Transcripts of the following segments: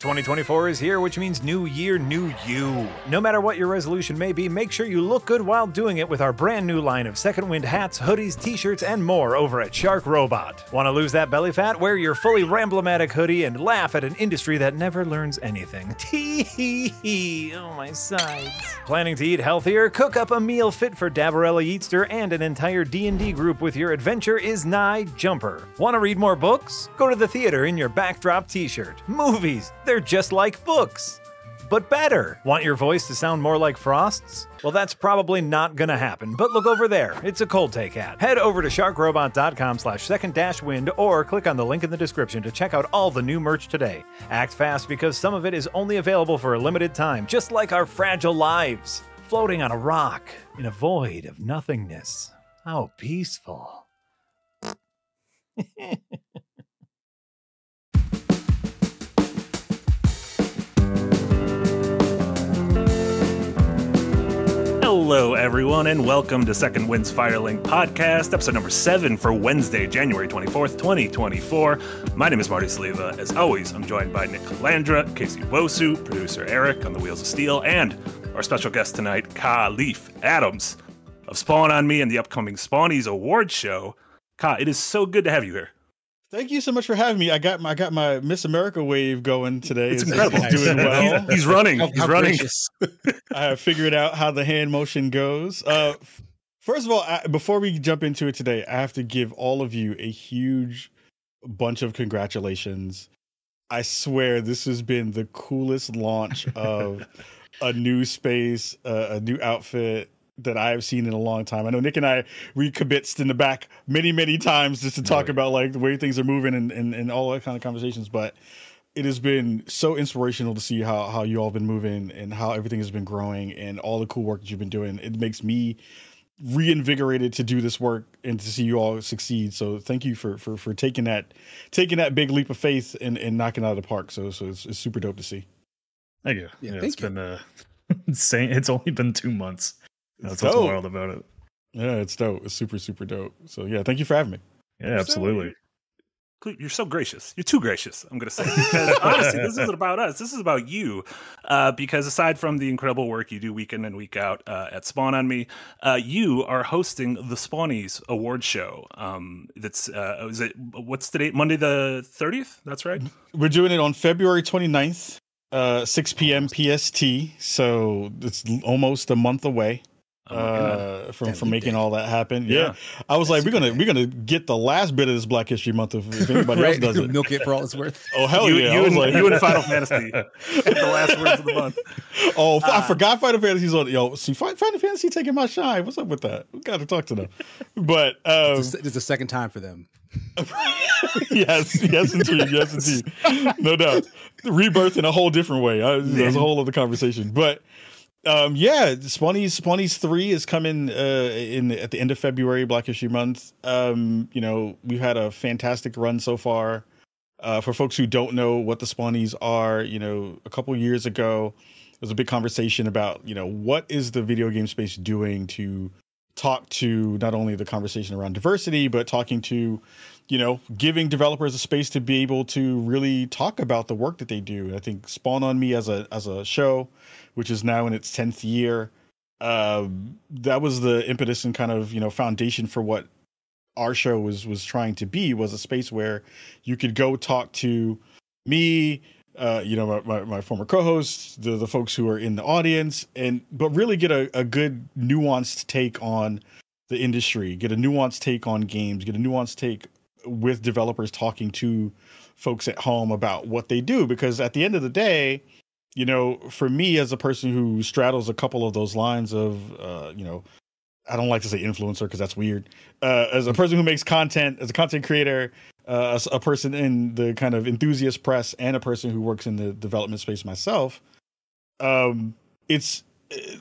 2024 is here, which means new year, new you. No matter what your resolution may be, make sure you look good while doing it with our brand new line of Second Wind hats, hoodies, t shirts, and more over at Shark Robot. Want to lose that belly fat? Wear your fully Ramblematic hoodie and laugh at an industry that never learns anything. Tee hee hee. Oh, my sides. Planning to eat healthier? Cook up a meal fit for Dabarella Eatster and an entire D&D group with your adventure is nigh jumper. Want to read more books? Go to the theater in your backdrop t-shirt. Movies, they're just like books. But better. Want your voice to sound more like Frost's? Well, that's probably not gonna happen, but look over there. It's a cold take hat. Head over to sharkrobot.com slash second dash wind or click on the link in the description to check out all the new merch today. Act fast because some of it is only available for a limited time, just like our fragile lives. Floating on a rock in a void of nothingness. How peaceful. Hello, everyone, and welcome to Second Wind's Firelink podcast, episode number seven for Wednesday, January 24th, 2024. My name is Marty Sliva. As always, I'm joined by Nick Calandra, Casey Wosu, producer Eric on the Wheels of Steel, and our special guest tonight, Kahlief Adams of Spawn on Me and the upcoming Spawnies Award Show. Ka, it is so good to have you here. Thank you so much for having me. I got my I got my Miss America wave going today. It's incredible. doing well. He's running. He's running. I have figured out how the hand motion goes. Uh, first of all, I, before we jump into it today, I have to give all of you a huge bunch of congratulations. I swear this has been the coolest launch of a new space, uh, a new outfit, that I have seen in a long time. I know Nick and I recommits in the back many, many times just to talk right. about like the way things are moving and, and, and all that kind of conversations. But it has been so inspirational to see how, how you all been moving and how everything has been growing and all the cool work that you've been doing. It makes me reinvigorated to do this work and to see you all succeed. So thank you for for for taking that taking that big leap of faith and, and knocking out of the park. So so it's, it's super dope to see. Thank you. Yeah, yeah it's you. been uh insane. It's only been two months. That's what's wild about it. Yeah, it's dope. It's super, super dope. So yeah, thank you for having me. Yeah, absolutely. You're so gracious. You're too gracious. I'm gonna say because honestly, this isn't about us. This is about you. Uh, because aside from the incredible work you do week in and week out uh, at Spawn on Me, uh, you are hosting the Spawnies Award Show. Um, that's uh, is it? What's the date? Monday the 30th. That's right. We're doing it on February 29th, uh, 6 p.m. PST. So it's almost a month away. Oh uh, from from making all that happen. Yeah, yeah. I was That's like, we're gonna we're gonna get the last bit of this Black History Month if, if anybody right. else does it. Milk it for all it's worth. Oh hell you, yeah! You, and, like, you and Final Fantasy, the last words of the month. Oh, uh, I forgot Final Fantasy's on. Yo, see, Final Fantasy taking my shine. What's up with that? We got to talk to them. But um, it's, a, it's a second time for them. yes, yes, indeed, yes, indeed, no doubt. Rebirth in a whole different way. Uh, there's a whole other conversation, but um, yeah, Spawnies Spawnies three is coming uh, in at the end of February, Black History Month. Um, you know, we've had a fantastic run so far. Uh, for folks who don't know what the Spawnies are, you know, a couple years ago, there was a big conversation about, you know, what is the video game space doing to talk to not only the conversation around diversity, but talking to, you know, giving developers a space to be able to really talk about the work that they do. I think Spawn on Me as a as a show which is now in its 10th year. Uh, that was the impetus and kind of, you know, foundation for what our show was was trying to be was a space where you could go talk to me, uh, you know, my, my, my, former co-hosts, the, the folks who are in the audience, and but really get a, a good nuanced take on the industry, get a nuanced take on games, get a nuanced take with developers talking to folks at home about what they do. Because at the end of the day, you know, for me as a person who straddles a couple of those lines of, uh, you know, I don't like to say influencer because that's weird. Uh, as a person who makes content, as a content creator, uh, a, a person in the kind of enthusiast press, and a person who works in the development space myself, um, it's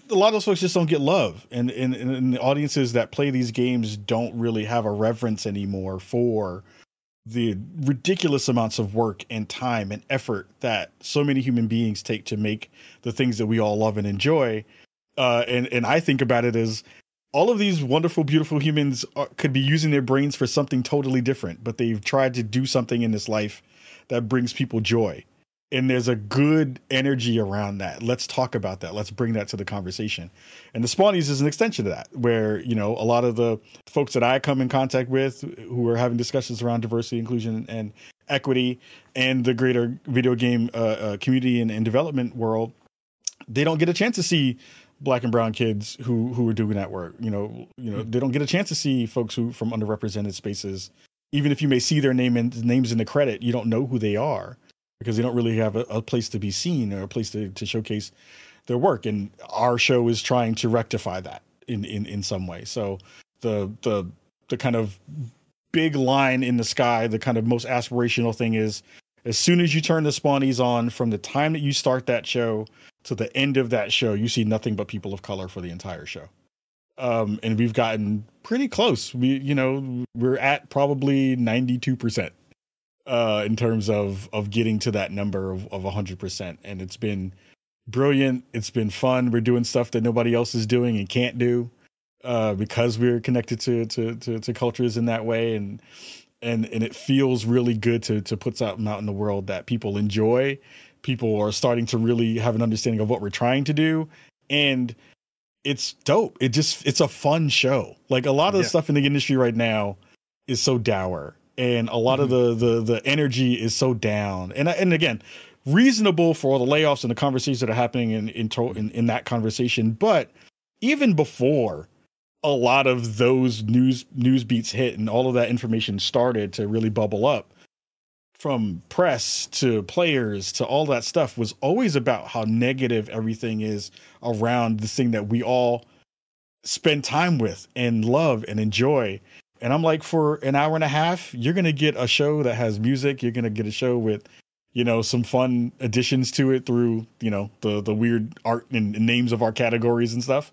a lot of those folks just don't get love, and, and and the audiences that play these games don't really have a reverence anymore for the ridiculous amounts of work and time and effort that so many human beings take to make the things that we all love and enjoy. Uh, and and I think about it as all of these wonderful, beautiful humans are, could be using their brains for something totally different, but they've tried to do something in this life that brings people joy. And there's a good energy around that. Let's talk about that. Let's bring that to the conversation. And the Spawnies is an extension of that, where you know a lot of the folks that I come in contact with who are having discussions around diversity, inclusion, and equity, and the greater video game uh, uh, community and, and development world, they don't get a chance to see black and brown kids who who are doing that work. You know, you know, they don't get a chance to see folks who from underrepresented spaces. Even if you may see their name and names in the credit, you don't know who they are because they don't really have a, a place to be seen or a place to, to showcase their work. And our show is trying to rectify that in, in, in some way. So the the the kind of big line in the sky, the kind of most aspirational thing is as soon as you turn the spawnies on, from the time that you start that show to the end of that show, you see nothing but people of color for the entire show. Um, and we've gotten pretty close. We, you know, we're at probably ninety two percent uh, in terms of of getting to that number of of hundred percent, and it's been brilliant. It's been fun. We're doing stuff that nobody else is doing and can't do uh, because we're connected to, to to to cultures in that way, and and and it feels really good to to put something out in the world that people enjoy. People are starting to really have an understanding of what we're trying to do, and it's dope. It just it's a fun show. Like a lot of yeah. the stuff in the industry right now is so dour and a lot mm-hmm. of the the the energy is so down. And and again, reasonable for all the layoffs and the conversations that are happening in in in, in that conversation. But even before a lot of those news news beats hit and all of that information started to really bubble up from press to players to all that stuff was always about how negative everything is around this thing that we all spend time with and love and enjoy and I'm like, for an hour and a half, you're gonna get a show that has music. You're gonna get a show with, you know, some fun additions to it through, you know, the the weird art and, and names of our categories and stuff.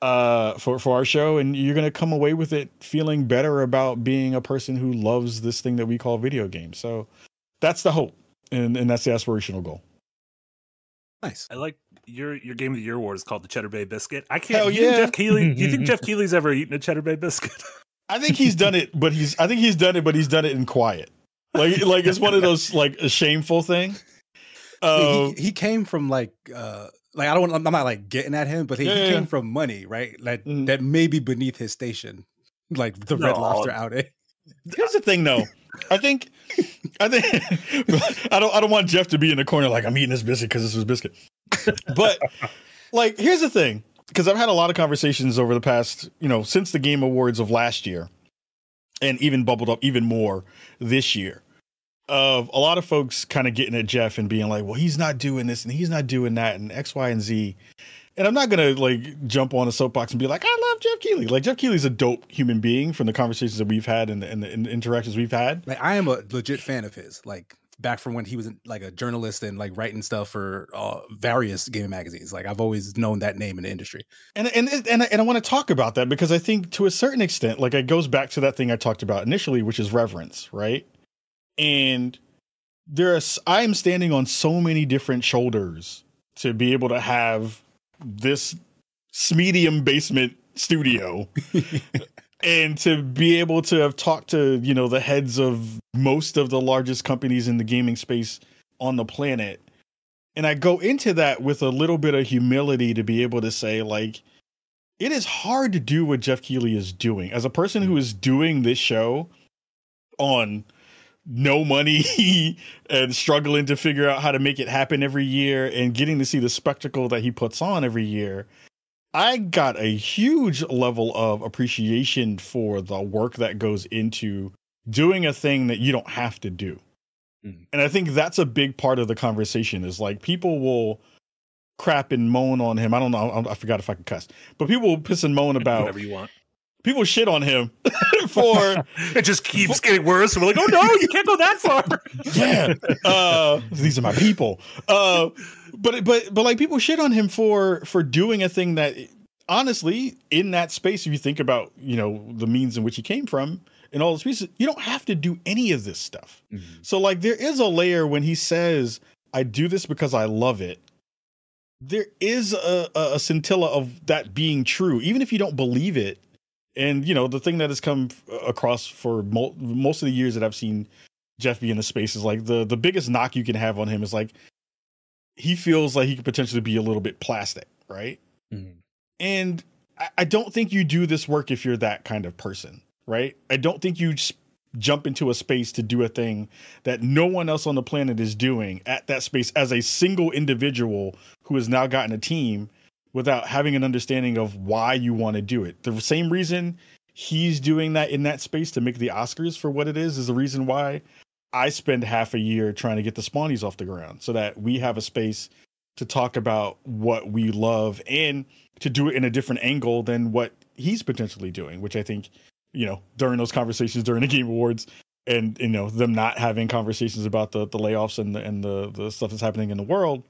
Uh, for for our show, and you're gonna come away with it feeling better about being a person who loves this thing that we call video games. So that's the hope, and and that's the aspirational goal. Nice. I like your your game of the year award is called the Cheddar Bay Biscuit. I can't. Hell yeah. Geoff Keighley. do you think Geoff Keighley's ever eaten a Cheddar Bay biscuit? I think he's done it, but he's I think he's done it, but he's done it in quiet. Like like it's one of those like a shameful thing. Uh, he, um, he, came from like uh like I don't want, I'm not like getting at him, but he, yeah, he came yeah. from money, right? Like mm. that may be beneath his station, like the no. Red Lobster outing. Here's the thing, though. I think, I think, I don't, I don't want Geoff to be in the corner like I'm eating this biscuit because this was biscuit. But like, here's the thing: because I've had a lot of conversations over the past, you know, since the Game Awards of last year, and even bubbled up even more this year. Of a lot of folks kind of getting at Geoff and being like, "Well, he's not doing this and he's not doing that and X, Y, and Z." And I'm not gonna like jump on a soapbox and be like, "I love Geoff Keighley." Like Geoff Keighley's a dope human being from the conversations that we've had and, and the, and the interactions we've had. Like I am a legit fan of his. Like back from when he was like a journalist and like writing stuff for uh, various gaming magazines. Like I've always known that name in the industry. And and and and I want to talk about that because I think to a certain extent, like it goes back to that thing I talked about initially, which is reverence, right? And there's I am standing on so many different shoulders to be able to have this medium basement studio and to be able to have talked to you know the heads of most of the largest companies in the gaming space on the planet. And i go into that with a little bit of humility to be able to say like it is hard to do what geoff keighley is doing. As a person who is doing this show on no money and struggling to figure out how to make it happen every year and getting to see the spectacle that he puts on every year I got a huge level of appreciation for the work that goes into doing a thing that you don't have to do. Mm-hmm. And I think that's a big part of the conversation is like people will crap and moan on him. I don't know. I forgot if I can cuss, but people will piss and moan about whatever you want. People shit on him for it just keeps for, getting worse. We're like, oh no, you can't go that far. yeah, uh, these are my people. Uh, but but but like people shit on him for for doing a thing that honestly in that space if you think about you know the means in which he came from and all those pieces you don't have to do any of this stuff. Mm-hmm. so like there is a layer when he says i do this because i love it. There is a, a scintilla of that being true even if you don't believe it. And you know the thing that has come across for mo- most of the years that i've seen Geoff be in the space is like the the biggest knock you can have on him is like he feels like he could potentially be a little bit plastic, right? Mm-hmm. And I, I don't think you do this work if you're that kind of person, right? I don't think you jump into a space to do a thing that no one else on the planet is doing at that space as a single individual who has now gotten a team without having an understanding of why you want to do it. The same reason he's doing that in that space to make the Oscars for what it is is the reason why I spend half a year trying to get the Spawnies off the ground so that we have a space to talk about what we love and to do it in a different angle than what he's potentially doing, which I think, you know, during those conversations during the Game Awards and you know them not having conversations about the the layoffs and the and the the stuff that's happening in the world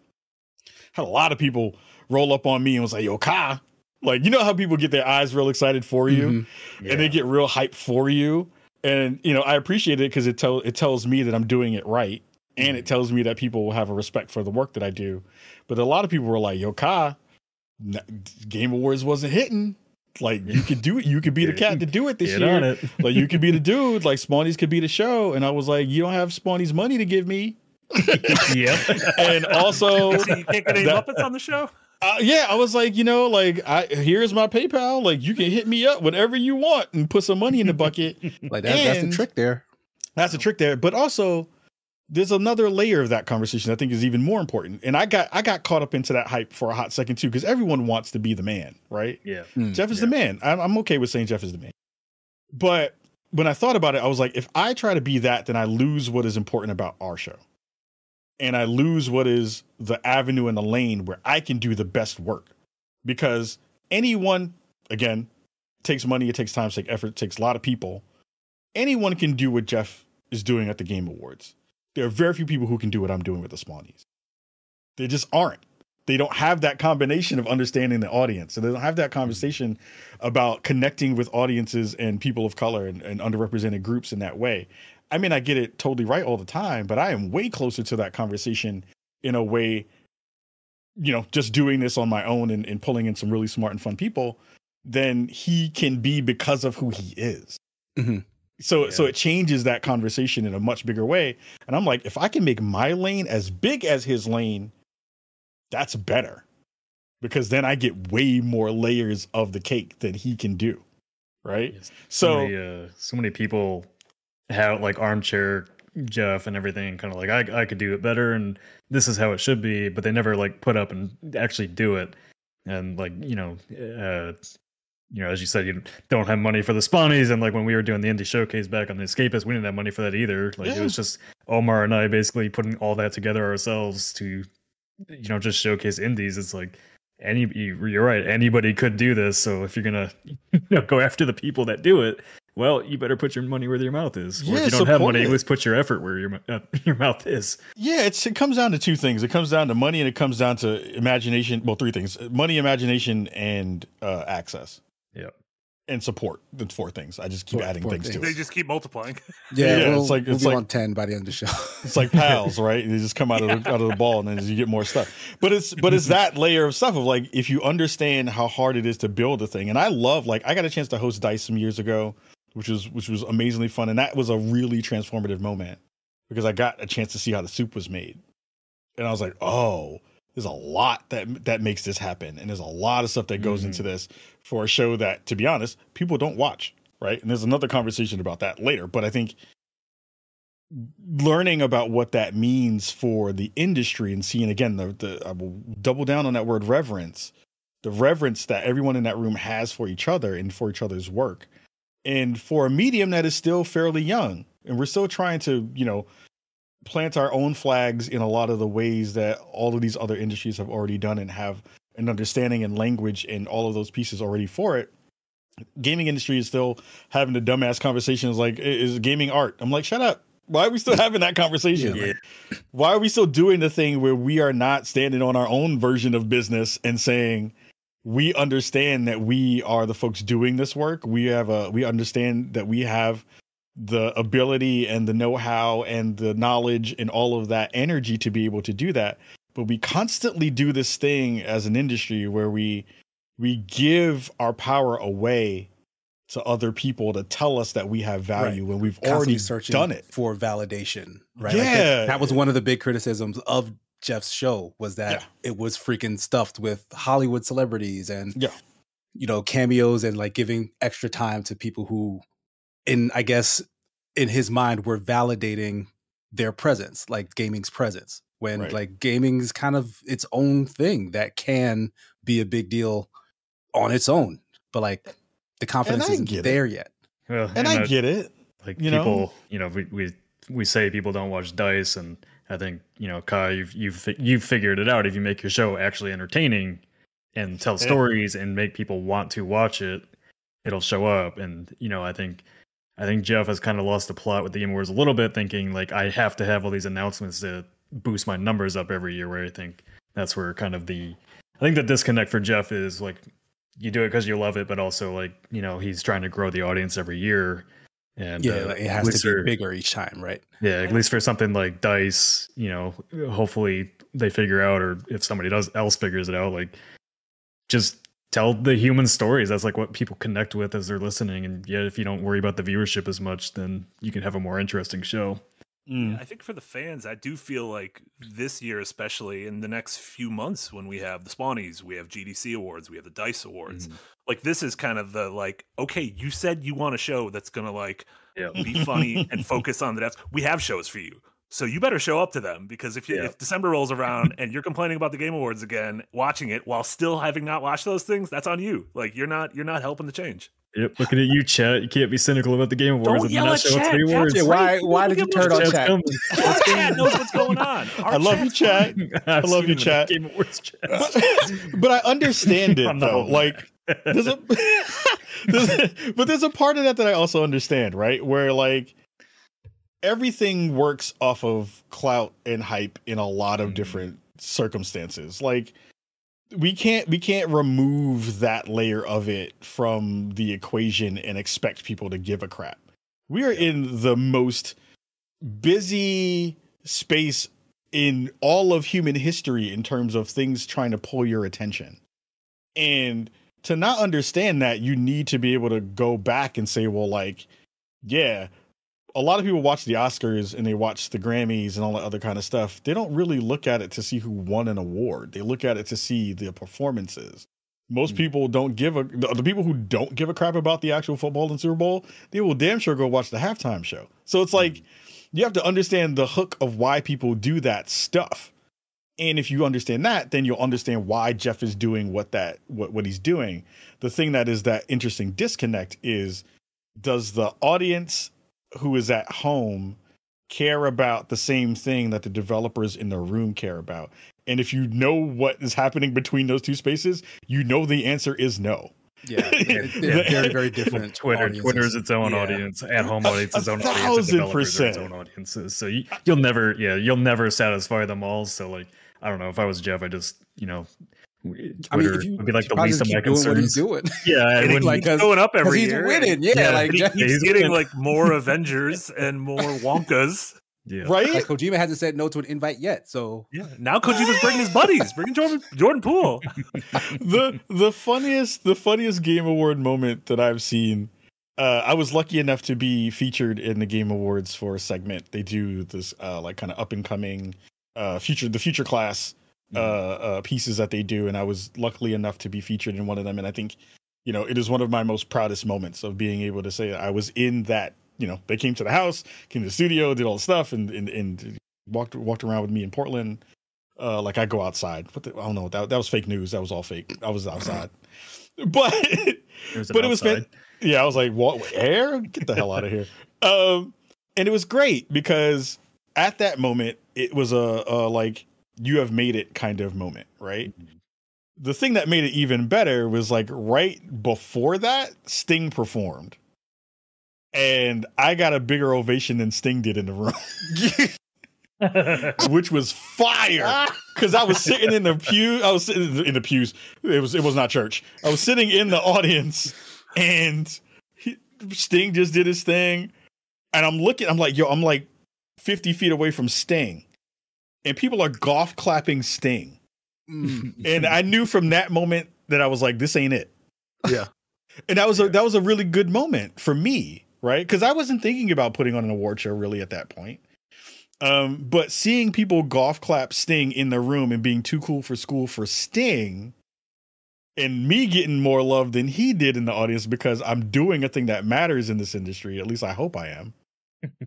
had a lot of people roll up on me and was like, "Yo, Ka," like you know how people get their eyes real excited for you, mm-hmm. yeah. and they get real hype for you, and you know I appreciate it because it tell it tells me that I'm doing it right, and it mm-hmm. tells me that people will have a respect for the work that I do. But a lot of people were like, "Yo, Ka, Game Awards wasn't hitting." Like you could do it, you could be the cat to do it this Get year. It. like you could be the dude. Like Spawnies could be the show, and I was like, you don't have Spawnies money to give me. yep. And also, so you can't get any that, Muppets on the show. Uh, yeah, I was like, you know, like I here's my PayPal. Like you can hit me up whatever you want and put some money in the bucket. like that, that's the trick there. That's the trick there. But also, there's another layer of that conversation I think is even more important. And I got I got caught up into that hype for a hot second too, because everyone wants to be the man, right? Yeah. Mm, Geoff is yeah. the man. I'm, I'm okay with saying Geoff is the man. But when I thought about it, I was like, if I try to be that, then I lose what is important about our show and I lose what is the avenue and the lane where I can do the best work. Because anyone, again, takes money, it takes time, it takes effort, it takes a lot of people. Anyone can do what Geoff is doing at the Game Awards. There are very few people who can do what I'm doing with the Spawnies. They just aren't. They don't have that combination of understanding the audience. So they don't have that conversation about connecting with audiences and people of color and, and underrepresented groups in that way. I mean, I get it totally right all the time, but I am way closer to that conversation in a way, you know, just doing this on my own and, and pulling in some really smart and fun people than he can be because of who he is. Mm-hmm. So, yeah. so it changes that conversation in a much bigger way. And I'm like, if I can make my lane as big as his lane, that's better because then I get way more layers of the cake than he can do. Right. Yes. So, so many, uh, so many people how like armchair Geoff and everything, kind of like I I could do it better, and this is how it should be, but they never like put up and actually do it, and like you know, uh, you know, as you said, you don't have money for the spawnies, and like when we were doing the indie showcase back on the Escapist, we didn't have money for that either. Like yeah. it was just Omar and I basically putting all that together ourselves to, you know, just showcase indies. It's like any you're right anybody could do this so if you're gonna you know, go after the people that do it well, you better put your money where your mouth is. Or yeah, if you don't have money, at least put your effort where your uh, your mouth is. Yeah, it's it comes down to two things. It comes down to money, and it comes down to imagination. Well, three things: money, imagination, and uh, access. Yeah, and support. The four things. I just keep four, adding four things, things, to it. They just keep multiplying. Yeah, yeah we'll, it's like it's we'll like on ten by the end of the show. It's like pals, right? They just come out of the, out of the ball, and then you get more stuff. But it's but it's that layer of stuff of like if you understand how hard it is to build a thing. And I love like I got a chance to host Dice some years ago which was which was amazingly fun, and that was a really transformative moment because I got a chance to see how the soup was made, and I was like, oh, there's a lot that that makes this happen, and there's a lot of stuff that goes mm-hmm. into this for a show that, to be honest, people don't watch, right? And there's another conversation about that later, but I think learning about what that means for the industry and seeing again the, the I will double down on that word reverence the reverence that everyone in that room has for each other and for each other's work and for a medium that is still fairly young. And we're still trying to you know plant our own flags in a lot of the ways that all of these other industries have already done and have an understanding and language and all of those pieces already for it. Gaming industry is still having the dumbass conversations like is gaming art? I'm like shut up. Why are we still having that conversation? Yeah. why are we still doing the thing where we are not standing on our own version of business and saying we understand that we are the folks doing this work. We have a we understand that we have the ability and the know-how and the knowledge and all of that energy to be able to do that. But we constantly do this thing as an industry where we we give our power away to other people to tell us that we have value right. when we've Constantly already done it for validation. Right? Yeah, like that, that, was one of the big criticisms of Geoff's show was that yeah. it was freaking stuffed with Hollywood celebrities and yeah. you know cameos and like giving extra time to people who, in I guess, in his mind, were validating their presence, like gaming's presence. When right. like gaming is kind of its own thing that can be a big deal on its own, but like the confidence isn't there it. yet. Well, and, and I get it. Like you people, know? you know, we, we we say people don't watch Dice, and I think you know, Kai, you've you've you've figured it out. If you make your show actually entertaining and tell stories and make people want to watch it, it'll show up. And you know, I think I think Geoff has kind of lost the plot with the Game Awards a little bit, thinking like I have to have all these announcements to boost my numbers up every year. Where I think that's where kind of the I think the disconnect for Geoff is like you do it because you love it, but also like you know he's trying to grow the audience every year. And yeah, uh, it has to be for, bigger each time, right? Yeah, at least for something like Dice, you know, hopefully they figure out, or if somebody does else figures it out, like just tell the human stories. That's like what people connect with as they're listening. And yet, if you don't worry about the viewership as much, then you can have a more interesting show. Mm. I think for the fans, I do feel like this year, especially in the next few months, when we have the Spawnies, we have GDC awards, we have the Dice awards. Mm. Like this is kind of the like, okay, you said you want a show that's gonna like yeah. be funny and focus on the devs. We have shows for you. So you better show up to them because if you, yeah. if December rolls around and you're complaining about the Game Awards again, watching it while still having not watched those things, that's on you. Like you're not you're not helping the change. Yep, looking at you, chat. You can't be cynical about the Game Awards Don't and yell not show chat. the Awards. Why? Why did you turn on chat? Chat knows what's going on. Our I love you, chat. I love you, chat. Game Awards chat. But, but I understand it though. Like, there's a, there's a, but there's a part of that that I also understand, right? Where like everything works off of clout and hype in a lot of mm. different circumstances. Like we can't we can't remove that layer of it from the equation and expect people to give a crap. We are in the most busy space in all of human history in terms of things trying to pull your attention. And to not understand that, you need to be able to go back and say, well, like, yeah, a lot of people watch the Oscars and they watch the Grammys and all that other kind of stuff. They don't really look at it to see who won an award. They look at it to see the performances. Most mm people don't give a the, the, people who don't give a crap about the actual football and Super Bowl, they will damn sure go watch the halftime show. So it's like mm you have to understand the hook of why people do that stuff. And if you understand that, then you'll understand why Geoff is doing what that what what he's doing. The thing that is that interesting disconnect is does the audience who is at home care about the same thing that the developers in the room care about. And if you know what is happening between those two spaces, you know the answer is no. Yeah, they're very, very different. Twitter, audiences. Twitter's its own yeah. audience. At home audience, its own audience. Developers its own audiences. So you, you'll never, yeah, you'll never satisfy them all. So like, I don't know. If I was Geoff, I just, you know, Twitter I mean, you, would be like the least of my concerns. What he's doing. Yeah, I wouldn't, like he's going up every he's year. winning. Yeah, yeah like he, he's getting like more Avengers and more Wonkas. Yeah. Right? Like Kojima hasn't said no to an invite yet. So yeah, now Kojima's bringing his buddies, bringing Jordan Jordan Peele. the the funniest the funniest game award moment that I've seen. Uh, I was lucky enough to be featured in the Game Awards for a segment. They do this uh, like kind of up and coming uh, future the future class uh, uh, pieces that they do, and I was luckily enough to be featured in one of them. And I think, you know, it is one of my most proudest moments of being able to say I was in that. You know, they came to the house, came to the studio, did all the stuff, and and, and walked walked around with me in Portland. Uh, like I go outside. What the, I don't know. That that was fake news. That was all fake. I was outside, but it but it was. Yeah, I was like, what air? Get the hell out of here. Um, and it was great because at that moment it was a, a like you have made it kind of moment, right? Mm-hmm. The thing that made it even better was like right before that, Sting performed. And I got a bigger ovation than Sting did in the room. which was fire because I was sitting in the pew. I was sitting in the pews. It was it was not church. I was sitting in the audience, and he, Sting just did his thing, and I'm looking. I'm like, yo, I'm like 50 feet away from Sting, and people are golf clapping Sting. Mm. and I knew from that moment that I was like, this ain't it. Yeah. and that was a that was a really good moment for me, right? Because I wasn't thinking about putting on an award show really at that point. Um, but seeing people golf clap Sting in the room and being too cool for school for Sting, and me getting more love than he did in the audience because I'm doing a thing that matters in this industry. At least I hope I am.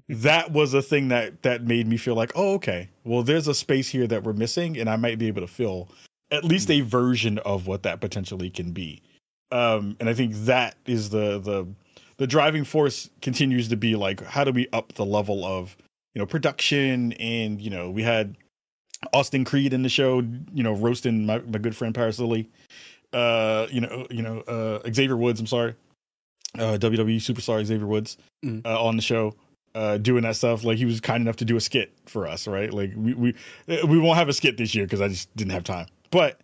That was a thing that that made me feel like, oh, okay. Well, there's a space here that we're missing, and I might be able to fill at least a version of what that potentially can be. Um, and I think that is the the the driving force continues to be like, how do we up the level of you know production and you know we had Austin Creed in the show, you know, roasting my, my good friend Parris Lilly. Uh, you know, you know, uh, Xavier Woods, I'm sorry. Uh, WWE superstar Xavier Woods mm. uh, on the show, uh, doing that stuff. Like he was kind enough to do a skit for us, right? Like we we we won't have a skit this year because I just didn't have time. But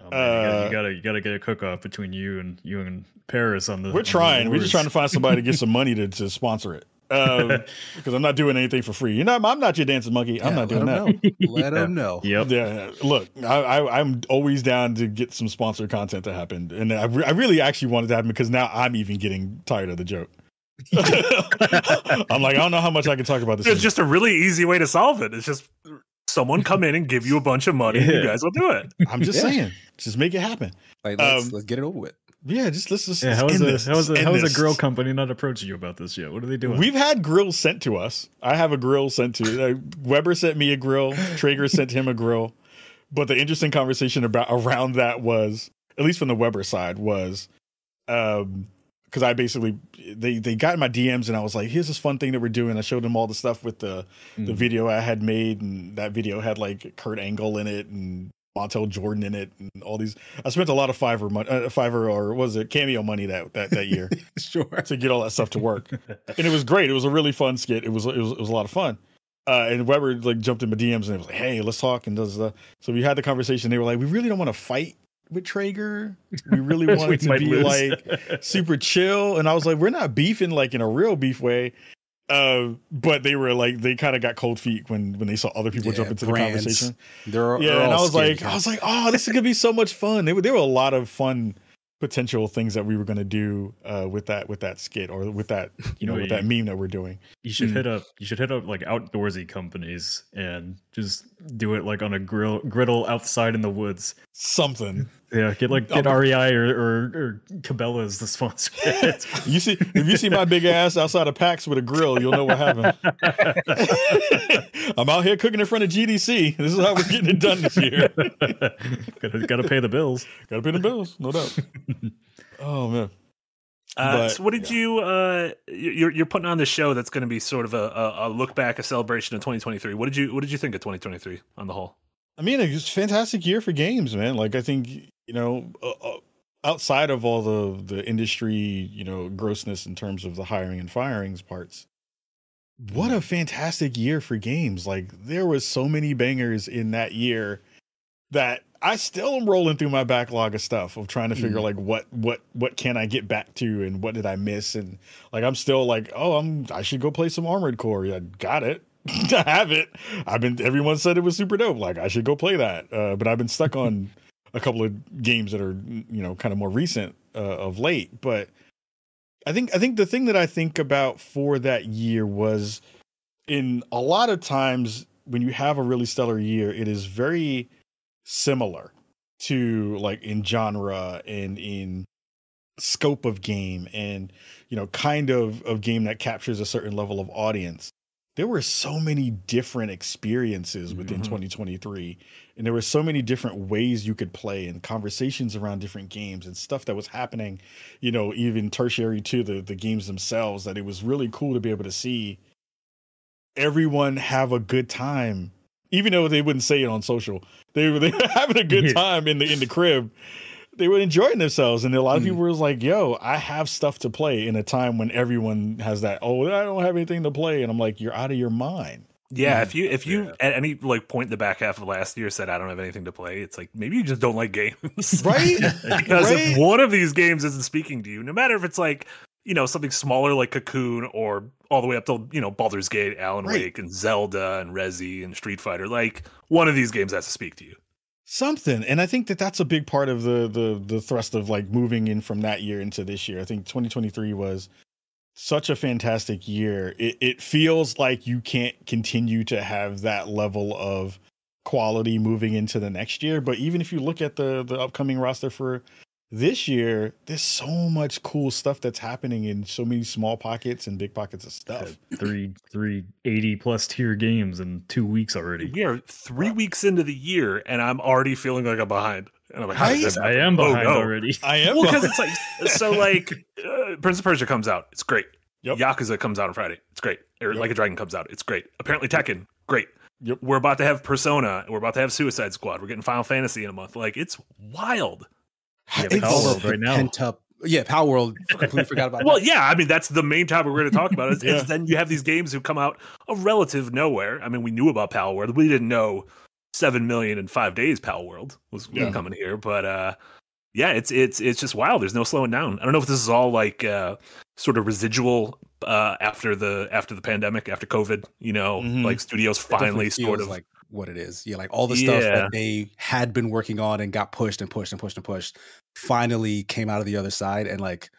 oh, man, you, gotta, you, gotta, you gotta get a cook off between you and you and Parris on the. We're trying. The we're just trying to find somebody to get some money to to sponsor it because um, I'm not doing anything for free. You know, I'm not your dancing monkey. I'm not doing that. Let them know. Yep. Yeah. Look, I, am always down to get some sponsored content to happen, and I, re- I really actually wanted to happen because now I'm even getting tired of the joke. I'm like, I don't know how much I can talk about this. It's just a really easy way to solve it. It's just someone come in and give you a bunch of money, yeah. and you guys will do it. I'm just yeah. saying, just make it happen. Like, let's, um, let's get it over with. Yeah, just let's just. Yeah, how is a, how is a, how is a grill company not approaching you about this yet? What are they doing? We've had grills sent to us. I have a grill sent to uh, Weber sent me a grill. Traeger sent him a grill. But the interesting conversation about around that was, at least from the Weber side, was, um, because I basically they they got in my DMs and I was like, here's this fun thing that we're doing. I showed them all the stuff with the mm. the video I had made, and that video had like Kurt Angle in it and Montel Jordan in it and all these. I spent a lot of Fiverr money, uh, Fiverr or was it Cameo money that that that year, sure, to get all that stuff to work, and it was great. It was a really fun skit. It was it was, it was a lot of fun. Uh, and Weber like jumped in my DMs and it was like, "Hey, let's talk." And does the so we had the conversation. They were like, "We really don't want to fight with Traeger. We really wanted it to be lose. like super chill." And I was like, "We're not beefing like in a real beef way." Uh, but they were like they kind of got cold feet when when they saw other people yeah, jump into brands. the conversation. They're, yeah, they're and I was like, I was like, oh, this is gonna be so much fun. There were there were a lot of fun potential things that we were going to do uh, with that with that skit or with that you know, with that meme that we're doing. You should mm. hit up you should hit up like outdoorsy companies and just do it like on a grill griddle outside in the woods. Something. Yeah, get like get REI or or, or Cabela's the sponsor. you see if you see my big ass outside of PAX with a grill, you'll know what happened. I'm out here cooking in front of GDC. This is how we're getting it done this year. gotta, gotta pay the bills. Gotta pay the bills, no doubt. oh man. Uh, but, so what did yeah. you uh you're you're putting on this show that's going to be sort of a, a, a, look back a celebration of 2023 what did you what did you think of 2023 on the whole i mean it was a fantastic year for games man like i think you know uh, uh, outside of all the the industry you know grossness in terms of the hiring and firings parts what a fantastic year for games like there was so many bangers in that year that I still am rolling through my backlog of stuff of trying to figure mm. like what what what can I get back to and what did I miss and like I'm still like oh I'm I should go play some Armored Core. Yeah, got it. I have it. I've been everyone said it was super dope. Like I should go play that. Uh, but I've been stuck on a couple of games that are you know kind of more recent uh, of late. But I think I think the thing that I think about for that year was in a lot of times when you have a really stellar year, it is very similar to like in genre and in scope of game and you know kind of of game that captures a certain level of audience there were so many different experiences within mm-hmm. 2023 and there were so many different ways you could play and conversations around different games and stuff that was happening you know even tertiary to the the games themselves that it was really cool to be able to see everyone have a good time even though they wouldn't say it on social. They were they were having a good time in the in the crib. They were enjoying themselves, and a lot of mm. people were like, "Yo, I have stuff to play." In a time when everyone has that, "Oh, I don't have anything to play," and I'm like, "You're out of your mind." Yeah, if you if you yeah. at any like point in the back half of last year said I don't have anything to play, it's like maybe you just don't like games, right? because right? if one of these games isn't speaking to you, no matter if it's like you know something smaller like Cocoon or all the way up to you know Baldur's Gate, Alan right. Wake, and Zelda and Resi and Street Fighter. Like one of these games has to speak to you. Something. And i think that that's a big part of the the the thrust of like moving in from that year into this year. I think 2023 was such a fantastic year. It, it feels like you can't continue to have that level of quality moving into the next year. But even if you look at the the upcoming roster for this year there's so much cool stuff that's happening in so many small pockets and big pockets of stuff three three 80 plus tier games in two weeks already we are three weeks into the year and i'm already feeling like i'm behind and i'm like I, I am oh, behind oh, no. already i am well because it's like so like uh, prince of persia comes out it's great yep. yakuza comes out on friday it's great or yep. like a dragon comes out it's great apparently tekken great Yep. We're about to have Persona. We're about to have Suicide Squad. We're getting Final Fantasy in a month. Like it's wild. Yeah, Palworld right now. Pent up. Yeah, Palworld. Completely forgot about. well, that. yeah. I mean, that's the main topic we're going to talk about. Is, yeah. is, then you have these games who come out of relative nowhere. I mean, we knew about Palworld. We didn't know seven million in five days. Palworld was yeah. coming here, but uh, yeah, it's it's it's just wild. There's no slowing down. I don't know if this is all like uh, sort of residual uh, after the after the pandemic, after COVID. You know, mm-hmm. like studios finally sort of like what it is. Yeah, like all the stuff yeah. that they had been working on and got pushed and pushed and pushed and pushed finally came out of the other side and like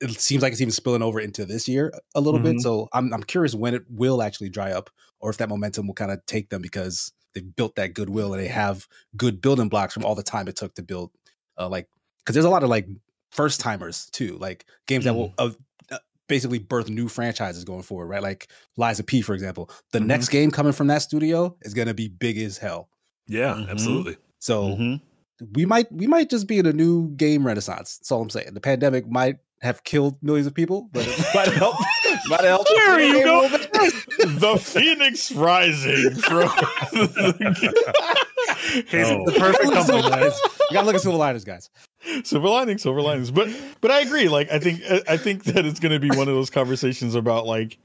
it seems like it's even spilling over into this year a little mm-hmm. bit. So I'm I'm curious when it will actually dry up or if that momentum will kind of take them because they've built that goodwill and they have good building blocks from all the time it took to build uh, like because there's a lot of like first timers too, like games mm-hmm. that will uh, uh, basically birth new franchises going forward, right? Lies of P, for example. The mm-hmm. next game coming from that studio is going to be big as hell. Yeah, mm-hmm. absolutely. So mm-hmm we might we might just be in a new game renaissance. That's all I'm saying. The pandemic might have killed millions of people, but it might help. might help. There you go. the Phoenix Rising from oh. the perfect company. You gotta look at silver linings, guys. Silver linings, silver linings. But but I agree. Like I think I think that it's going to be one of those conversations about like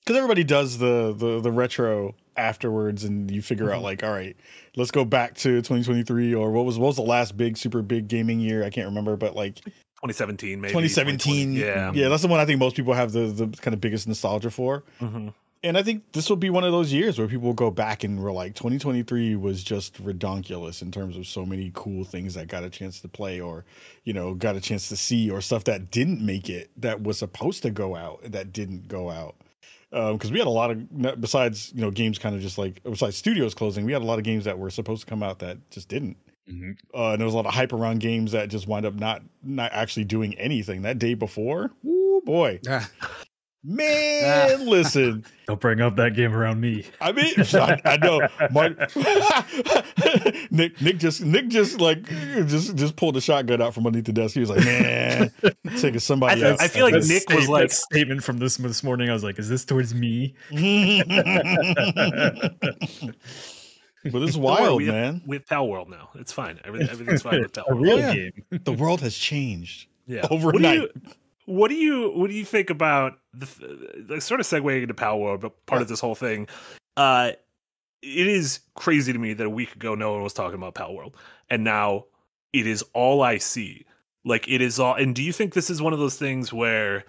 because everybody does the the the retro afterwards, and you figure mm-hmm. out like, all right, let's go back to 2023 or what was what was the last big super big gaming year? I can't remember, but like 2017, maybe 2017. Yeah, yeah, that's the one I think most people have the the kind of biggest nostalgia for. Mm-hmm. And I think this will be one of those years where people will go back and we're like, 2023 was just redonkulous in terms of so many cool things that got a chance to play or, you know, got a chance to see or stuff that didn't make it that was supposed to go out that didn't go out because um, we had a lot of besides you know games kind of just like besides studios closing, we had a lot of games that were supposed to come out that just didn't. Mm-hmm. Uh, and there was a lot of hype around games that just wind up not not actually doing anything that day before. Woo boy. Man, ah. listen. Don't bring up that game around me. I mean, I, I know. My, Nick, Nick just, Nick just like, just, just pulled the shotgun out from underneath the desk. He was like, "Man, taking somebody." I, I feel like Nick was like statement from this this morning. I was like, "Is this towards me?" but it's wild, we man. Have, we have Palworld now. It's fine. Everything, everything's fine with Palworld. real yeah. game. The world has changed. Yeah. Overnight what do you what do you what do you think about the, the sort of segueing into Palworld, but part of this whole thing? Uh, it is crazy to me that a week ago no one was talking about Palworld, and now it is all I see. Like it is all. And do you think this is one of those things where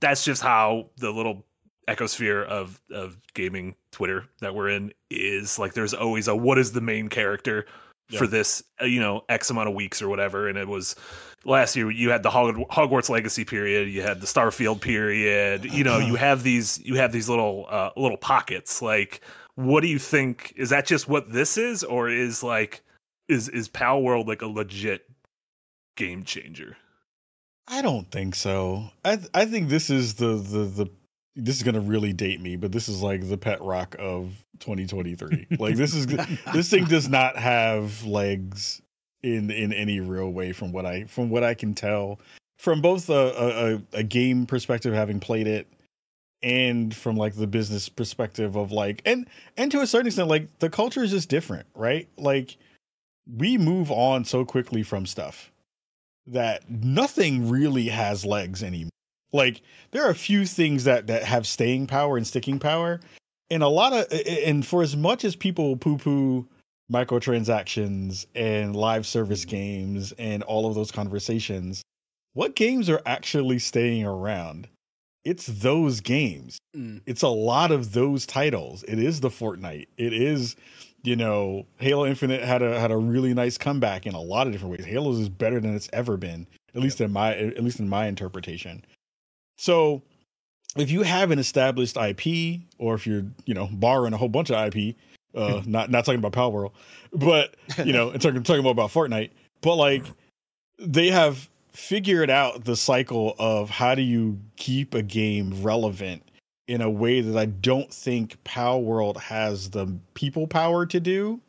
that's just how the little ecosphere of of gaming Twitter that we're in is? Like, there's always a what is the main character yeah. for this, uh, you know, X amount of weeks or whatever, and it was last year you had the Hogwarts Legacy period, you had the Starfield period. You know, you have these you have these little uh, little pockets. Like, what do you think? Is that just what this is, or is like is is Palworld like a legit game changer? I don't think so. I I think this is the the the this is gonna really date me, but this is like the pet rock of 2023. like this is this thing does not have legs in in any real way from what I from what I can tell from both a, a, a game perspective having played it and from like the business perspective of like and and to a certain extent like the culture is just different right? Like we move on so quickly from stuff that nothing really has legs anymore. Like there are a few things that that have staying power and sticking power and a lot of and for as much as people poo poo microtransactions and live service games and all of those conversations, what games are actually staying around? It's those games. Mm. It's a lot of those titles. It is the Fortnite. It is you know, Halo Infinite had a had a really nice comeback in a lot of different ways. Halo's is better than it's ever been, at least in my at least in my interpretation. So, if you have an established IP, or if you're you know borrowing a whole bunch of IP, uh, not not talking about Power World, but you know, and talking talking more about Fortnite, but like they have figured out the cycle of how do you keep a game relevant in a way that I don't think Power World has the people power to do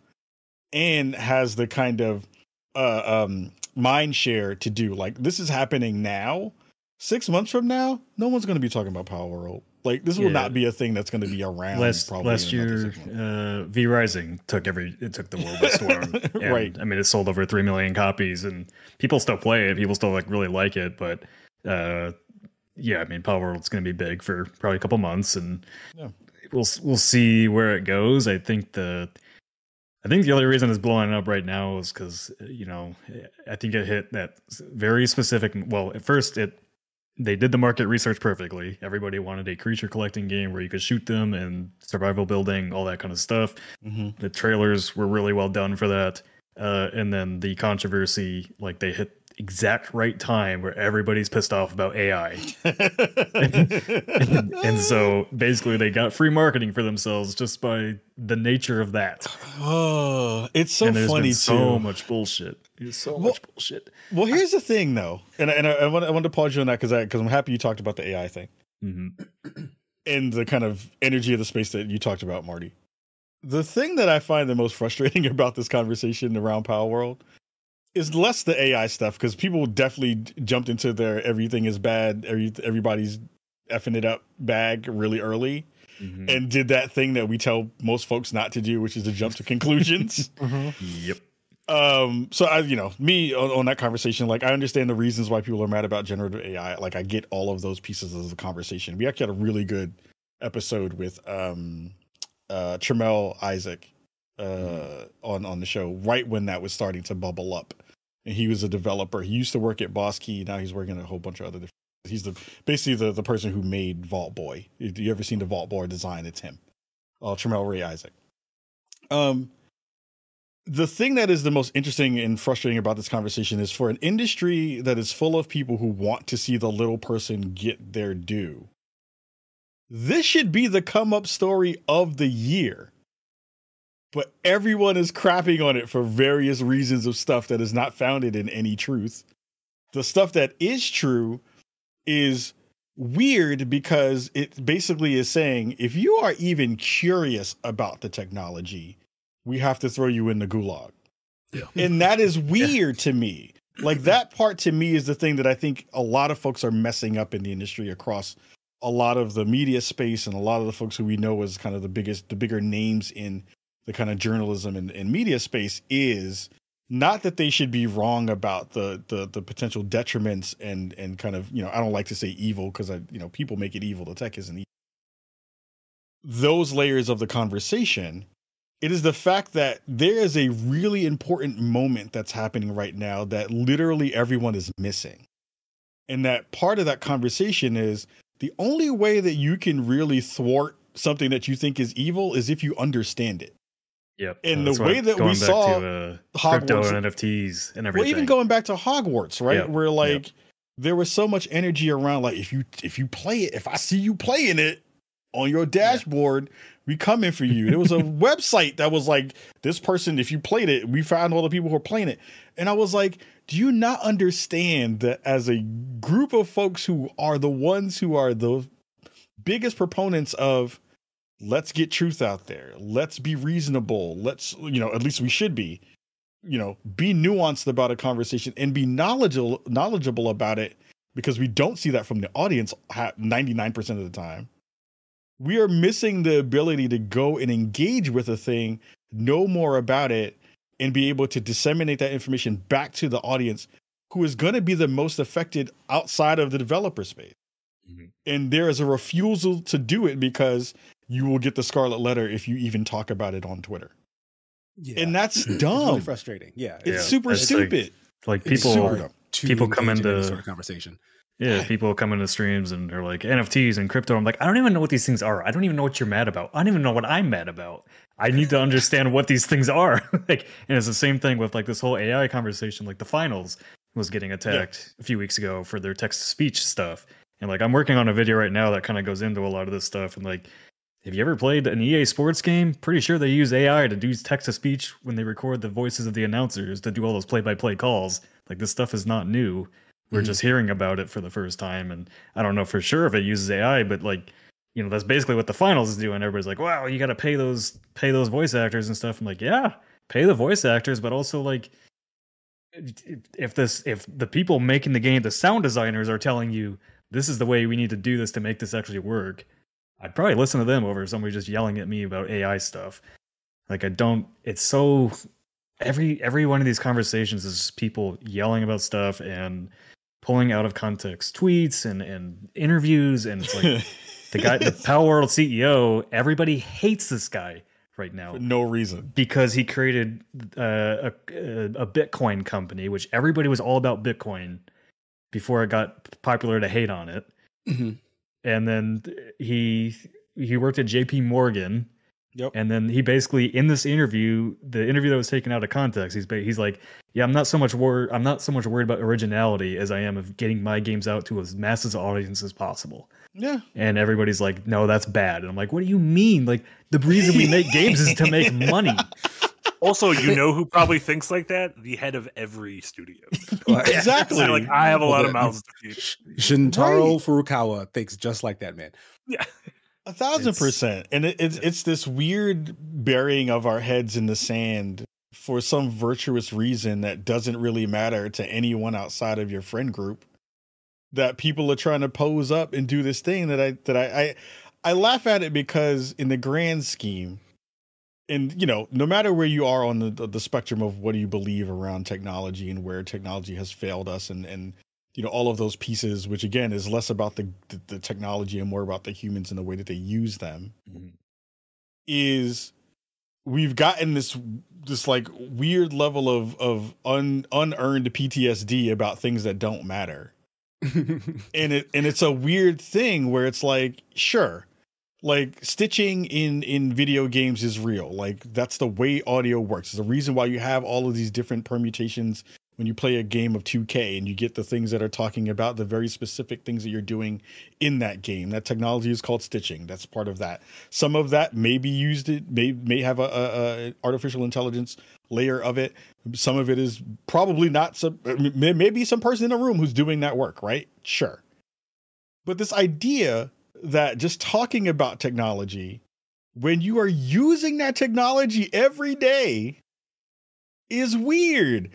and has the kind of uh, um, mind share to do. Like this is happening now. Six months from now, no one's going to be talking about Power World. Like this will not be a thing that's going to be around. Last last year, uh, V Rising took every it took the world by storm. right. I mean, it sold over three million copies, and people still play it. People still like really like it, but uh, yeah, I mean, Palworld's going to be big for probably a couple months, and yeah. we'll we'll see where it goes. I think the I think the only reason it's blowing up right now is because you know I think it hit that very specific. Well, at first it they did the market research perfectly. Everybody wanted a creature collecting game where you could shoot them and survival building, all that kind of stuff. Mm-hmm. The trailers were really well done for that. Uh, and then the controversy, like they hit exact right time where everybody's pissed off about AI. and, and, so basically they got free marketing for themselves just by the nature of that. Oh, it's so and funny So much bullshit. So well, much bullshit. Well, here's the thing though. And, and I, I, want, I want to pause you on that because I because I'm happy you talked about the AI thing. Mm-hmm. and the kind of energy of the space that you talked about, Marty. The thing that I find the most frustrating about this conversation around Palworld is less the AI stuff because people definitely jumped into their everything is bad, every, everybody's effing it up bag really early. Mm-hmm. And did that thing that we tell most folks not to do, which is to jump to conclusions. mm-hmm. Yep. Um. So I, you know, me on, on, that conversation, like I understand the reasons why people are mad about generative AI. Like I get all of those pieces of the conversation. We actually had a really good episode with um, uh, Tremel Isaac, uh, mm-hmm. on on the show right when that was starting to bubble up and he was a developer. He used to work at Boss Key. Now he's working at a whole bunch of other. Different, he's the basically the the person who made Vault Boy. If you ever seen the Vault Boy design? It's him. Uh, Tremel Ray Isaac. Um, the thing that is the most interesting and frustrating about this conversation is for an industry that is full of people who want to see the little person get their due. This should be the come up story of the year but everyone is crapping on it for various reasons of stuff that is not founded in any truth. The stuff that is true is weird because it basically is saying if you are even curious about the technology, we have to throw you in the gulag. Yeah. And that is weird yeah. to me. Like that part to me is the thing that I think a lot of folks are messing up in the industry across a lot of the media space and a lot of the folks who we know as kind of the biggest the bigger names in the kind of journalism and, and media space is not that they should be wrong about the the the potential detriments and and kind of you know I don't like to say evil because I you know people make it evil the tech isn't evil. Those layers of the conversation, it is the fact that there is a really important moment that's happening right now that literally everyone is missing, and that part of that conversation is the only way that you can really thwart something that you think is evil is if you understand it. Yep. And the way that we saw to, uh, crypto and NFTs and everything. Well, even going back to Hogwarts, right? Yep. Where like yep. there was so much energy around like if you if you play it, if I see you playing it on your dashboard, yeah. we coming for you. There was a website that was like this person, if you played it, we found all the people who are playing it. And I was like, do you not understand that as a group of folks who are the ones who are the biggest proponents of let's get truth out there. Let's be reasonable. Let's, you know, at least we should be, you know, be nuanced about a conversation and be knowledgeable knowledgeable about it because we don't see that from the audience 99% of the time. We are missing the ability to go and engage with a thing, know more about it, and be able to disseminate that information back to the audience who is going to be the most affected outside of the developer space. Mm-hmm. And there is a refusal to do it because you will get the scarlet letter if you even talk about it on Twitter. Yeah. And that's dumb. Really frustrating. Yeah. It's yeah. super stupid. Like, like people people come into sort of conversation. Yeah, people come into streams and they're like NFTs and crypto. I'm like, I don't even know what these things are. I don't even know what you're mad about. I don't even know what I'm mad about. I need to understand what these things are. like, and it's the same thing with like this whole AI conversation. Like the finals was getting attacked yeah. a few weeks ago for their text to speech stuff, and like I'm working on a video right now that kind of goes into a lot of this stuff. And like, have you ever played an EA Sports game? Pretty sure they use AI to do text to speech when they record the voices of the announcers to do all those play by play calls. Like this stuff is not new we're mm-hmm. just hearing about it for the first time, and I don't know for sure if it uses AI, but like you know that's basically what the finals is doing. Everybody's like, "Wow, you got to pay those pay those voice actors and stuff." I'm like, "Yeah, pay the voice actors, but also like." if this if the people making the game the sound designers are telling you this is the way we need to do this to make this actually work i'd probably listen to them over somebody just yelling at me about ai stuff like i don't it's so every every one of these conversations is people yelling about stuff and pulling out of context tweets and, and interviews. And it's like the guy, the Palworld CEO, everybody hates this guy right now. For no reason. Because he created uh, a, a Bitcoin company, which everybody was all about Bitcoin before it got popular to hate on it. Mm-hmm. And then he he worked at JP Morgan Yep. And then he basically in this interview, the interview that was taken out of context, he's he's like, "Yeah, I'm not so much worried. I'm not so much worried about originality as I am of getting my games out to as massive an audience as possible." Yeah. And everybody's like, "No, that's bad." And I'm like, "What do you mean? Like the reason we make games is to make money." Also, you know who probably thinks like that? The head of every studio. exactly. So like I have a lot of mouths to feed. Shuntaro right. Furukawa thinks just like that, man. Yeah. A thousand it's, percent. And it, it's it's this weird burying of our heads in the sand for some virtuous reason that doesn't really matter to anyone outside of your friend group. That people are trying to pose up and do this thing that I that I I, I laugh at it because in the grand scheme, and you know, no matter where you are on the the spectrum of what do you believe around technology and where technology has failed us and and you know all of those pieces which again is less about the the, the technology and more about the humans and the way that they use them mm-hmm. is we've gotten this this like weird level of of un, unearned PTSD about things that don't matter. and it and it's a weird thing where it's like sure like stitching in in video games is real like that's the way audio works it's the reason why you have all of these different permutations when you play a game of 2K and you get the things that are talking about the very specific things that you're doing in that game. That technology is called stitching. That's part of that. Some of that may be used. It may may have a, a, a artificial intelligence layer of it. Some of it is probably not. Some maybe some person in a room who's doing that work. Right? Sure. But this idea that just talking about technology when you are using that technology every day is weird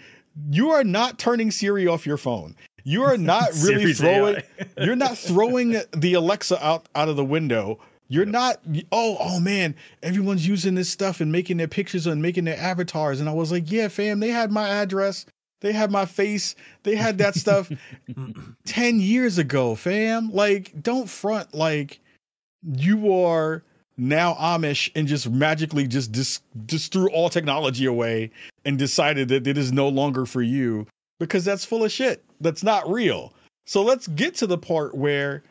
you are not turning Siri off your phone. You are not really throwing you're not throwing the Alexa out out of the window. You're not oh oh man, everyone's using this stuff and making their pictures and making their avatars and I was like, "Yeah, fam, they had my address. They had my face. They had that stuff 10 years ago, fam. Like don't front like you are now Amish and just magically just just just threw all technology away and decided that it is no longer for you because that's full of shit. That's not real. So let's get to the part where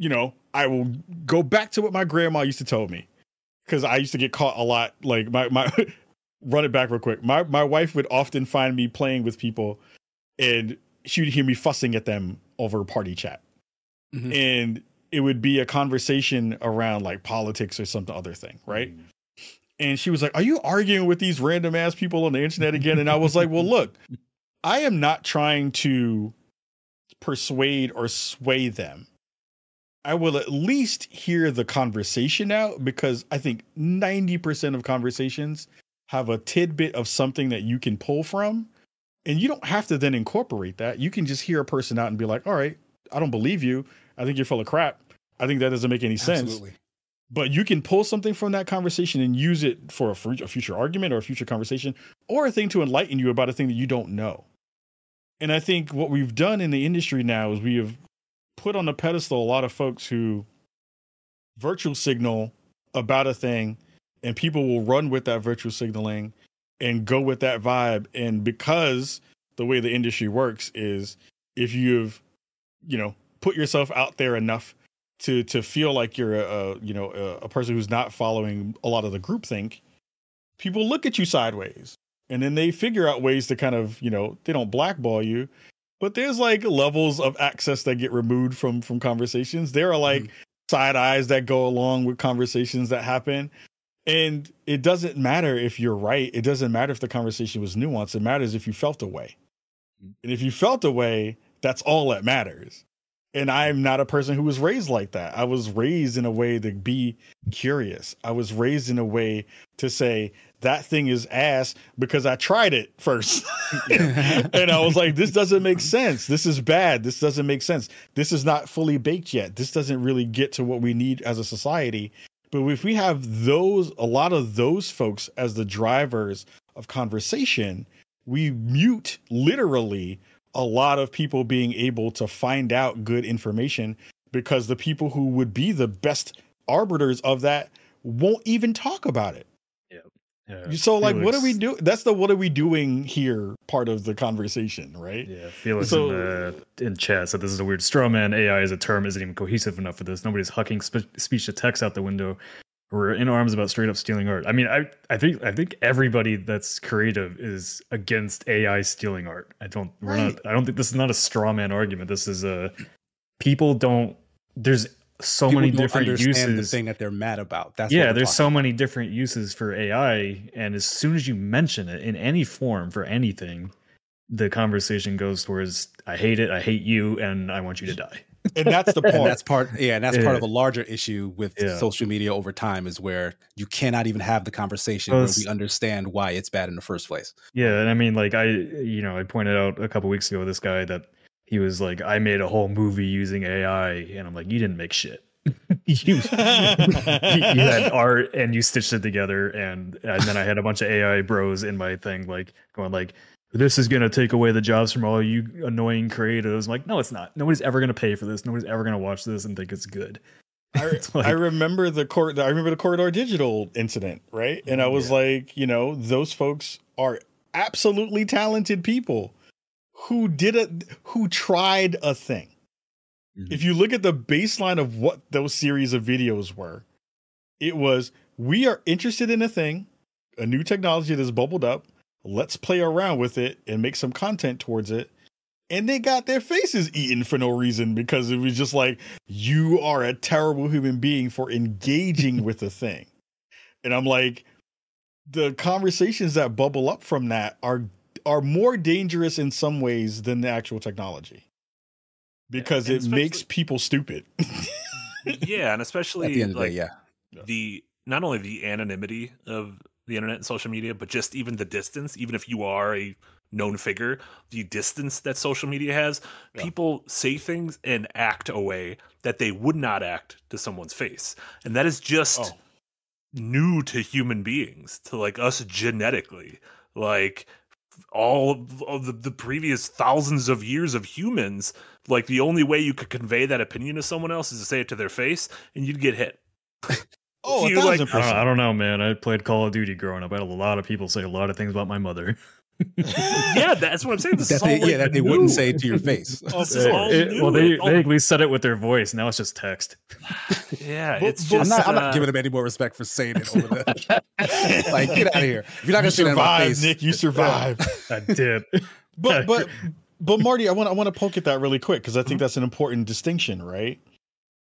you know, I will go back to what my grandma used to tell me cuz I used to get caught a lot like my my run it back real quick. My my wife would often find me playing with people and she would hear me fussing at them over party chat. Mm-hmm. And it would be a conversation around like politics or some other thing, right? Mm. And she was like, Are you arguing with these random ass people on the internet again? And I was like, Well, look, I am not trying to persuade or sway them. I will at least hear the conversation out because I think 90% of conversations have a tidbit of something that you can pull from. And you don't have to then incorporate that. You can just hear a person out and be like, all right, I don't believe you. I think you're full of crap. I think that doesn't make any sense. But you can pull something from that conversation and use it for a, a future argument or a future conversation or a thing to enlighten you about a thing that you don't know. And I think what we've done in the industry now is we have put on a pedestal a lot of folks who virtual signal about a thing and people will run with that virtual signaling and go with that vibe. And because the way the industry works is if you've you know, put yourself out there enough to to feel like you're a, a you know a, a, person who's not following a lot of the group think, people look at you sideways, and then they figure out ways to kind of you know they don't blackball you, but there's like levels of access that get removed from from conversations. There are like mm-hmm. side eyes that go along with conversations that happen. And it doesn't matter if you're right. It doesn't matter if the conversation was nuanced. It matters if you felt a way. Mm-hmm. And if you felt a way, that's all that matters and I'm not a person who was raised like that. I was raised in a way to be curious. I was raised in a way to say that thing is ass because I tried it first. and I was like, this doesn't make sense. This is bad. This doesn't make sense. This is not fully baked yet. This doesn't really get to what we need as a society. But if we have those, a lot of those folks as the drivers of conversation, we mute literally a lot of people being able to find out good information because the people who would be the best arbiters of that won't even talk about it. Yeah. So like Felix, what are we doing? That's the what are we doing here part of the conversation, right? Yeah. Felix so, in, the, in chat said this is a weird straw man. AI as a term isn't even cohesive enough for this. Nobody's hucking spe- speech to text out the window we're in arms about straight up stealing art. I mean, I, I think I think everybody that's creative is against AI stealing art. I don't we're right. not I don't think this is not a straw man argument. This is a people don't there's so people many different uses the thing that they're mad about. That's yeah, there's so many different uses for AI and as soon as you mention it in any form for anything, the conversation goes towards I hate it, I hate you and I want you to die and that's the part. that's part. Yeah, and that's yeah. part of a larger issue with yeah. social media over time is where you cannot even have the conversation well, where we understand why it's bad in the first place. Yeah, and I mean, like I, you know, I pointed out a couple weeks ago this guy that he was like, I made a whole movie using AI, and I'm like, you didn't make shit. you, you had art and you stitched it together and and then I had a bunch of AI bros in my thing like going like this is going to take away the jobs from all you annoying creatives. I'm like, no, it's not. Nobody's ever going to pay for this. Nobody's ever going to watch this and think it's good. I, like, I remember the court. I remember the corridor digital incident, right? And I was yeah. like, you know, those folks are absolutely talented people who did it who tried a thing. Mm-hmm. If you look at the baseline of what those series of videos were, it was we are interested in a thing, a new technology that's bubbled up let's play around with it and make some content towards it. And they got their faces eaten for no reason because it was just like, you are a terrible human being for engaging with the thing. And I'm like, the conversations that bubble up from that are are more dangerous in some ways than the actual technology because it makes people stupid. yeah, and especially like day, yeah. the not only the anonymity of the internet and social media, but just even the distance, even if you are a known figure, the distance that social media has, yeah. people say things and act a way that they would not act to someone's face. And that is just oh. new to human beings, to like us genetically. Like all of the, the previous thousands of years of humans, like the only way you could convey that opinion to someone else is to say it to their face and you'd get hit. Oh, you like, I don't, I don't, know, man. I played Call of Duty growing up. I had a lot of people say a lot of things about my mother. yeah, that's what I'm saying. This that they, like yeah, that they wouldn't say to your face. oh, it, well, they, they at least said it with their voice. Now it's just text. yeah, it's just. I'm not, uh, I'm not giving them any more respect for saying it over the. like, get out of here! If you're not gonna survive, Nick, you survived. I did. But but but Marty, I want I want to poke at that really quick because I think mm-hmm. that's an important distinction, right?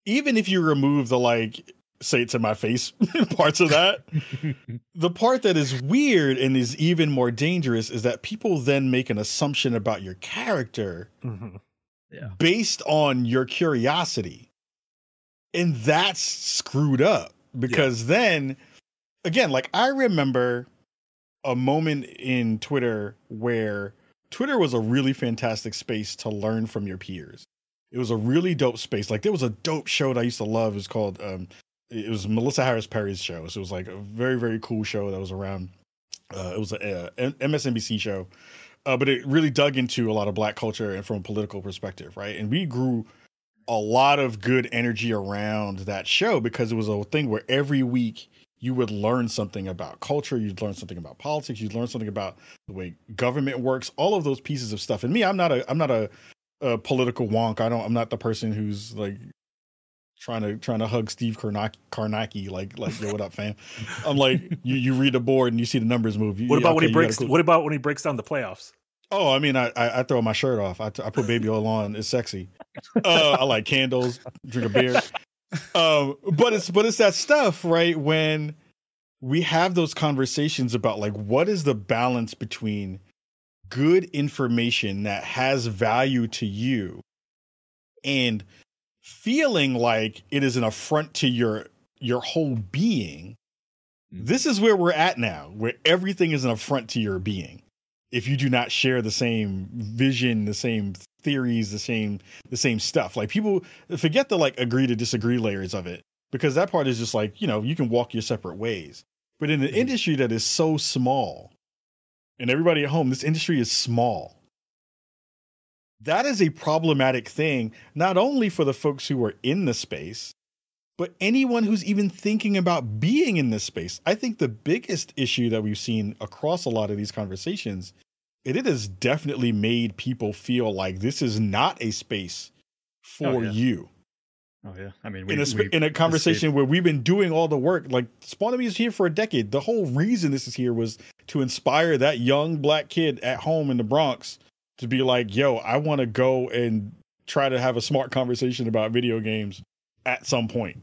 Even if you remove the like say it to my face parts of that. the part that is weird and is even more dangerous is that people then make an assumption about your character mm-hmm. yeah. based on your curiosity. And that's screwed up because yeah. then, again, like I remember a moment in Twitter where Twitter was a really fantastic space to learn from your peers. It was a really dope space. Like there was a dope show that I used to love. It was called um, it was Melissa Harris Perry's show. So it was like a very very cool show that was around. Uh, it was a, MSNBC show, uh, but it really dug into a lot of Black culture and from a political perspective, right? And we grew a lot of good energy around that show because it was a thing where every week you would learn something about culture, you'd learn something about politics, you'd learn something about the way government works, all of those pieces of stuff. And me, I'm not a I'm not a a political wonk. I don't. I'm not the person who's like trying to trying to hug Steve Kornacki like like yo, what up, fam? I'm like you you read the board and you see the numbers move. You, what about okay, when he breaks? What about when he breaks down the playoffs? Oh, I mean, I I, I throw my shirt off. I, t- I put baby oil on. It's sexy. Uh, I like candles. Drink a beer. Um, but it's but it's that stuff, right? When we have those conversations about like what is the balance between good information that has value to you and feeling like it is an affront to your your whole being mm-hmm. this is where we're at now where everything is an affront to your being. If you do not share the same vision the same theories the same the same stuff. Like people forget the like agree to disagree layers of it because that part is just like you know you can walk your separate ways. But in an mm-hmm. industry that is so small and everybody at home this industry is small that is a problematic thing not only for the folks who are in the space but anyone who's even thinking about being in this space i think the biggest issue that we've seen across a lot of these conversations it, it has definitely made people feel like this is not a space oh, for Oh, yeah. you Oh yeah, I mean, in a sp- in a conversation where we've been doing all the work. Like Spawn On Me is here for a decade. The whole reason this is here was to inspire that young black kid at home in the Bronx to be like, "Yo, I want to go and try to have a smart conversation about video games at some point."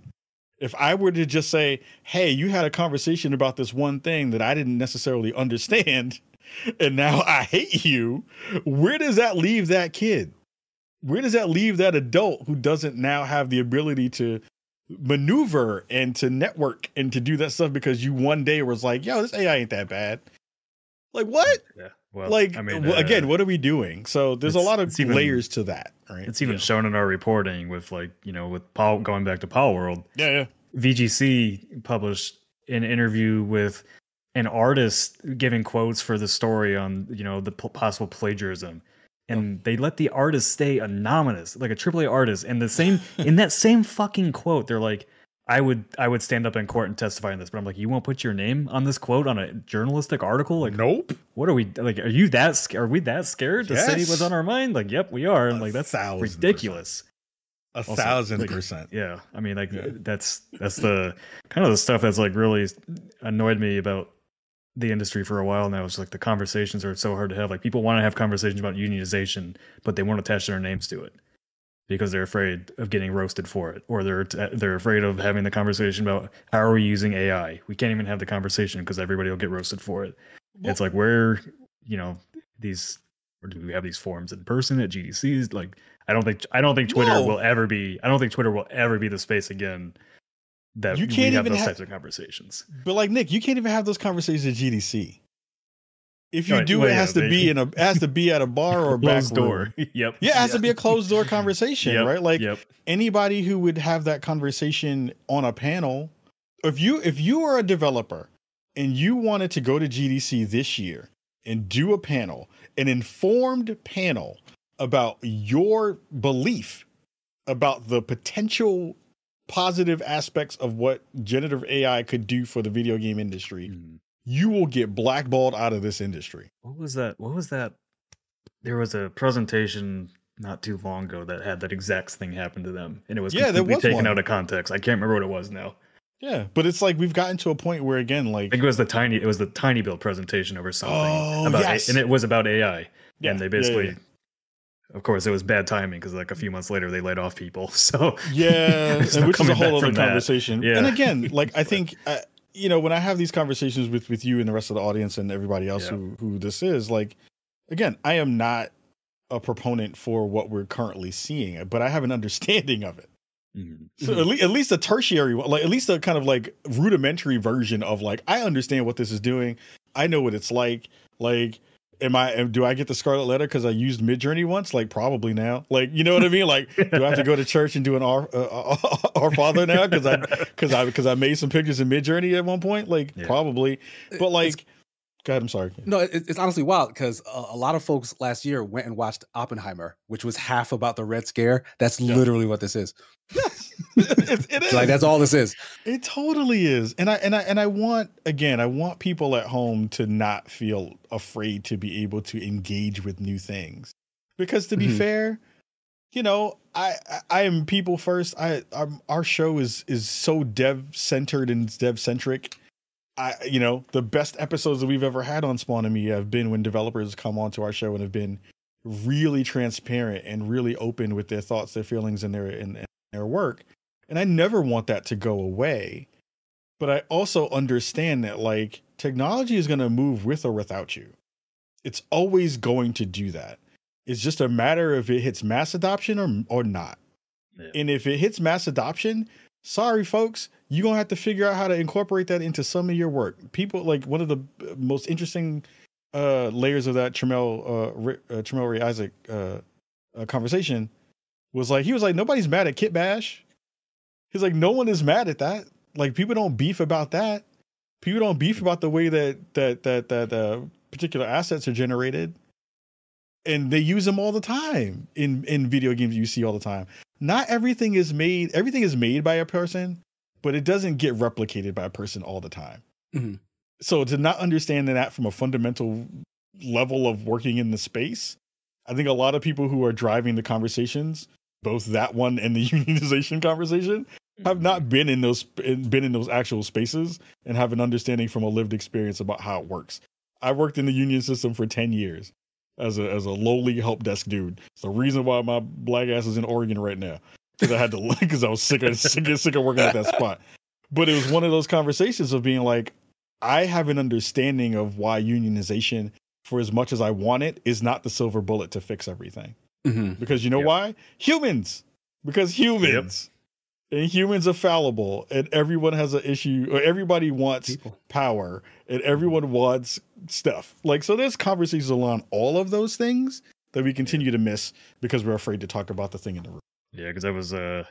If I were to just say, "Hey, you had a conversation about this one thing that I didn't necessarily understand, and now I hate you," where does that leave that kid? where does that leave that adult who doesn't now have the ability to maneuver and to network and to do that stuff because you one day was like, yo, this AI ain't that bad. Like what? yeah, well, like I mean, uh, again, what are we doing? So there's a lot of even- layers to that, right? It's even yeah. shown in our reporting with like you know with Paul going back to Palworld. yeah, yeah. VGC published an interview with an artist giving quotes for the story on you know the p- possible plagiarism and they let the artist stay anonymous like a AAA artist and the same in that same fucking quote they're like I would I would stand up in court and testify on this but I'm like you won't put your name on this quote on a journalistic article like Nope. what are we like are you that sc- are we that scared to say Yes. what's on our mind like yep we are and like that's thousand percent. ridiculous A Also, thousand like, percent. yeah, I mean, like Yeah. that's that's the kind of the stuff that's like really annoyed me about the industry for a while now. It's like the conversations are so hard to have. Like people want to have conversations about unionization, but they won't attach their names to it because they're afraid of getting roasted for it, or they're they're afraid of having the conversation about how are we using AI. We can't even have the conversation because everybody will get roasted for it. it's like where you know these or do we have these forums in person at GDCs? Like I don't think I don't think Twitter No. will ever be I don't think Twitter will ever be the space again that You we can't have even those ha- types of conversations. But like Nick, you can't even have those conversations at GDC. If you Right, do, it has to be in a has to be at a bar or a back Closed door. yep. Yeah, it has to be a closed door conversation, Yep, right? Like yep. anybody who would have that conversation on a panel if you if you are a developer and you wanted to go to GDC this year and do a panel an informed panel about your belief about the potential positive aspects of what generative AI could do for the video game industry Mhm. You will get blackballed out of this industry What was that? What was that? There was a presentation not too long ago that had that exact thing happen to them, and it was Yeah, completely was taken one. out of context. I can't remember what it was now. yeah but it's like we've gotten to a point where again I like think it was the tiny. It was the tinyBuild presentation over something Oh, about, yes. and it was about AI. Yeah, and they yeah, basically, yeah. of course, it was bad timing because like a few months later they laid off people. So Yeah, no which is a whole other that. conversation. Yeah. And again, like I think, uh, you know, when I have these conversations with with you and the rest of the audience and everybody else Yeah. who who this is, like, again, I am not a proponent for what we're currently seeing, but I have an understanding of it. Mhm. So at, le- at least a tertiary like at least a kind of like rudimentary version of like I understand what this is doing. I know what it's like. Like, am I? am- Do I get the scarlet letter because I used Midjourney once? Like, probably now. Like, you know what I mean? Like, do I have to go to church and do an Our uh, Our Father now because I because I because I made some pictures in Midjourney at one point? Like, Yeah. probably. But like, God, I'm sorry. No, it, it's honestly wild because a, a lot of folks last year went and watched Oppenheimer, which was half about the Red Scare. That's Yeah. literally what this is. it, it is. Like that's all this is. It totally is. And I and I and I want again, I want people at home to not feel afraid to be able to engage with new things. Because to be Mhm. fair, you know, I I am people first. I I'm, our show is is so dev centered and dev centric. I you know the best episodes that we've ever had on Spawn On Me have been when developers come onto our show and have been really transparent and really open with their thoughts, their feelings, and their and, and their work. And I never want that to go away. But I also understand that like technology is going to move with or without you. It's always going to do that. It's just a matter of it hits mass adoption or or not. Yeah. And if it hits mass adoption, sorry folks, you're gonna have to figure out how to incorporate that into some of your work. People like one of the most interesting uh, layers of that Tremel uh, uh Ray Isaac uh, uh, conversation was like he was like nobody's mad at Kit Bash. He's like no one is mad at that. Like people don't beef about that. People don't beef about the way that that that that uh, particular assets are generated and they use them all the time in in video games you see all the time not everything is made everything is made by a person but it doesn't get replicated by a person all the time mm-hmm. so to not understand that from a fundamental level of working in the space i think a lot of people who are driving the conversations both that one and the unionization conversation have not mm-hmm. been in those been in those actual spaces and have an understanding from a lived experience about how it works i worked in the union system for 10 years as a as a lowly help desk dude. It's the reason why my black ass is in Oregon right now because I had to because I was sick of sick, sick of working at that spot. But it was one of those conversations of being like, I have an understanding of why unionization, for as much as I want it, is not the silver bullet to fix everything. Mm-hmm. Because you know yep. why? Humans. Because humans. Yep and humans are fallible and everyone has an issue or everybody wants People. power and everyone wants stuff. Like so there's conversations along all of those things that we continue to miss because we're afraid to talk about the thing in the room. Yeah because i was uh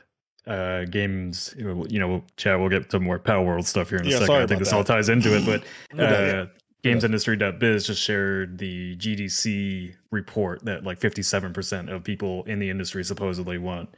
uh games you know chad we'll get to more Palworld stuff here in a yeah, second. I think this that. all ties into it but uh gamesindustry.biz just shared the gdc report that like 57% of people in the industry supposedly want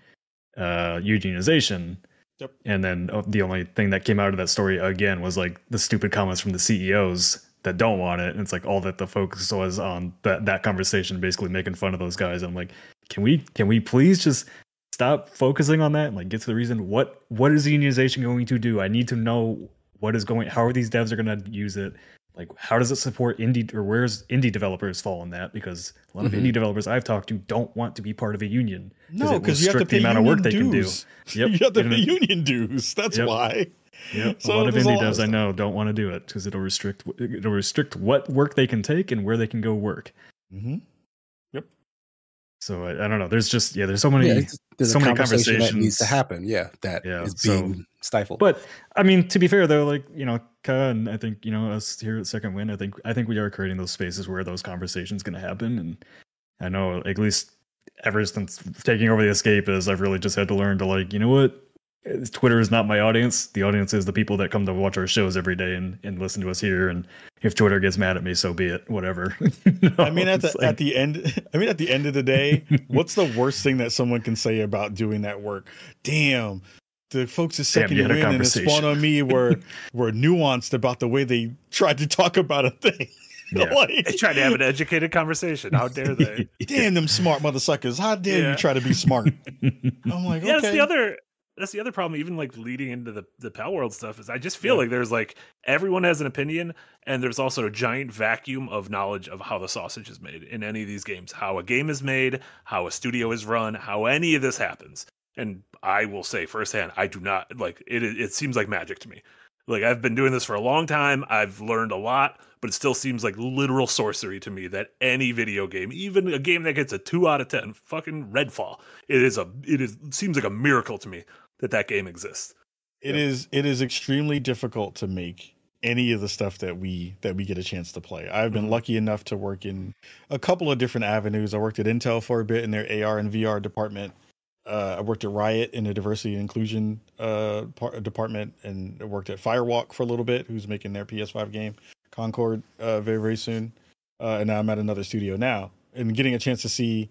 uh, unionization. Yep. And then uh, the only thing that came out of that story again was like the stupid comments from the CEOs that don't want it. And it's like all that the focus was on that that conversation, basically making fun of those guys. I'm like, can we can we please just stop focusing on that and like get to the reason what what is unionization going to do? I need to know what is going how are these devs are going to use it like how does it support indie or where's indie developers fall in that because a lot of mm-hmm. indie developers i've talked to don't want to be part of a union no because you have to pay the amount of work dues. they can do yep. you have to pay union dues that's yep. why Yep. So a lot of indie devs I know don't want to do it because it'll restrict it'll restrict what work they can take and where they can go work. Mm-hmm. So I, I, don't know. There's just yeah. There's so many. Yeah, there's so many conversations that needs to happen. Yeah, that yeah, is being so, stifled. But I mean, to be fair though, like you know, Ka and I think you know us here at Second Wind, I think I think we are creating those spaces where those conversations going to happen, and I know at least ever since taking over the escape is I've really just had to learn to like you know what Twitter is not my audience. The audience is the people that come to watch our shows every day and, and listen to us here. And if Twitter gets mad at me, so be it. Whatever. no, I mean, at the like... at the end, I mean, at the end of the day, what's the worst thing that someone can say about doing that work? Damn, the folks at Second Wind and Spawn on Me were were nuanced about the way they tried to talk about a thing. Yeah. like, they tried to have an educated conversation. How dare they? Damn them smart motherfuckers! How dare yeah. you try to be smart? I'm like, yeah, okay. that's the other that's the other problem even like leading into the the Palworld stuff is i just feel yeah. like there's like everyone has an opinion and there's also a giant vacuum of knowledge of how the sausage is made in any of these games how a game is made how a studio is run how any of this happens and i will say firsthand i do not like it it seems like magic to me like I've been doing this for a long time. I've learned a lot, but it still seems like literal sorcery to me that any video game, even a game that gets a 2 out of 10, fucking Redfall, it is a it is seems like a miracle to me that that game exists. It yep. is it is extremely difficult to make any of the stuff that we that we get a chance to play. I've been mm-hmm. lucky enough to work in a couple of different avenues. I worked at Intel for a bit in their AR and VR department. Uh, I worked at Riot in the diversity and inclusion uh, part, department, and I worked at Firewalk for a little bit, who's making their PS5 game Concord uh, very very soon. Uh, and now I'm at another studio now, and getting a chance to see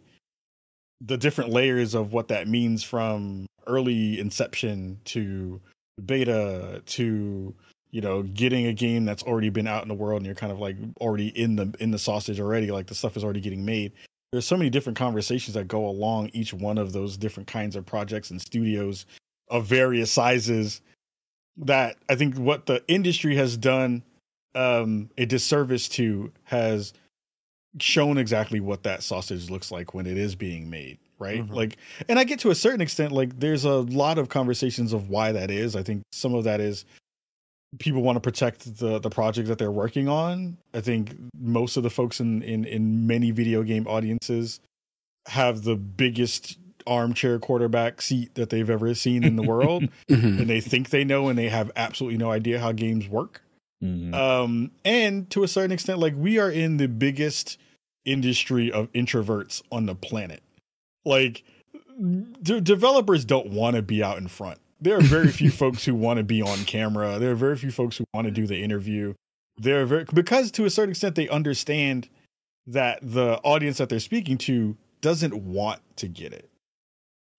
the different layers of what that means from early inception to beta to you know getting a game that's already been out in the world and you're kind of like already in the in the sausage already like the stuff is already getting made. There's so many different conversations that go along each one of those different kinds of projects and studios of various sizes that I think what the industry has done um, a disservice to has shown exactly what that sausage looks like when it is being made right mm-hmm. like and i get to a certain extent like there's a lot of conversations of why that is i think some of that is people want to protect the the project that they're working on i think most of the folks in in in many video game audiences have the biggest armchair quarterback seat that they've ever seen in the world mm-hmm. and they think they know and they have absolutely no idea how games work mm-hmm. um and to a certain extent like we are in the biggest industry of introverts on the planet like d- developers don't want to be out in front. There are very few folks who want to be on camera. There are very few folks who want to do the interview. There are very because to a certain extent they understand that the audience that they're speaking to doesn't want to get it.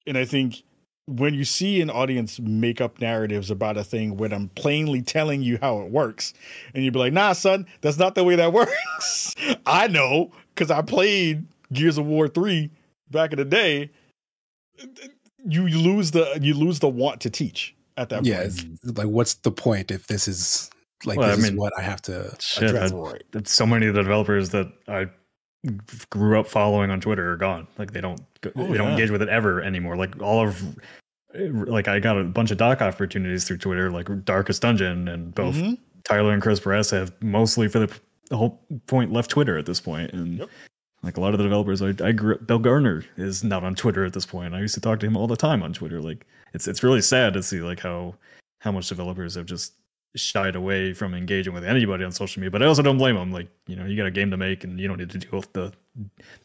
And I think when you see an audience make up narratives about a thing when I'm plainly telling you how it works, and you'd be like, nah, son, that's not the way that works. I know because I played Gears of War 3 back in the day. You lose the you lose the want to teach at that yeah, point. Yeah, like what's the point if this is like well, this I mean, is what I have to shit, address? I, so many of the developers that I grew up following on Twitter are gone. Like they don't oh, they don't engage with it ever anymore. Like all of like I got a bunch of doc opportunities through Twitter, like Darkest Dungeon, and both mm-hmm. Tyler and Chris Perez have mostly for the, the, whole point left Twitter at this point, and. Yep. Like a lot of the developers, I, I grew Bill Gardner is not on Twitter at this point. I used to talk to him all the time on Twitter. Like it's it's really sad to see like how how much developers have just shied away from engaging with anybody on social media. But I also don't blame them. Like, you know, you got a game to make and you don't need to deal with the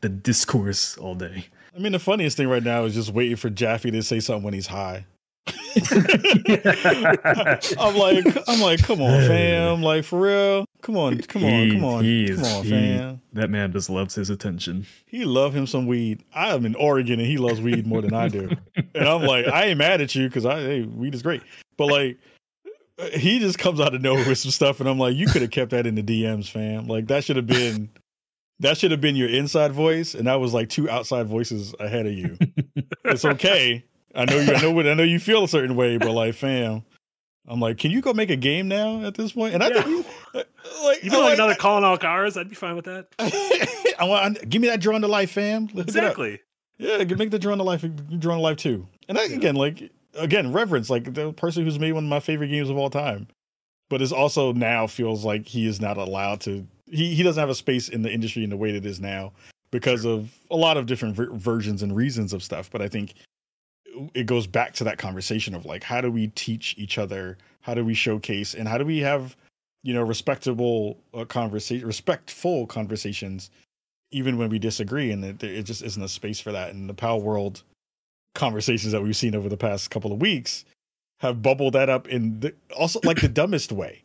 the discourse all day. I mean, the funniest thing right now is just waiting for Jaffe to say something when he's high. I'm like, I'm like, come on, fam. Like for real. Come on, come on, come on, come on, fam. that man just loves his attention. He love him some weed. I am in Oregon and he loves weed more than I do. and I'm like, I ain't mad at you because I hey, weed is great. But like he just comes out of nowhere with some stuff, and I'm like, you could have kept that in the DMs, fam. Like that should have been that should have been your inside voice, and that was like two outside voices ahead of you. it's okay. I know you. I know. What, I know you feel a certain way, but like, fam, I'm like, can you go make a game now at this point? And I yeah. think, uh, like, you feel like, like another calling all cars. I'd be fine with that. I want. Give me that drawn to life, fam. Let's exactly. Yeah, make the drawn to life. Drawn to life too. And I, again, like again reverence like the person who's made one of my favorite games of all time but is also now feels like he is not allowed to he, he doesn't have a space in the industry in the way that it is now because of a lot of different ver- versions and reasons of stuff but i think it goes back to that conversation of like how do we teach each other how do we showcase and how do we have you know respectable uh, conversation respectful conversations even when we disagree and it, it just isn't a space for that in the Palworld conversations that we've seen over the past couple of weeks have bubbled that up in the, also like the dumbest way.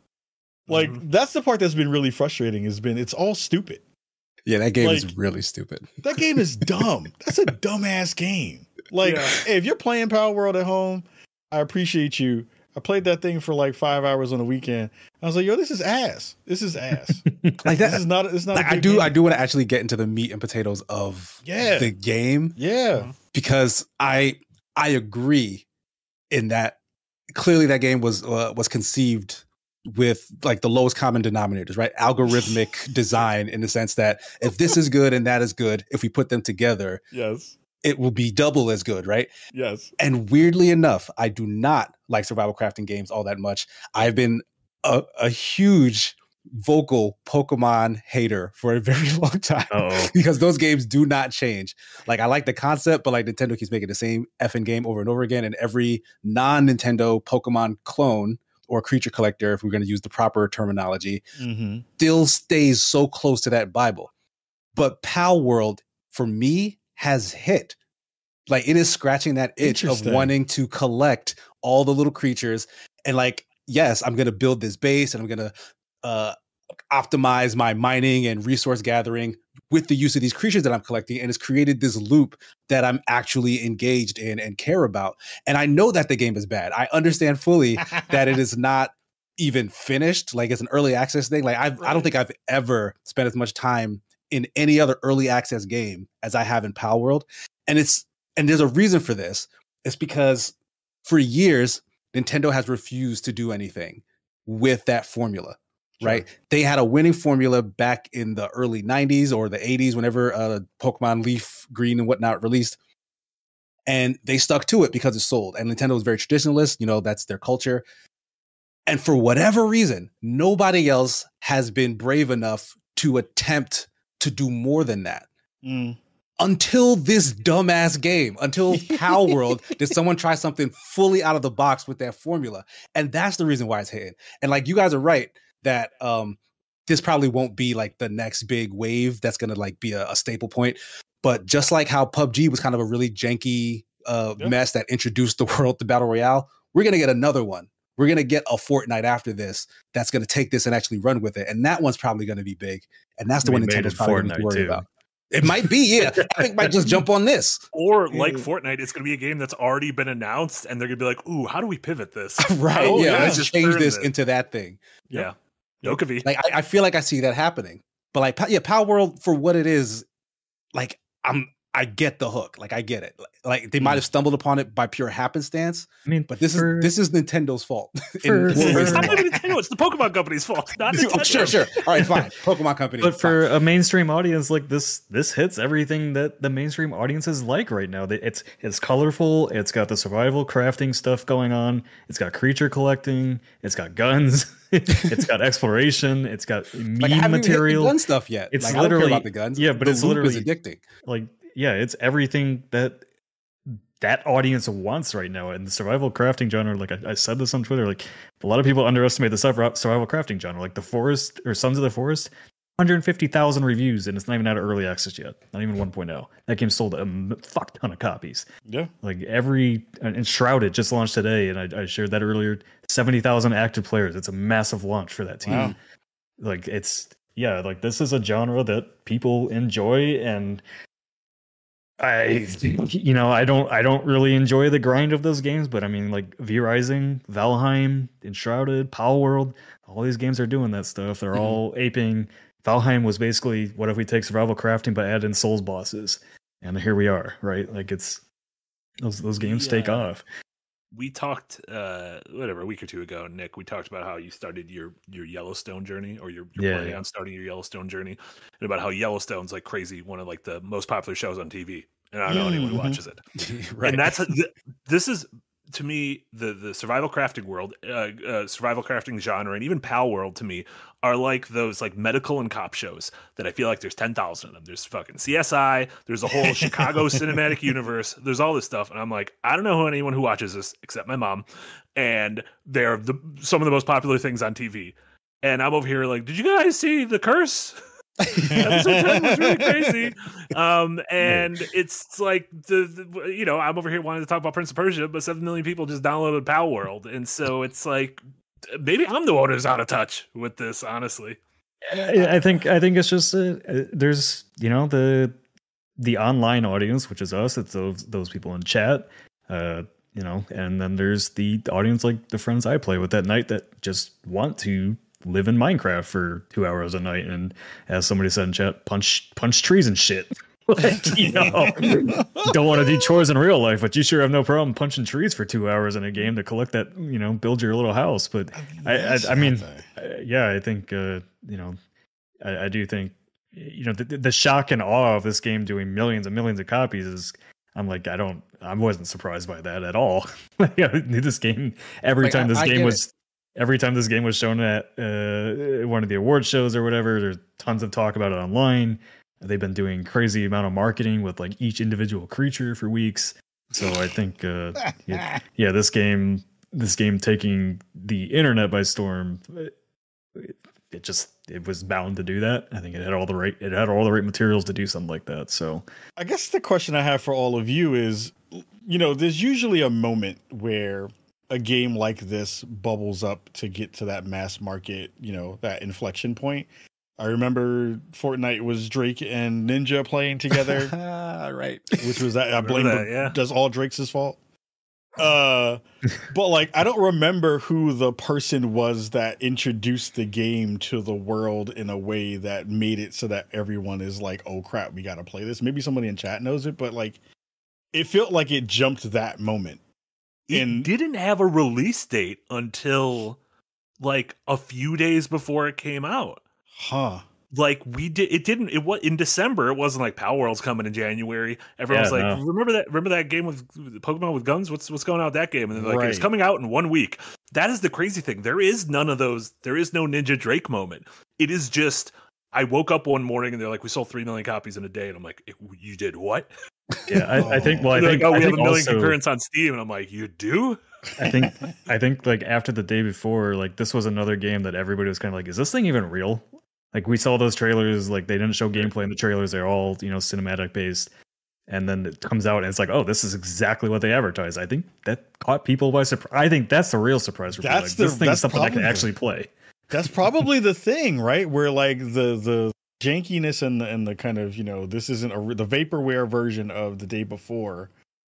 Like mm-hmm. that's the part that's been really frustrating. Has been it's all stupid. Yeah, that game like, is really stupid. That game is dumb. that's a dumbass game. Like, yeah. hey, if you're playing Palworld at home, I appreciate you. I played that thing for like five hours on the weekend. I was like, yo, this is ass. This is ass. like that is not. It's not. Like, I do. Game. I do want to actually get into the meat and potatoes of yeah. the game. Yeah because I I agree in that clearly that game was uh, was conceived with like the lowest common denominators, right? Algorithmic design in the sense that if this is good and that is good, if we put them together, yes, it will be double as good, right? Yes. And weirdly enough, I do not like survival crafting games all that much. I've been a, a huge vocal Pokemon hater for a very long time Uh-oh. because those games do not change. Like I like the concept, but like Nintendo keeps making the same effing game over and over again, and every non-Nintendo Pokemon clone or creature collector, if we're going to use the proper terminology, mm-hmm. still stays so close to that Bible. But Palworld for me, has hit. Like it is scratching that itch of wanting to collect all the little creatures and like yes, I'm going to build this base and I'm going to uh, optimize my mining and resource gathering with the use of these creatures that I'm collecting, and it's created this loop that I'm actually engaged in and care about. And I know that the game is bad. I understand fully that it is not even finished. Like it's an early access thing. Like I, right. I don't think I've ever spent as much time in any other early access game as I have in Palworld. And it's and there's a reason for this. It's because for years Nintendo has refused to do anything with that formula. Sure. Right? They had a winning formula back in the early 90s or the 80s whenever uh, Pokemon Leaf Green and whatnot released. And they stuck to it because it sold. And Nintendo was very traditionalist, you know, that's their culture. And for whatever reason, nobody else has been brave enough to attempt to do more than that. Mm. Until this dumbass game, until Palworld, did someone try something fully out of the box with that formula. And that's the reason why it's hitting. And like you guys are right that um this probably won't be like the next big wave that's gonna like be a, a staple point. But just like how PUBG was kind of a really janky uh, mess that introduced the world to battle royale, we're gonna get another one we're going to get a Fortnite after this that's going to take this and actually run with it. And that one's probably going to be big. And that's the one Nintendo's probably going to worry too. about. It might be, yeah. I think might just jump on this. Or like Fortnite, it's going to be a game that's already been announced, and they're going to be like, "Ooh, how do we pivot this?" right? Oh, yeah, let's just change this it. into that thing. Yeah, yep. Yokovi. Like I, I, feel like I see that happening, but like, yeah, Palworld for what it is, like I'm I get the hook. Like I get it. Like they might mm. have stumbled upon it by pure happenstance. I mean, but this for, is this is Nintendo's fault. For, it's not Nintendo. It's the Pokemon Company's fault. Not oh, sure, sure. All right, fine. Pokemon Company. But for fine. a mainstream audience like this, this hits everything that the mainstream audience is like right now. It's it's colorful. It's got the survival crafting stuff going on. It's got creature collecting. It's got guns. it's got exploration. It's got meme like, material. gun stuff yet? It's like, literally about the guns. Yeah, but the it's literally addicting. Like yeah, it's everything that that audience wants right now. in the survival crafting genre, like I, I, said this on Twitter, like a lot of people underestimate the survival crafting genre. Like the Forest or Sons of the Forest, 150,000 reviews, and it's not even out of early access yet. Not even 1.0. That game sold a fuck ton of copies. Yeah. Like every, and Shrouded just launched today, and I, I shared that earlier. 70,000 active players. It's a massive launch for that team. Wow. Like it's, yeah, like this is a genre that people enjoy and I you know I don't I don't really enjoy the grind of those games, but I mean like V Rising, Valheim, Enshrouded, Palworld, all these games are doing that stuff. They're mm-hmm. all aping. Valheim was basically what if we take survival crafting but add in Souls bosses, and here we are, right? Like it's those those games yeah. take off we talked uh whatever a week or two ago nick we talked about how you started your your yellowstone journey or you're, you're yeah, planning yeah. on starting your yellowstone journey and about how yellowstone's like crazy one of like the most popular shows on tv and i don't know anyone who mm-hmm. watches it right and that's this is to me the the survival crafting world uh, uh, survival crafting genre and even pal world to me are like those like medical and cop shows that i feel like there's 10,000 of them. There's fucking csi there's a whole chicago cinematic universe there's all this stuff and i'm like i don't know anyone who watches this except my mom and they're the some of the most popular things on tv and i'm over here like did you guys see the curse episode 10 was really crazy. Um, and it's like the, the, you know, I'm over here wanting to talk about Prince of Persia, but seven million people just downloaded Pal World, and so it's like maybe I'm the one who's out of touch with this, honestly. I think I think it's just uh, uh, there's you know the the online audience, which is us. It's those those people in chat. Uh, you know, and then there's the audience like the friends I play with that night that just want to live in Minecraft for two hours a night and as somebody said in chat, punch punch trees and shit. like, you know, don't want to do chores in real life, but you sure have no problem punching trees for two hours in a game to collect that, you know, build your little house. But I, I, I mean, yeah, I think, uh, you know, I, I do think, you know, the, the shock and awe of this game doing millions and millions of copies is, I'm like, I don't, I wasn't surprised by that at all. this game, every like, time this game was, it every time this game was shown at uh, one of the award shows or whatever, there's tons of talk about it online. They've been doing crazy amount of marketing with like each individual creature for weeks. So I think, uh, yeah, yeah, this game, this game taking the internet by storm, it, it just it was bound to do that. I think it had all the right it had all the right materials to do something like that. So I guess the question I have for all of you is, you know, there's usually a moment where a game like this bubbles up to get to that mass market, you know, that inflection point. I remember Fortnite was Drake and Ninja playing together. right. Which was that I blame that, yeah. does all Drake's fault. Uh, but like I don't remember who the person was that introduced the game to the world in a way that made it so that everyone is like, "Oh crap, we got to play this." Maybe somebody in chat knows it, but like it felt like it jumped that moment. It And- didn't have a release date until like a few days before it came out. Huh. Like we did, it didn't. It was in December. It wasn't like Palworld's coming in January. Everyone was like, no. "Remember that? Remember that game with Pokemon with guns? What's what's going on with that game?" And they're like, "It's coming out in one week." That is the crazy thing. There is none of those. There is no Ninja Drake moment. It is just. I woke up one morning and they're like, "We sold three million copies in a day," and I'm like, "You did what?" Yeah, I, I think. Well, I think. like, "Oh, I we have a million also, concurrents on Steam," and I'm like, "You do?" I think. I think like after the day before, like this was another game that everybody was kind of like, "Is this thing even real?" Like we saw those trailers. Like they didn't show gameplay in the trailers. They're all you know cinematic based. And then it comes out and it's like, oh, this is exactly what they advertised. I think that caught people by surprise. I think that's the real surprise. For. That's Like, the- this thing that's is something I can actually play. That's probably the thing, right? Where like the the jankiness and the and the kind of you know this isn't a the vaporware version of the day before.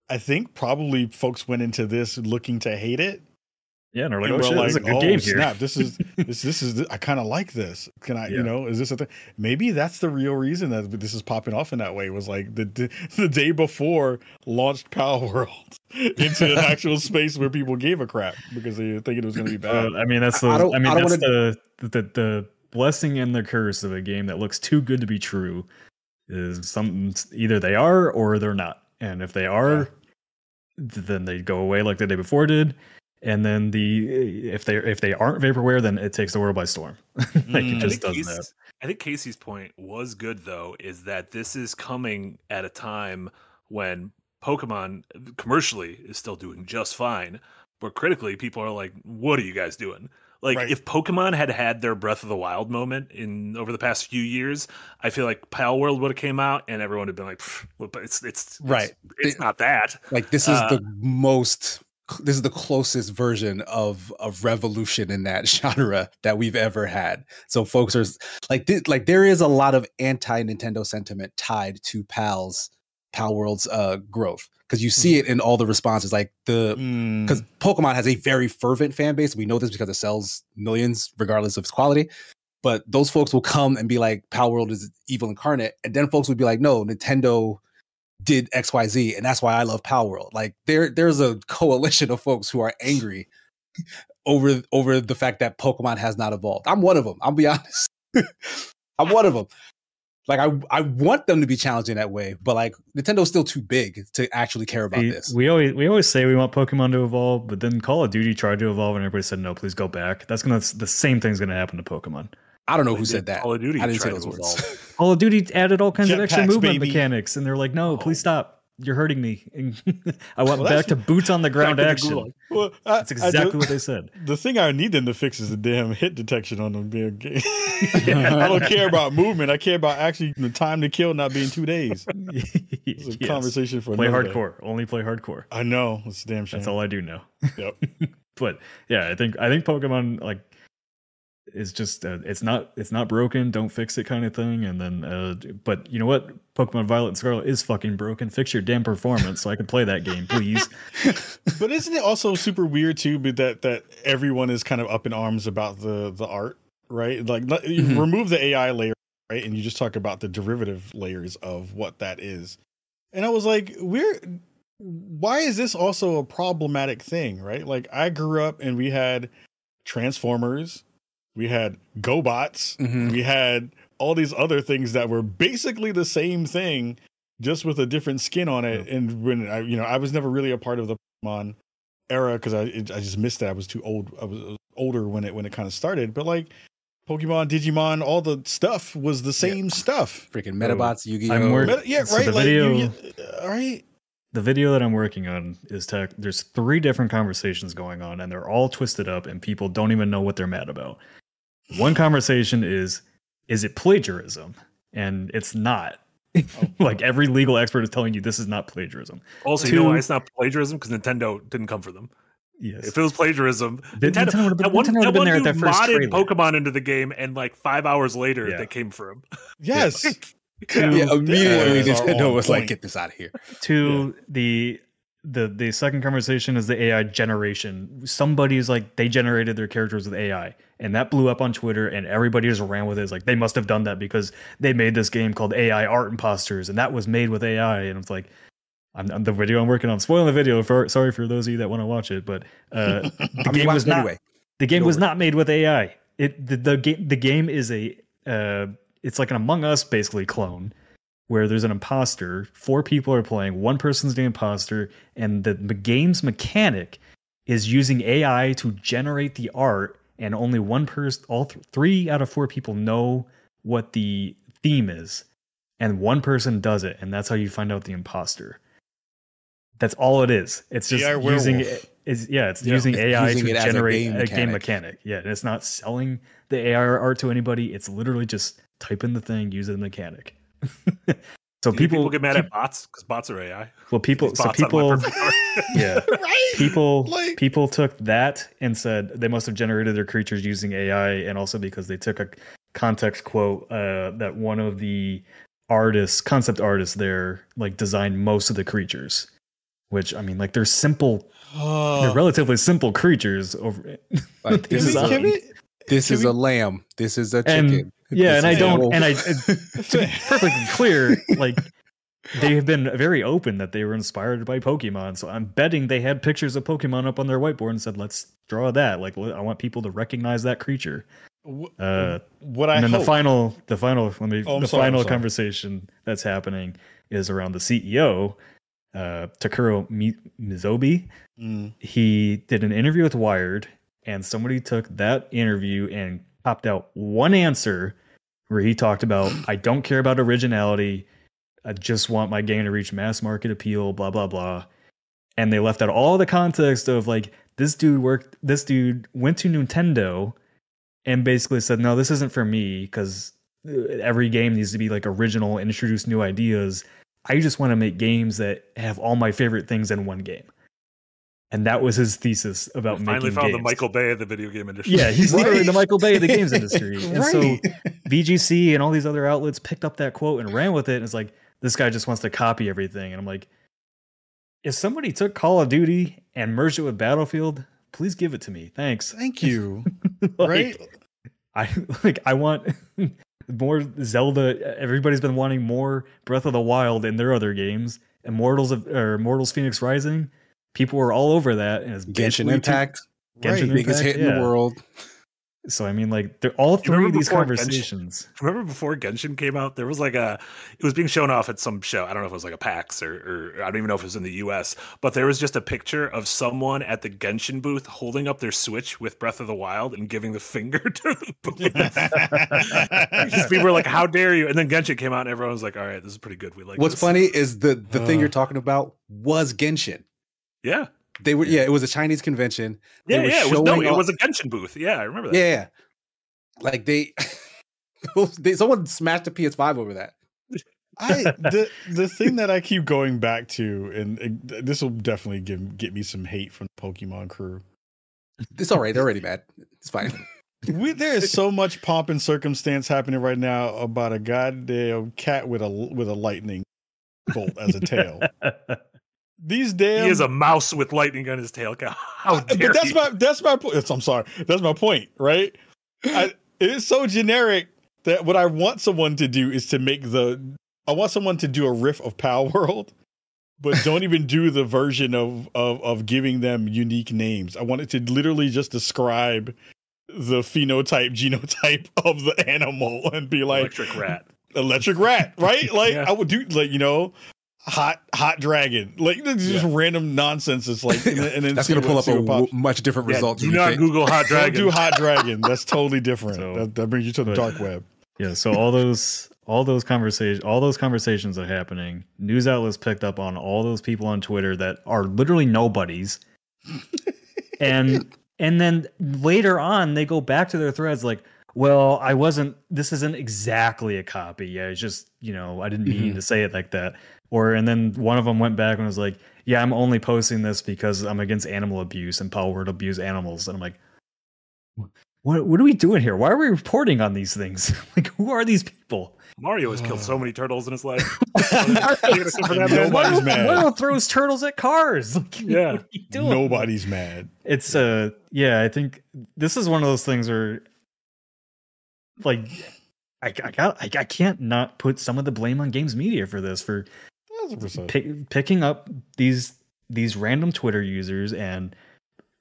I think probably folks went into this looking to hate it. Yeah, and they're like, and oh we're shit, this is a good "Oh, game here. Snap! This is this this is I kind of like this. Can I? Yeah. You know, is this a thing? Maybe that's the real reason that this is popping off in that way. Was like the the, the day before launched Palworld into an actual space where people gave a crap because they were thinking it was going to be bad. Uh, I mean, that's the. I I, don't- mean, I don't that's the, the the blessing and the curse of a game that looks too good to be true. Is some either they are or they're not, and if they are, th- then they go away like the day before did. And then the if they if they aren't vaporware, then it takes the world by storm. like Mm. it I just think, does that. Casey's, I think Casey's point was good though, is that this is coming at a time when Pokemon commercially is still doing just fine, but critically people are like, "What are you guys doing?" Like Right. if Pokemon had had their Breath of the Wild moment in over the past few years, I feel like Pal World would have came out and everyone would have been like, but "It's it's it's- Right. It's, not that." Like this is Uh, the most this is the closest version of of revolution in that genre that we've ever had. So folks are like thi- like there is a lot of anti Nintendo sentiment tied to PAL's PAL World's uh growth because you see it in all the responses like the Mm. because Pokemon has a very fervent fan base. We know this because it sells millions regardless of its quality. But those folks will come and be like, Pal World is evil incarnate. And then folks would be like, no, Nintendo did XYZ, and that's why I love Palworld. Like there, there's a coalition of folks who are angry over over the fact that Pokemon has not evolved. I'm one of them. I'll be honest. I'm one of them. Like I, I want them to be challenged in that way, but like Nintendo's still too big to actually care about We, this. we always we always say we want Pokemon to evolve, but then Call of Duty tried to evolve, and everybody said no, please go back. That's gonna the same thing's gonna happen to Pokemon. I don't know They who said that. Call of Duty I didn't say those words. evolve. Call of Duty added all kinds of extra Jetpacks, movement baby. mechanics, and they're like, no, please Oh. stop. You're hurting me. I want Well, back to boots on the ground Back to the action. Well, I- That's exactly do- what they said. The thing I need them to fix is the damn hit detection on them damn game. I don't care about movement. I care about actually the time to kill not being two days. It's a Yes. conversation for Play another day. hardcore. Only play hardcore. I know it's a damn shame. That's all I do know. Yep. but yeah, I think I think Pokemon like is just uh, it's not it's not broken. Don't fix it, kind of thing. And then, uh, but you know what? Pokemon Violet and Scarlet is fucking broken. Fix your damn performance so I can play that game, please. But isn't it also super weird too? But that that everyone is kind of up in arms about the the art, right? Like Mhm. remove the AI layer, right, and you just talk about the derivative layers of what that is. And I was like, we're why is this also a problematic thing, right? Like I grew up and we had Transformers, we had GoBots, Mhm. we had all these other things that were basically the same thing just with a different skin on it and when i you know i was never really a part of the pokemon era because i it, i just missed that. i was too old i was older when it when it kind of started but like pokemon digimon all the stuff was the same stuff Freaking Medabots, Yu-Gi-Oh. I'm worried- yeah So right the like video- you, all right the video that I'm working on is tech. There's three different conversations going on, and they're all twisted up, and people don't even know what they're mad about. One conversation is, is it plagiarism? And it's not. like every legal expert is telling you this is not plagiarism. Also, you know why it's not plagiarism? Because Nintendo didn't come for them. Yes. If it was plagiarism, Then Nintendo, Nintendo would've been- that one, Nintendo that would've been one there at dude modded trailer. Pokemon into the game, and like five hours later, Yeah. they came for him. yes yeah, immediately Those are Nintendo on was like, "Get this out of here." to the the the second conversation is the AI generation. Somebody's like they generated their characters with AI, and that blew up on Twitter, and everybody just ran with it. It's like they must have done that because they made this game called AI Art Imposters, and that was made with AI. And it's like, I'm, I'm the video I'm working on. Spoiling the video. For sorry for those of you that want to watch it, but uh, the game was not. Anyway. The game was not made with AI. It the, the game the game is a uh, it's like an Among Us basically clone where there's an imposter. Four people are playing. One person's the imposter, and the, the game's mechanic is using AI to generate the art. And only one person, all th- three out of four people know what the theme is, and one person does it, and that's how you find out the imposter. That's all it is. It's just AI using is yeah, it's yeah. using it's AI using to generate a game, a game, mechanic. Yeah, and it's not selling the AI art to anybody. It's literally just type in the thing, use the mechanic. So people, people, get mad at bots because bots are AI. Well, people, so people, yeah, right? People, like, people took that and said they must have generated their creatures using AI, and also because they took a context quote uh, that one of the artists, concept artists there, like designed most of the creatures. Which I mean, like they're simple, oh. they're relatively simple creatures. Over like, this is, this is a lamb. This is a chicken. And, yeah, and I don't, and I to be perfectly clear, like they have been very open that they were inspired by Pokemon. So I'm betting they had pictures of Pokemon up on their whiteboard and said, "Let's draw that." Like I want people to recognize that creature. Uh, what I and then hope. the final, the final, let me, oh, the sorry, final conversation that's happening is around the CEO, uh, Takuro Mizobe. Mm. He did an interview with Wired, and somebody took that interview and popped out one answer where he talked about I don't care about originality. I just want my game to reach mass market appeal, blah blah blah. And they left out all the context of like this dude worked this dude went to Nintendo and basically said, "No, this isn't for me because uh, every game needs to be like original and introduce new ideas. I just want to make games that have all my favorite things in one game." And that was his thesis about we finally found games. the Michael Bay of the video game industry. Yeah, he's right. literally the Michael Bay of the games industry. And so VGC and all these other outlets picked up that quote and ran with it. And it's like this guy just wants to copy everything. And I'm like, if somebody took Call of Duty and merged it with Battlefield, please give it to me. Thanks. Thank you. like, right? I like. I want more Zelda. Everybody's been wanting more Breath of the Wild in their other games. Immortals of or Immortals Fenyx Rising people were all over that. And it's Genshin Impact, Genshin right. biggest hit yeah. in the world. So I mean, like they're all three of these conversations. Genshin, remember before Genshin came out, there was like a it was being shown off at some show. I don't know if it was like a PAX or, or I don't even know if it was in the US, but there was just a picture of someone at the Genshin booth holding up their Switch with Breath of the Wild and giving the finger to the booth. just people were like, "How dare you!" And then Genshin came out, and everyone was like, "All right, this is pretty good. We like." What's this. funny is the the uh, thing you're talking about was Genshin. Yeah. They were yeah, it was a Chinese convention. They yeah, yeah, it was, no, it was a Genshin booth. Yeah, I remember that. Yeah, like they, they someone smashed a PS5 over that. I the the thing that I keep going back to, and, and this will definitely give get me some hate from the Pokemon crew. It's all right. They're already mad. It's fine. We, there is so much pomp and circumstance happening right now about a goddamn cat with a with a lightning bolt as a tail. These damn he is a mouse with lightning on his tail. How dare but that's you? my that's my point. I'm sorry. That's my point, right? I, it is so generic that what I want someone to do is to make the I want someone to do a riff of Palworld, but don't even do the version of, of of giving them unique names. I want it to literally just describe the phenotype genotype of the animal and be like electric rat electric rat right like yeah. i would do like you know hot hot dragon. Like just yeah. random nonsense. It's like and then, and then that's gonna pull up a w- much different yeah, result do not think. google hot dragon Don't do hot dragon. That's totally different. So, that, that, brings you to the but, dark web. yeah so all those all those conversations all those conversations are happening. News outlets picked up on all those people on twitter that are literally nobodies. And and then later on they go back to their threads like well i wasn't this isn't exactly a copy. Yeah it's just you know i didn't mean mm-hmm. to say it like that or and then one of them went back and was like, "Yeah, I'm only posting this because I'm against animal abuse and power to abuse animals." And I'm like, what what are we doing here? Why are we reporting on these things? like, who are these people? Mario has killed so many turtles in his life. Nobody's mad. Mario throws turtles at cars. Like, Yeah. what are you doing? Nobody's mad. It's uh yeah, I think this is one of those things where like I, I got I, I can't not put some of the blame on games media for this for Thousand percent. pick, picking up these these random Twitter users and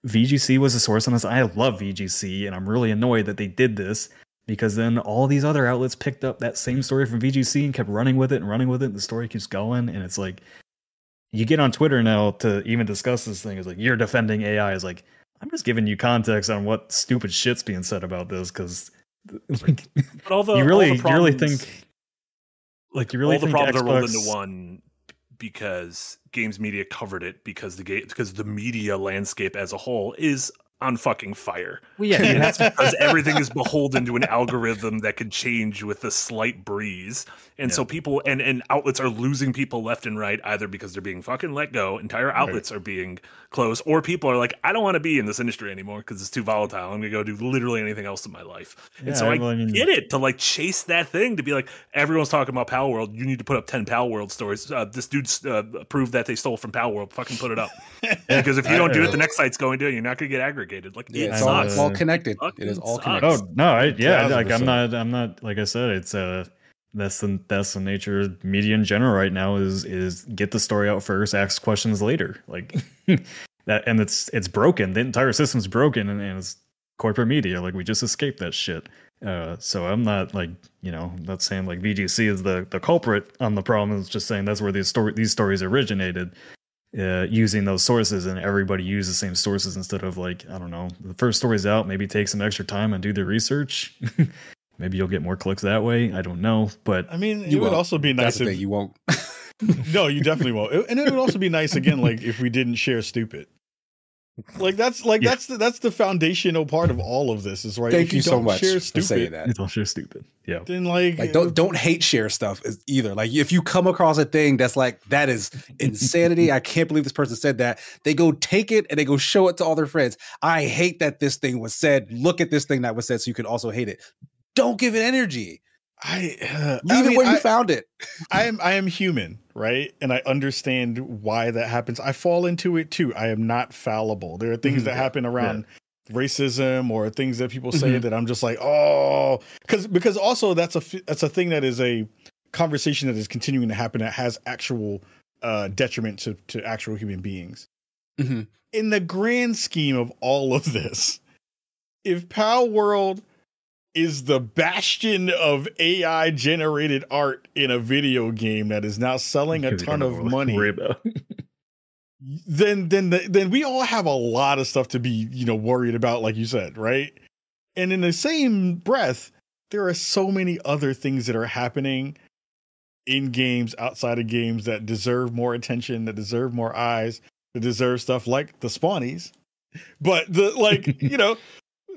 VGC was the source on this. I love VGC and I'm really annoyed that they did this because then all these other outlets picked up that same story from VGC and kept running with it and running with it. And the story keeps going and it's like you get on Twitter now to even discuss this thing. It's like you're defending AI. Is like I'm just giving you context on what stupid shit's being said about this because like But all the you all really the you really think like you really all the think problems are rolled into one because games media covered it because the ga- because the media landscape as a whole is on fucking fire. Well, yeah, you have to because everything is beholden to an algorithm that could change with a slight breeze. And so people and, and outlets are losing people left and right, either because they're being fucking let go, entire outlets are being closed, or people are like, I don't want to be in this industry anymore because it's too volatile. I'm gonna go do literally anything else in my life. Yeah, and so I, well, I mean- get it to like chase that thing to be like, everyone's talking about Pal World. You need to put up 10 Pal World stories. Uh, this dude's uh, proved that they stole from Pal World. Fucking put it up. because if you don't do it, the next site's going to, you're not gonna get aggregated. Like, Yeah, it it's all, it's all connected. fucking It is all sucks. connected. Oh no, I, yeah, Thousand like I'm not, I'm not. Like I said, it's uh, that's the that's the nature of media in general right now. Is is get the story out first, ask questions later. Like that, and it's it's broken. The entire system's broken, and, and it's corporate media. Like we just escaped that shit. Uh, so I'm not like you know not saying like VGC is the the culprit on the problem. It's just saying that's where these story these stories originated. Uh, using those sources and everybody use the same sources instead of like I don't know the first story's out maybe take some extra time and do the research maybe you'll get more clicks that way I don't know but I mean, it You would won't. also be nice the if. You won't. no, you definitely won't. And it would also be nice again, like if we didn't share stupid. Like that's like Yeah. that's the that's the foundational part of all of this is right. Thank if you so don't much Share for stupid, saying that. it's all sure stupid yeah Then like, Like don't don't hate share stuff either. Like if you come across a thing that's like that is insanity. I can't believe this person said that. They go take it and they go show it to all their friends. I hate that this thing was said. Look at this thing that was said, so you can also hate it. Don't give it energy. I uh, Leave I mean, it where you found it. I am I am human, right? And I understand why that happens. I fall into it too. I am not fallible. There are things Mhm. that happen around racism or things that people say Mhm. that I'm just like, oh, because because also that's a that's a thing that is a conversation that is continuing to happen that has actual uh, detriment to to actual human beings. Mhm. In the grand scheme of all of this, if Pal World is the bastion of AI generated art in a video game that is now selling a ton of know what to money, then then the, then we all have a lot of stuff to be you know worried about, like you said, right? And in the same breath, there are so many other things that are happening in games, outside of games, that deserve more attention, that deserve more eyes, that deserve stuff like the spawnies, but the like you know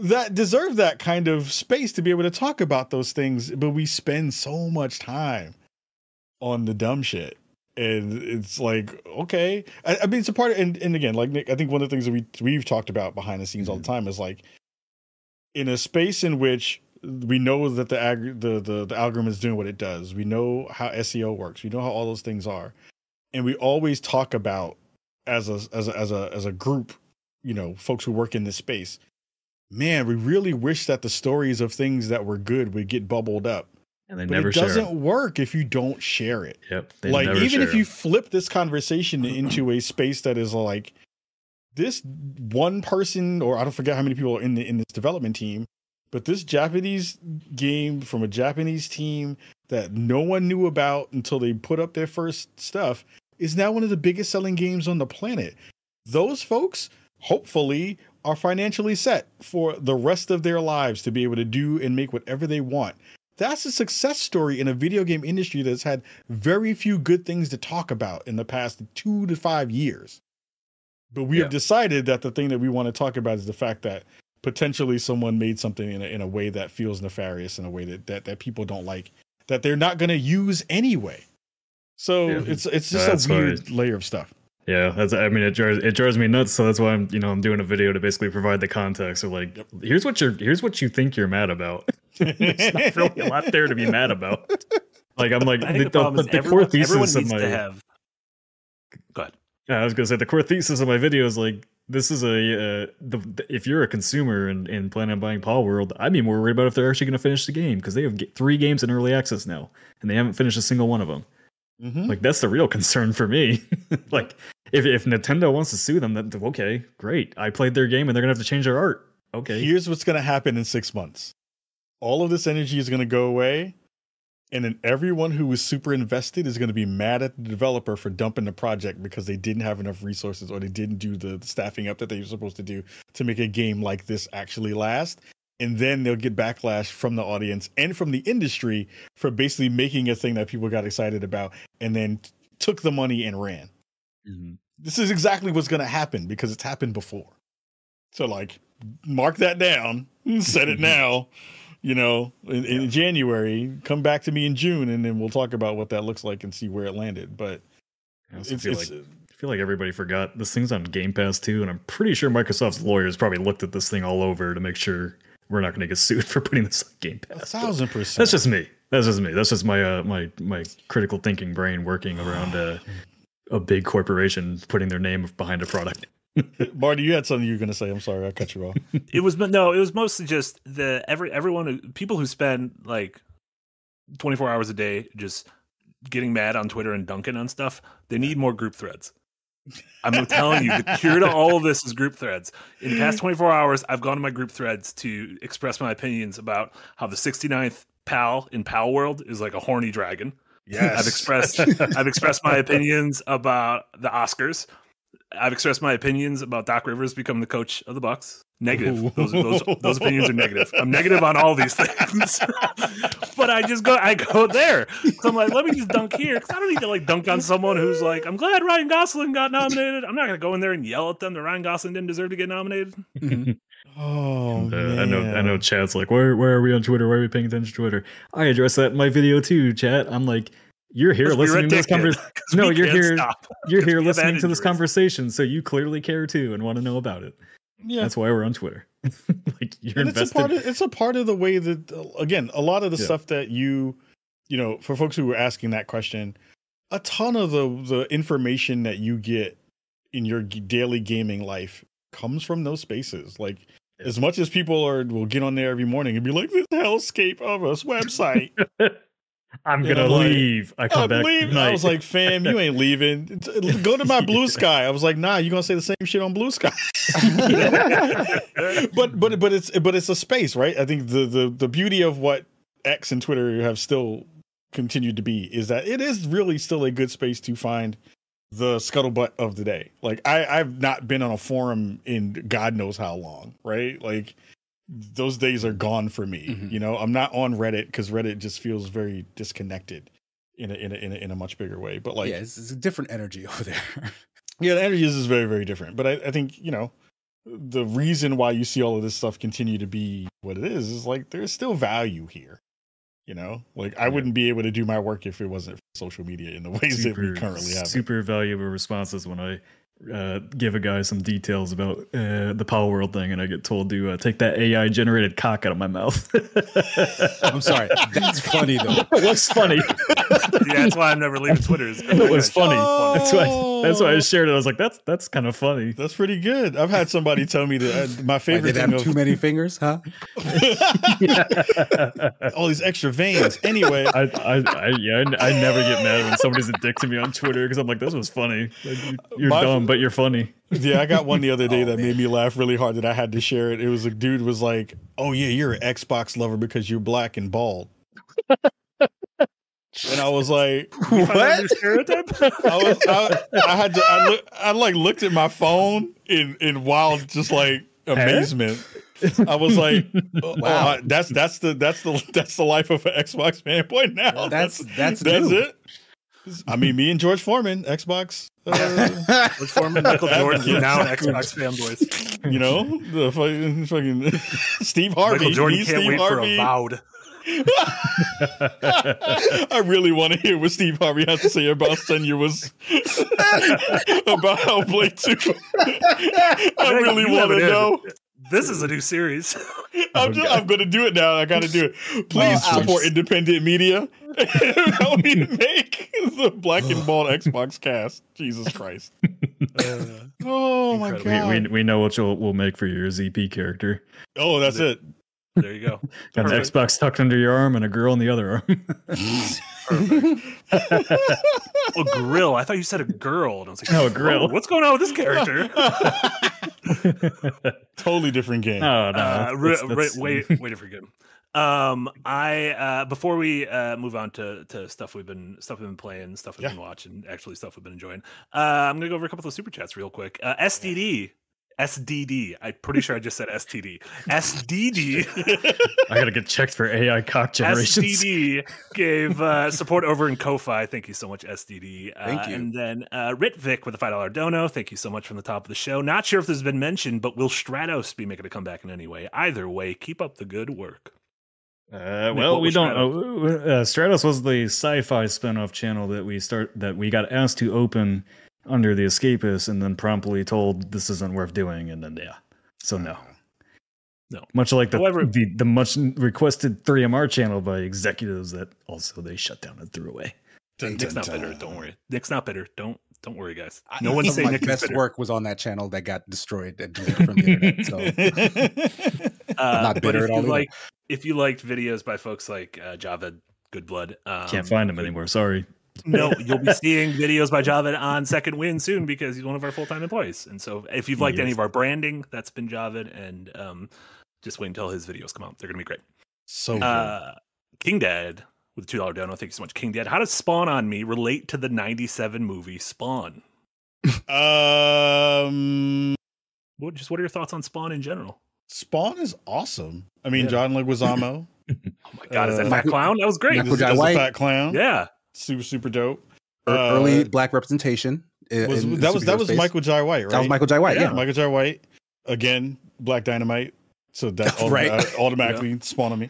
that deserve that kind of space to be able to talk about those things. But we spend so much time on the dumb shit and it's like okay I, I mean it's a part of, and, and again like nick i think one of the things that we we've talked about behind the scenes all the mm-hmm. time is like in a space in which we know that the ag- the, the the algorithm is doing what it does we know how seo works we know how all those things are and we always talk about as a as a as a as a group you know folks who work in this space man we really wish that the stories of things that were good would get bubbled up and they but never it share doesn't it. work if you don't share it yep they like even if you flip this conversation into a space that is like this one person or I don't forget how many people are in the in this development team, but this Japanese game from a Japanese team that no one knew about until they put up their first stuff is now one of the biggest selling games on the planet. Those folks hopefully are financially set for the rest of their lives to be able to do and make whatever they want. That's a success story in a video game industry that's had very few good things to talk about in the past two to five years. But we Yeah. have decided that the thing that we want to talk about is the fact that potentially someone made something in a, in a way that feels nefarious, in a way that, that, that people don't like, that they're not going to use anyway. So Yeah. it's it's just that's a why- weird layer of stuff. Yeah, that's. I mean, it drives it drives me nuts. So that's why I'm, you know, I'm doing a video to basically provide the context of like, here's what you're, here's what you think you're mad about. There's not really a lot there to be mad about. Like I'm like, the, the the, the everyone, core thesis of my, to have. Go ahead. Yeah, I was gonna say the core thesis of my video is like this is a uh, the, if you're a consumer and, and planning on buying Palworld, I'd be more worried about if they're actually gonna finish the game because they have g- three games in early access now and they haven't finished a single one of them. Mhm. Like that's the real concern for me. like if if Nintendo wants to sue them, then okay, great. I played their game and they're gonna have to change their art. Okay, Here's what's going to happen in six months. All of this energy is going to go away, and then everyone who was super invested is going to be mad at the developer for dumping the project because they didn't have enough resources or they didn't do the staffing up that they were supposed to do to make a game like this actually last. And then they'll get backlash from the audience and from the industry for basically making a thing that people got excited about and then t- took the money and ran. Mhm. This is exactly what's going to happen because it's happened before. So, like, mark that down, set it now. You know, in, in January, come back to me in June, and then we'll talk about what that looks like and see where it landed. But I it's, feel it's like I feel like everybody forgot this thing's on Game Pass too, and I'm pretty sure Microsoft's lawyers probably looked at this thing all over to make sure we're not going to get sued for putting this on Game a Pass. thousand percent. That's just me. That's just me. That's just my uh, my my critical thinking brain working around a a big corporation putting their name behind a product. Marty. You had something you were going to say. I'm sorry, I cut you off. It was no, it was mostly just the every everyone who people who spend like 24 hours a day just getting mad on Twitter and dunking on stuff. They need more group threads. I'm telling you, the cure to all of this is group threads. In the past 24 hours, I've gone to my group threads to express my opinions about how the 69th pal in Pal World is like a horny dragon. Yes, I've expressed I've expressed my opinions about the Oscars. I've expressed my opinions about Doc Rivers becoming the coach of the Bucks. Negative. Those, those, those opinions are negative. I'm negative on all these things. but I just go I go there. So I'm like, let me just dunk here because I don't need to like dunk on someone who's like, I'm glad Ryan Gosling got nominated. I'm not gonna go in there and yell at them that Ryan Gosling didn't deserve to get nominated. Oh, Uh, I know. I know. Chad's like, where where are we on Twitter? Why are we paying attention to Twitter? I address that in my video too, Chat. I'm like, you're here listening to this conversation. No, you're here. stop. You're here listening to this conversation, so you clearly care too and want to know about it. Yeah, That's why we're on Twitter. like you're and it's a invested. part of it's a part of the way that again a lot of the Yeah. stuff that you you know for folks who were asking that question a ton of the the information that you get in your daily gaming life comes from those spaces like Yeah. as much as people are will get on there every morning and be like this hellscape of a website I'm gonna like, leave. I come I'm back. leaving. I was like, fam, you ain't leaving. Go to my blue sky. I was like, nah, you gonna say the same shit on blue sky. but but but it's but it's a space, right? I think the the the beauty of what X and Twitter have still continued to be is that it is really still a good space to find the scuttlebutt of the day. Like I I've not been on a forum in God knows how long, right? Like those days are gone for me. Mhm. You know, I'm not on Reddit because Reddit just feels very disconnected in a in a in a, in a much bigger way. But like yeah, it's, it's a different energy over there. yeah, the energy is is very, very different. But I, I think, you know, the reason why you see all of this stuff continue to be what it is is like there's still value here. You know, like I Yeah. wouldn't be able to do my work if it wasn't for social media in the ways that we currently have. it. super valuable responses when I uh, give a guy some details about uh, the Palworld thing, and I get told to uh, take that AI generated cock out of my mouth. I'm sorry. That's funny though. What's funny? yeah, that's why I'm never leaving Twitter. it was funny. Oh. That's why. That's why I shared it. I was like, "That's that's kind of funny." That's pretty good. I've had somebody tell me that uh, my favorite did thing have of too many fingers, huh? all these extra veins. Anyway, I, I, I, yeah, I, I never get mad when somebody's a dick to me on Twitter because I'm like, "This was funny." Like, you- You're My- dumb, but you're funny. Yeah, I got one the other day Oh, that man. made me laugh really hard that I had to share it. It was a dude was like, "Oh yeah, you're an Xbox lover because you're black and bald." and I was like, You find that new stereotype? I was I, I had to I look I like looked at my phone in in wild just like amazement. I was like, oh, oh, Wow. I- that's that's the that's the that's the life of an Xbox fanboy now. That's that's that's new. it. I mean, me and George Foreman, Xbox. Uh, George Foreman, Michael Jordan, now Xbox fanboys. You know, the fucking, fucking Steve Harvey. Michael Jordan can't Steve wait Harvey. for Avowed. I really want to hear what Steve Harvey has to say about Senua's about Hellblade 2. I really want to have it in. know. This is a new series. I'm, just, I'm going to do it now. I got to do it. Please Oh, support independent media. Help me make the black and bald Xbox cast. Jesus Christ. oh my Incredible. god. we, we we know what you'll we'll make for your ZP character. oh, that's it. There you go. Got an Xbox tucked under your arm and a girl in the other arm. Oh, grill. I thought you said a girl. And I was like, Oh, a grill. What's going on with this character? Totally different game. Oh no! uh, that's- that's- re- that's- wait, wait for good. Um, I uh, before we uh, move on to, to stuff we've been stuff we've been playing, stuff we've Yeah. been watching, actually stuff we've been enjoying. Uh, I'm gonna go over a couple of super chats real quick. Uh, SDD, SDD. I'm pretty sure I just said STD. SDD. I gotta get checked for AI cock generations. SDD gave uh, support over in Ko-fi. Thank you so much, SDD. Uh, Thank you. And then uh, Ritvik with a five dollar dono. Thank you so much from the top of the show. Not sure if this has been mentioned, but will Stratos be making a comeback in any way? Either way, keep up the good work. Uh, well, we don't. know. Uh, Stratos was the sci-fi spin-off channel that we start that we got asked to open under the Escapists, and then promptly told this isn't worth doing, and then yeah, so no, No. Much like the However- the, the much requested 3MR channel by executives that also they shut down and threw away. Dun, Nick's dun, not dun. bitter. Don't worry. Nick's not bitter. Don't don't worry, guys. I- No one's saying of my Nick best bitter. work was on that channel that got destroyed and deleted from the internet. So Uh, not but bitter if at all either. like if you liked videos by folks like uh, Javed Goodblood, um, Can't find them anymore. Sorry. No, you'll be seeing videos by Javed on Second Wind soon because he's one of our full time employees. And so, if you've liked any of our branding, that's been Javed. And um, just wait until his videos come out; they're going to be great. so. Uh, King Dad with a two dollar dono. Thank you so much, King Dad. How does Spawn on Me relate to the '97 movie Spawn? um What just what are your thoughts on Spawn in general? Spawn is awesome. I mean, Yeah. John Leguizamo. Oh my god, is that Uh, fat clown? That was great. Michael As Jai a White. fat clown. Yeah, Super super dope. ear- Uh, early black representation. i- was, in- in that was that was space. Michael Jai White, right? That was Michael Jai White. Yeah. Yeah. Michael Jai White again, Black Dynamite. So that autom- Right. uh, automatically spawned on me.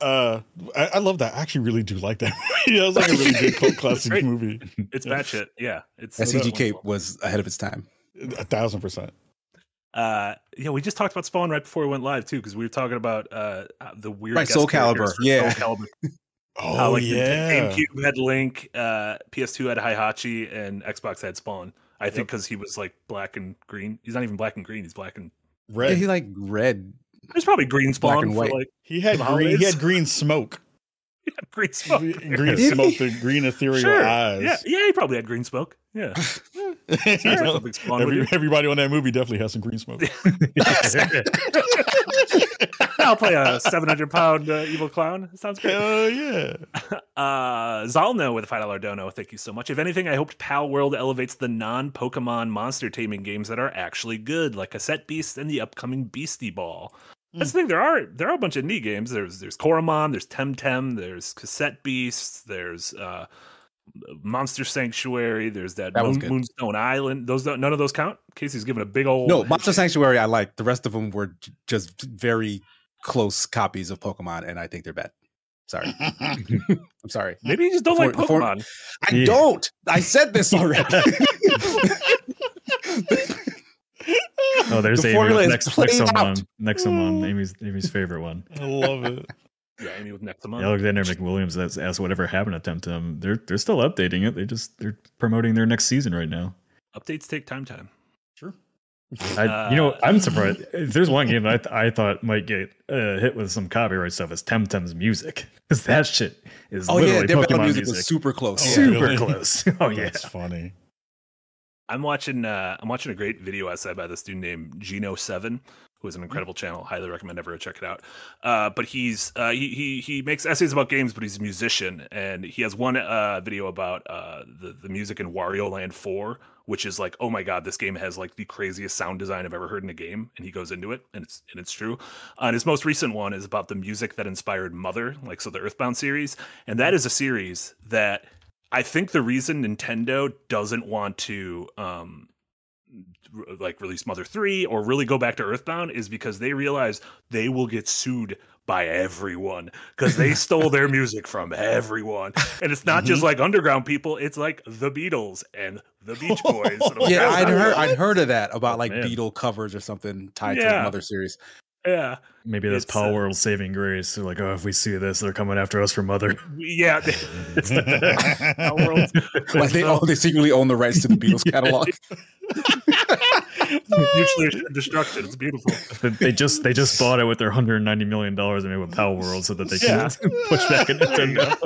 Uh, I, I love that. I actually really do like that. yeah, it was like a really good cult classic Great. movie. it's Yeah. batshit. Yeah, it's That it's CG cape was ahead of its time. A thousand percent. Uh, yeah, we just talked about Spawn right before we went live too, because we were talking about uh the weird Right, guest Soul characters Calibur, yeah. Soul Calibur. Oh How, like, yeah. GameCube had Link, uh, PS2 had Heihachi, and Xbox had Spawn. I think because he was like black and green. He's not even black and green. He's black and Red. Yeah, he like red. there's probably green Spawn and for white. like he had green. He had green smoke. green smoke. green Did he? smoke. The green ethereal Sure. eyes. Yeah, yeah, he probably had green smoke. Yeah, You Sounds like know, Spawn every- everybody on that movie definitely has some green smoke. I'll play a 700 pound uh, evil clown. Sounds great. Hell yeah. Uh, Zalno with a five dollar dono. Thank you so much. If anything, I hoped Pal World elevates the non-Pokemon monster taming games that are actually good, like Cassette Beast and the upcoming Beastie Ball. That's the thing. There are there are a bunch of neat games. There's there's Coromon, there's Temtem, there's Cassette Beast, there's uh, Monster Sanctuary, there's that, That Moon. Moonstone Island. Those don't, none of those count. Casey's giving a big old No, Monster Sanctuary. I like. The rest of them were j- just very close copies of Pokemon, and I think they're bad. Sorry, I'm sorry. Maybe you just don't like Before- before- Pokemon. I Yeah. don't. I said this already. Oh, there's The Amy formula with is next next played one. out. Next one, mm. Amy's Amy's favorite one. I love it. Yeah, Amy with Nexomon. Alexander McWilliams has asked whatever happened to Temtem. They're they're still updating it. They just they're promoting their next season right now. Updates take time. Time. Sure. I, you know, Uh, I'm surprised. If there's one game that I, th- I thought might get uh, hit with some copyright stuff, is Temtem's music, because that shit is oh yeah, literally their Pokemon music, music. was super close. Oh, super really? close. Oh yeah, That's funny. I'm watching. Uh, I'm watching a great video essay by this dude named Geno Seven, who is an incredible channel. Highly recommend everyone check it out. Uh, but he's uh, he, he he makes essays about games, but he's a musician, and he has one uh, video about uh, the the music in Wario Land Four, which is like, oh my god, this game has like the craziest sound design I've ever heard in a game, and he goes into it, and it's and it's true. Uh, and his most recent one is about the music that inspired Mother, like so the Earthbound series, and that is a series that I think the reason Nintendo doesn't want to um like release Mother 3 or really go back to Earthbound is because they realize they will get sued by everyone because they stole their music from everyone. And it's not mm-hmm. just like underground people, it's like the Beatles and the Beach Boys. yeah, I'd heard I'd heard of that about like Man. Beatle covers or something tied yeah. to the Mother series. Yeah. Maybe that's it's, Power uh, World saving grace. They're like, oh, if we see this, they're coming after us for Mother. Yeah. it's the Palworld. like they, oh, they secretly own the rights to the Beatles catalog. Mutually destruction. It's beautiful. They just they just bought it with their 190 million dollars they made with Palworld so that they can push back at Nintendo.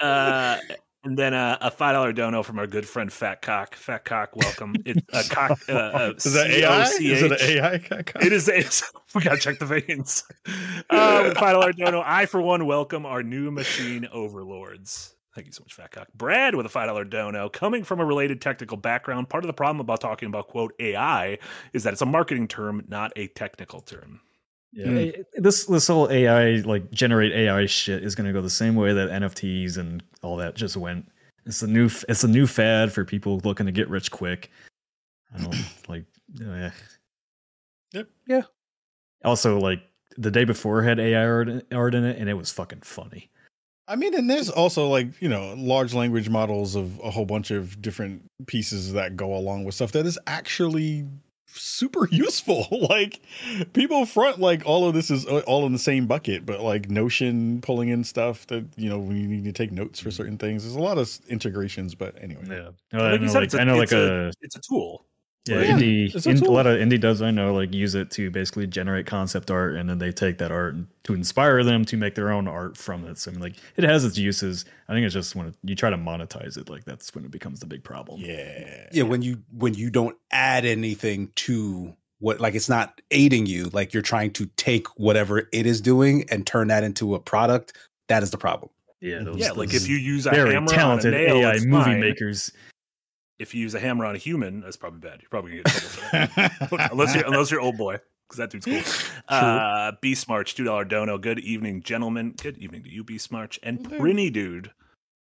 uh, and then uh, a five dollar dono from our good friend Fat Cock. Fat Cock, welcome. It's a cock. Uh, uh, is that AI? Is it an AI? Cock? It is. It's, we gotta check the veins. Uh, five dollar dono. I for one welcome our new machine overlords. Thank you so much, Fat Cock. Brad with a $5 dono. Coming from a related technical background, part of the problem about talking about, quote, AI is that it's a marketing term, not a technical term. Yeah. Mm. This this whole AI like generate AI shit is going to go the same way that NFTs and all that just went. It's a new it's a new fad for people looking to get rich quick. I don't like eh. Yep. Yeah. Also like the day before had AI art, art in it and it was fucking funny. I mean, and there's also like, you know, large language models of a whole bunch of different pieces that go along with stuff that is actually super useful. like people front like all of this is uh, all in the same bucket, but like Notion pulling in stuff that, you know, when you need to take notes for certain things. There's a lot of integrations, but anyway. Yeah. No, I, know, like, a, I know like a, a, it's a tool. Yeah, yeah indie, in, a lot of indie does I know like use it to basically generate concept art, and then they take that art to inspire them to make their own art from it. So I mean, like it has its uses. I think it's just when it, you try to monetize it, like that's when it becomes the big problem. Yeah, yeah. When you when you don't add anything to what, like it's not aiding you. Like you're trying to take whatever it is doing and turn that into a product. That is the problem. Yeah, those, yeah. Those like if you use a very hammer talented on a nail, AI movie fine. makers if you use a hammer on a human, that's probably bad. You're probably gonna get trouble for that. unless you're unless you're old boy, because that dude's cool. Uh, B Smarch, two dollar dono. Good evening, gentlemen. Good evening to you, B Smarch, and Prinny Dude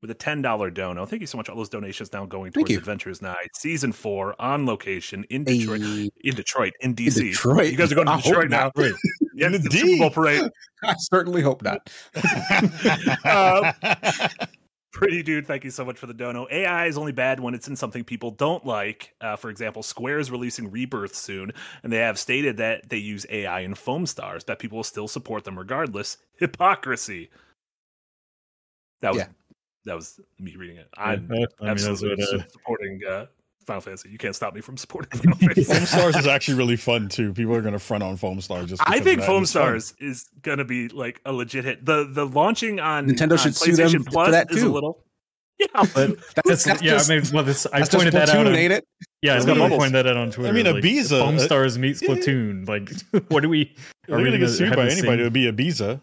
with a ten dollar dono. Thank you so much. All those donations now going towards Adventures Night, season four, on location in Detroit, hey. in Detroit, in DC. In Detroit. You guys are going to Detroit now. Yeah, in the, the Super Bowl parade. I certainly hope not. uh, Pretty dude, thank you so much for the dono. AI is only bad when it's in something people don't like. Uh, for example, Square is releasing Rebirth soon, and they have stated that they use AI in foam stars, that people will still support them regardless. Hypocrisy. That was yeah. that was me reading it. I'm yeah, I mean, absolutely what, uh, supporting uh, Final Fantasy. You can't stop me from supporting Final Fantasy. Foam Stars is actually really fun too. People are going to front on Foam Stars. Just I think Foam Stars fun. is going to be like a legit hit. The the launching on Nintendo on should sue them Plus for that too. Is a little. Yeah, but that's, that's yeah. Just, I mean, well, this, I pointed that out. On, ain't it? Yeah, I was point that out on Twitter. I mean, like, Ibiza. Foam uh, Stars meet Splatoon. Yeah. Like, what do we? Are we going to get sued by anybody? It would be Ibiza.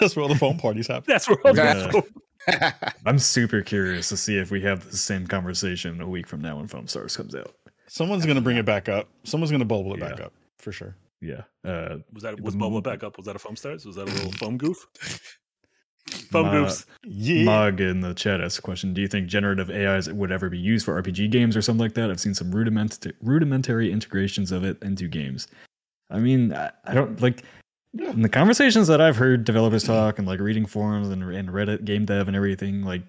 that's where all the foam parties happen. That's where all the I'm super curious to see if we have the same conversation a week from now when Foam Stars comes out. Someone's going to bring it back up. Someone's going to bubble it yeah. back up for sure. Yeah. Uh, was that was bubble it back up? Was that a foam stars? Was that a little foam goof? Foam goofs. Yeah. Mug in the chat asks a question: Do you think generative AIs would ever be used for RPG games or something like that? I've seen some rudiment- rudimentary integrations of it into games. I mean, I, I don't like in the conversations that I've heard developers talk and like reading forums and, and Reddit game dev and everything. Like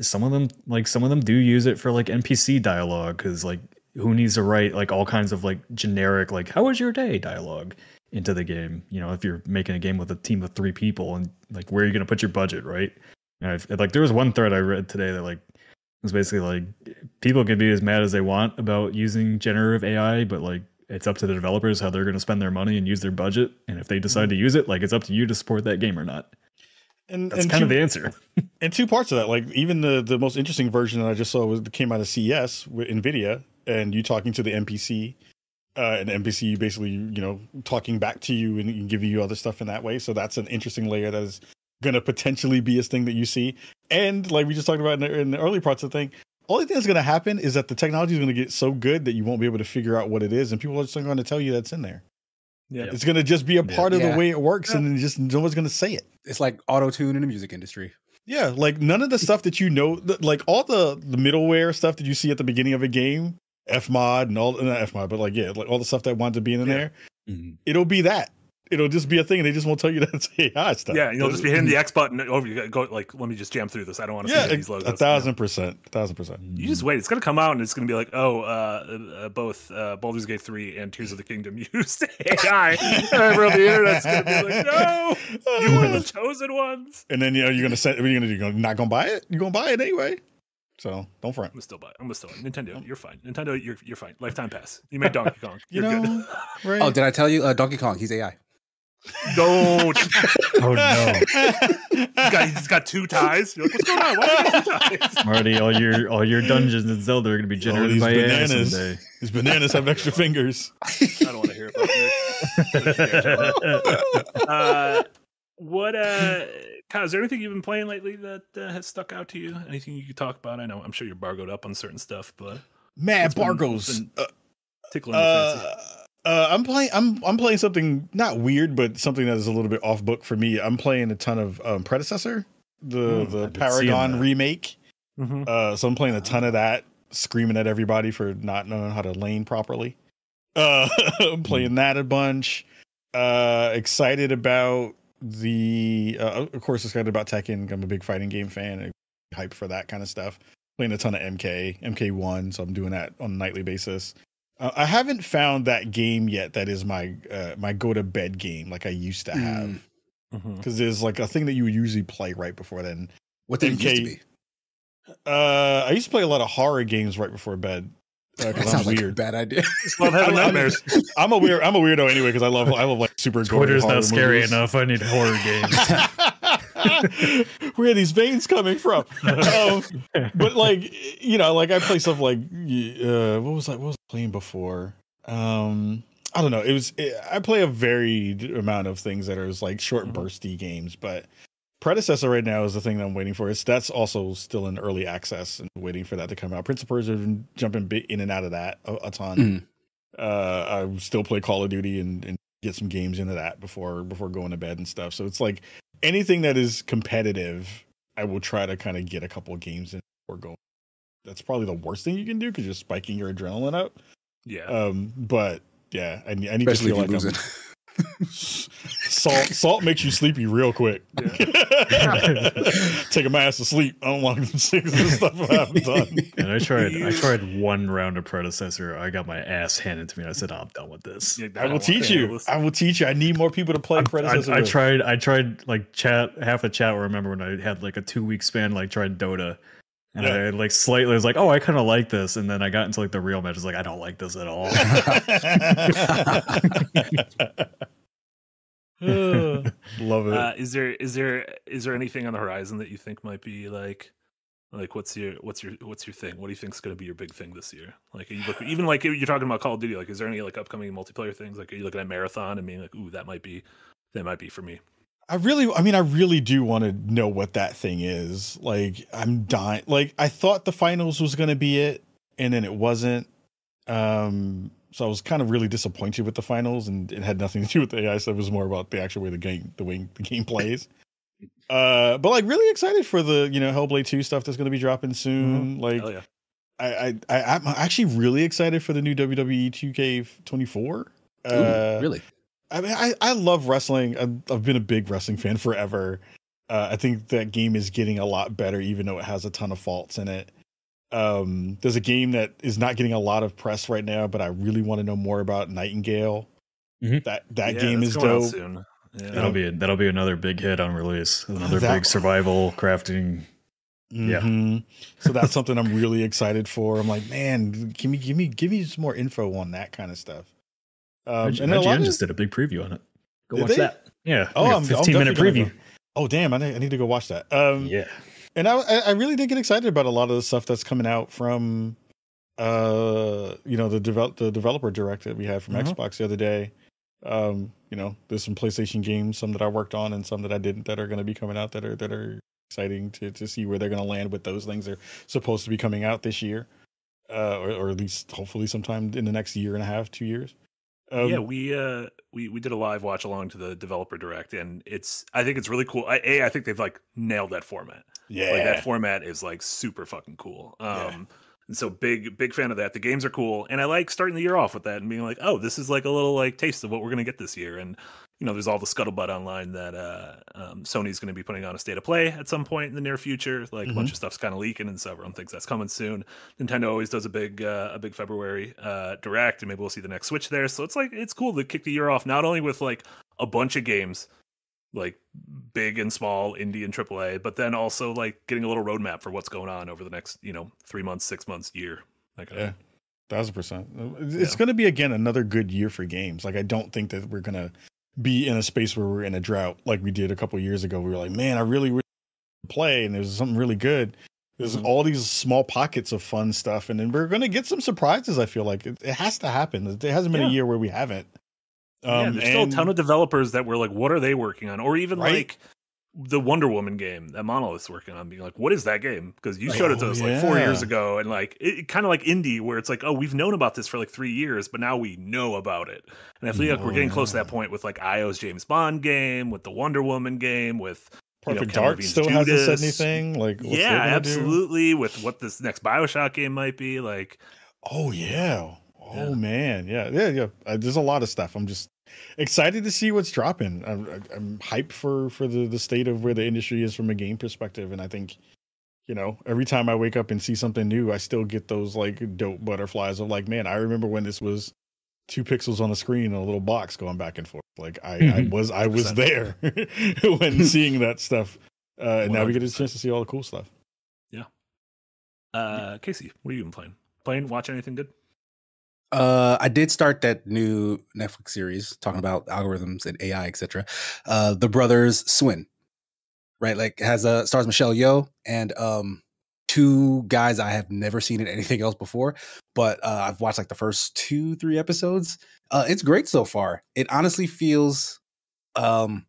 some of them, like some of them do use it for like NPC dialogue because like who needs to write like all kinds of like generic like how was your day dialogue into the game you know if you're making a game with a team of three people and like where are you going to put your budget right and I've, like there was one thread i read today that like was basically like people can be as mad as they want about using generative ai but like it's up to the developers how they're going to spend their money and use their budget and if they decide to use it like it's up to you to support that game or not and that's and kind two, of the answer and two parts of that like even the the most interesting version that i just saw was came out of ces with nvidia and you talking to the NPC, uh, and NPC basically, you know, talking back to you and giving you other stuff in that way. So that's an interesting layer that is going to potentially be a thing that you see. And like we just talked about in the, in the early parts of the thing, only thing that's going to happen is that the technology is going to get so good that you won't be able to figure out what it is, and people are just going to tell you that's in there. Yeah, it's going to just be a part yeah. of the way it works, yeah. and just no one's going to say it. It's like auto tune in the music industry. Yeah, like none of the stuff that you know, like all the the middleware stuff that you see at the beginning of a game, Fmod and all not Fmod, but like yeah, like all the stuff that wanted to be in yeah. there, mm-hmm. it'll be that it'll just be a thing, and they just won't tell you that it's AI stuff. Yeah, you'll just be hitting the X button. Over, you go like, let me just jam through this. I don't want to yeah, see these logos. A thousand percent, a thousand percent. You just wait. It's gonna come out, and it's gonna be like, oh, uh, uh, both uh, Baldur's Gate three and Tears of the Kingdom used AI. and everyone on the internet's gonna be like, no, you were the chosen ones. And then you know you're gonna send. What are you gonna do? You're not gonna buy it. You're gonna buy it anyway. So don't front. I'm gonna still buy it. I'm gonna still buy it. Nintendo. You're fine. Nintendo. You're you're fine. Lifetime pass. You made Donkey Kong. You're you know, good. Right? Oh, did I tell you? Uh, Donkey Kong. He's AI. Don't. oh no. he's, got, he's got two ties. You're like, what's going on? Why two ties? Marty, all your all your dungeons in Zelda are going to be generated by bananas. AI someday. These bananas have extra fingers. I don't want to hear about it. uh, what uh Kyle, is there anything you've been playing lately that uh, has stuck out to you? Anything you could talk about? I know I'm sure you're bargoed up on certain stuff, but man, Bargo's uh, tickling uh, uh, I'm playing. I'm I'm playing something not weird, but something that is a little bit off book for me. I'm playing a ton of um, predecessor, the mm, the Paragon remake. Mm-hmm. Uh, so I'm playing a ton of that, screaming at everybody for not knowing how to lane properly. Uh, I'm playing mm. that a bunch. Uh, excited about the, uh, of course, excited about Tekken. I'm a big fighting game fan. Hype for that kind of stuff. Playing a ton of MK, MK1, so I'm doing that on a nightly basis. Uh, I haven't found that game yet. That is my uh, my go to bed game, like I used to have. Because mm. mm-hmm. there's like a thing that you would usually play right before then. What did MK, it used to be? Uh, I used to play a lot of horror games right before bed. Uh, that sounds I'm like weird. bad idea. love having nightmares. I'm a weird. I'm a weirdo anyway because I love. I love like super. Twitter's not scary movies. enough. I need horror games. Where are these veins coming from? Um, but like you know, like I play stuff like uh, what was I what was I playing before? Um, I don't know. It was it, I play a varied amount of things that are like short mm-hmm. bursty games, but predecessor right now is the thing that I'm waiting for. It's that's also still in early access and waiting for that to come out. Prince of Persia been jumping in and out of that a, a ton. Mm. Uh, I still play Call of Duty and, and get some games into that before before going to bed and stuff. So it's like anything that is competitive, I will try to kind of get a couple of games in before going. That's probably the worst thing you can do because you're spiking your adrenaline up. Yeah. Um. But yeah, I, I need Especially to feel like I'm, salt salt makes you sleepy real quick. Yeah. Take a mass to sleep. I don't want to see this stuff I haven't done. And I tried I tried one round of predecessor. I got my ass handed to me. I said, oh, I'm done with this. Yeah, I, I will teach you. I will teach you. I need more people to play predecessor. I, I, tried I tried like chat half a chat. I remember when I had like a two week span, like tried Dota. And yeah. I like slightly was like, oh, I kind of like this. And then I got into like the real match. It's like, I don't like this at all. Love it. Uh, is there is there is there anything on the horizon that you think might be like like what's your what's your what's your thing? What do you think is going to be your big thing this year? Like look, even like you're talking about Call of Duty. Like, is there any like upcoming multiplayer things? Like, are you looking at Marathon and being like, ooh, that might be that might be for me. I really, I mean, I really do want to know what that thing is. Like, I'm dying. Like, I thought the finals was going to be it, and then it wasn't. Um, so I was kind of really disappointed with the finals, and it had nothing to do with the AI So It was more about the actual way the game, the way the game plays. uh, but like, really excited for the you know Hellblade two stuff that's going to be dropping soon. Mm-hmm. Like, yeah. I, I, I, am actually really excited for the new WWE 2K24. Uh, really? I mean, I, I love wrestling. I've, I've been a big wrestling fan forever. Uh, I think that game is getting a lot better, even though it has a ton of faults in it. Um, there's a game that is not getting a lot of press right now, but I really want to know more about Nightingale. Mm-hmm. That that yeah, game is dope. Yeah. That'll be a, that'll be another big hit on release. Another that, big survival crafting. Mm-hmm. Yeah. so that's something I'm really excited for. I'm like, man, give me give me give me some more info on that kind of stuff. Um, and IGN just did a big preview on it. Go watch they? that. Yeah. Oh, I'm 15 I'm minute preview. Go, oh, damn! I need, I need to go watch that. Um, yeah. And I I really did get excited about a lot of the stuff that's coming out from, uh, you know, the develop the developer direct that we had from mm-hmm. Xbox the other day. Um, you know, there's some PlayStation games, some that I worked on, and some that I didn't that are going to be coming out that are that are exciting to to see where they're going to land with those things. They're supposed to be coming out this year, uh, or, or at least hopefully sometime in the next year and a half, two years. Um, yeah, we uh we we did a live watch along to the developer direct, and it's I think it's really cool. I, a I think they've like nailed that format. Yeah, like that format is like super fucking cool. Um, yeah. and so big big fan of that. The games are cool, and I like starting the year off with that and being like, oh, this is like a little like taste of what we're gonna get this year. And you know, there's all the scuttlebutt online that uh, um, Sony's going to be putting on a state of play at some point in the near future. Like mm-hmm. a bunch mm-hmm. of stuff's kind of leaking, and so everyone thinks that's coming soon. Nintendo always does a big uh, a big February uh, direct, and maybe we'll see the next Switch there. So it's like it's cool to kick the year off not only with like a bunch of games like big and small indie and AAA, but then also like getting a little roadmap for what's going on over the next you know three months, six months, year. Like yeah. Thousand percent. It's yeah. going to be again another good year for games. Like I don't think that we're going to be in a space where we're in a drought like we did a couple years ago. We were like, man, I really, really play, and there's something really good. There's mm-hmm. all these small pockets of fun stuff, and then we're gonna get some surprises. I feel like it, it has to happen. There hasn't been yeah. a year where we haven't. Um, yeah, there's and, still a ton of developers that were like, "What are they working on?" Or even right? like the Wonder Woman game that Monolith's working on, being like, "What is that game?" Because you showed oh, it to oh, us yeah. like four years ago, and like it, kind of like indie, where it's like, "Oh, we've known about this for like three years, but now we know about it." And I feel like we're getting close to that point with like IO's James Bond game, with the Wonder Woman game, with Perfect you know, Dark still Judas. hasn't said anything. Like, yeah, absolutely. Do? With what this next Bioshock game might be, like, oh yeah, oh yeah. man, yeah, yeah, yeah. Uh, there's a lot of stuff. I'm just excited to see what's dropping. I'm, I'm hyped for for the the state of where the industry is from a game perspective, and I think you know every time I wake up and see something new, I still get those like dope butterflies of like, man, I remember when this was two pixels on the screen and a little box going back and forth. Like I, mm-hmm. I was I was there when seeing that stuff, uh, and 100%. now we get a chance to see all the cool stuff. Yeah. Uh, Casey, what are you even playing? Playing? Watch anything good? Uh, I did start that new Netflix series talking about algorithms and AI, etc. Uh, the brothers Sun, right? Like has uh, stars Michelle Yeoh and um two guys I have never seen in anything else before, but uh, I've watched like the first two three episodes. Uh, it's great so far. It honestly feels, um,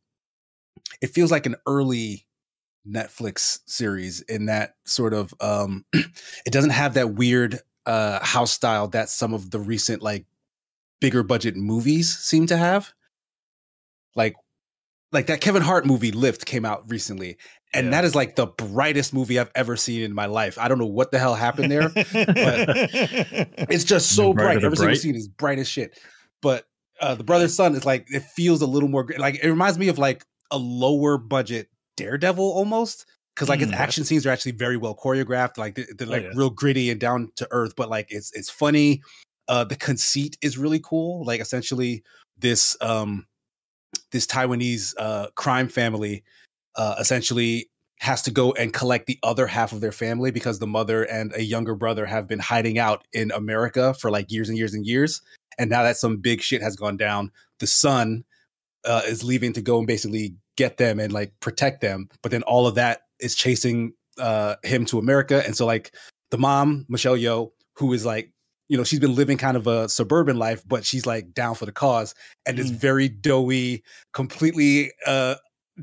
it feels like an early Netflix series in that sort of um, it doesn't have that weird uh house style that some of the recent like bigger budget movies seem to have. Like like that Kevin Hart movie Lift came out recently and yeah. that is like the brightest movie I've ever seen in my life. I don't know what the hell happened there, but it's just so bright. Every single scene is bright as shit. But uh, the Brothers Sun is like it feels a little more like it reminds me of like a lower budget Daredevil almost because like mm, his action scenes are actually very well choreographed. Like they're, they're oh, like oh, yeah. real gritty and down to earth, but like it's it's funny. Uh, the conceit is really cool. Like essentially this um this Taiwanese uh crime family uh essentially has to go and collect the other half of their family because the mother and a younger brother have been hiding out in America for like years and years and years. And now that some big shit has gone down, the son uh, is leaving to go and basically get them and like protect them. But then all of that is chasing uh, him to America. And so like the mom, Michelle Yeoh, who is like, you know, she's been living kind of a suburban life, but she's like down for the cause and mm. is very doughy, completely uh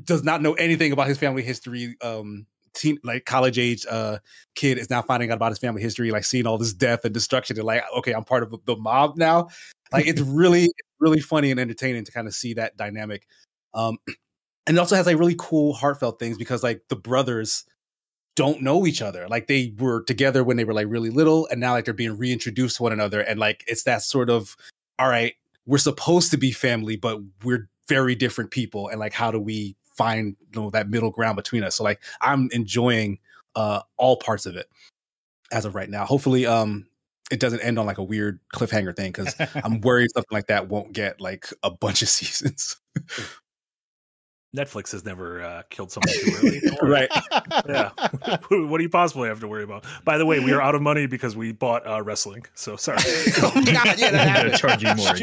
does not know anything about his family history. Um teen like college age uh kid is now finding out about his family history, like seeing all this death and destruction and like, okay, I'm part of the mob now. Like it's really, really funny and entertaining to kind of see that dynamic. Um and it also has like really cool heartfelt things because like the brothers don't know each other. Like they were together when they were like really little and now like they're being reintroduced to one another and like it's that sort of all right we're supposed to be family but we're very different people and like how do we find you know that middle ground between us? So like i'm enjoying uh all parts of it as of right now. Hopefully um it doesn't end on like a weird cliffhanger thing because i'm worried something like that won't get like a bunch of seasons Netflix has never uh, killed someone too early. right. yeah. what do you possibly have to worry about? By the way, we are out of money because we bought uh, wrestling. So sorry. oh, God, yeah, that charge you more.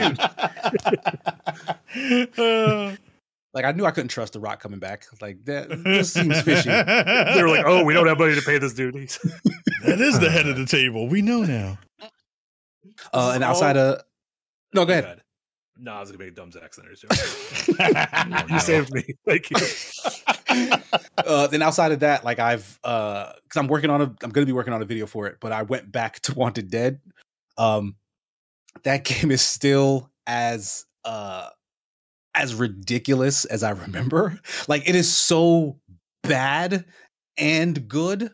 like I knew I couldn't trust The Rock coming back. Like that this seems fishy. they were like, "Oh, we don't have money to pay this dude." that is the head of the table. We know now. Uh, and outside of no, go ahead. No, I was gonna make a dumb Zack Snyder joke. you saved me. Thank you. Uh, then outside of that, like I've uh because I'm working on a I'm gonna be working on a video for it, but I went back to Wanted Dead. Um that game is still as uh as ridiculous as I remember. Like it is so bad and good.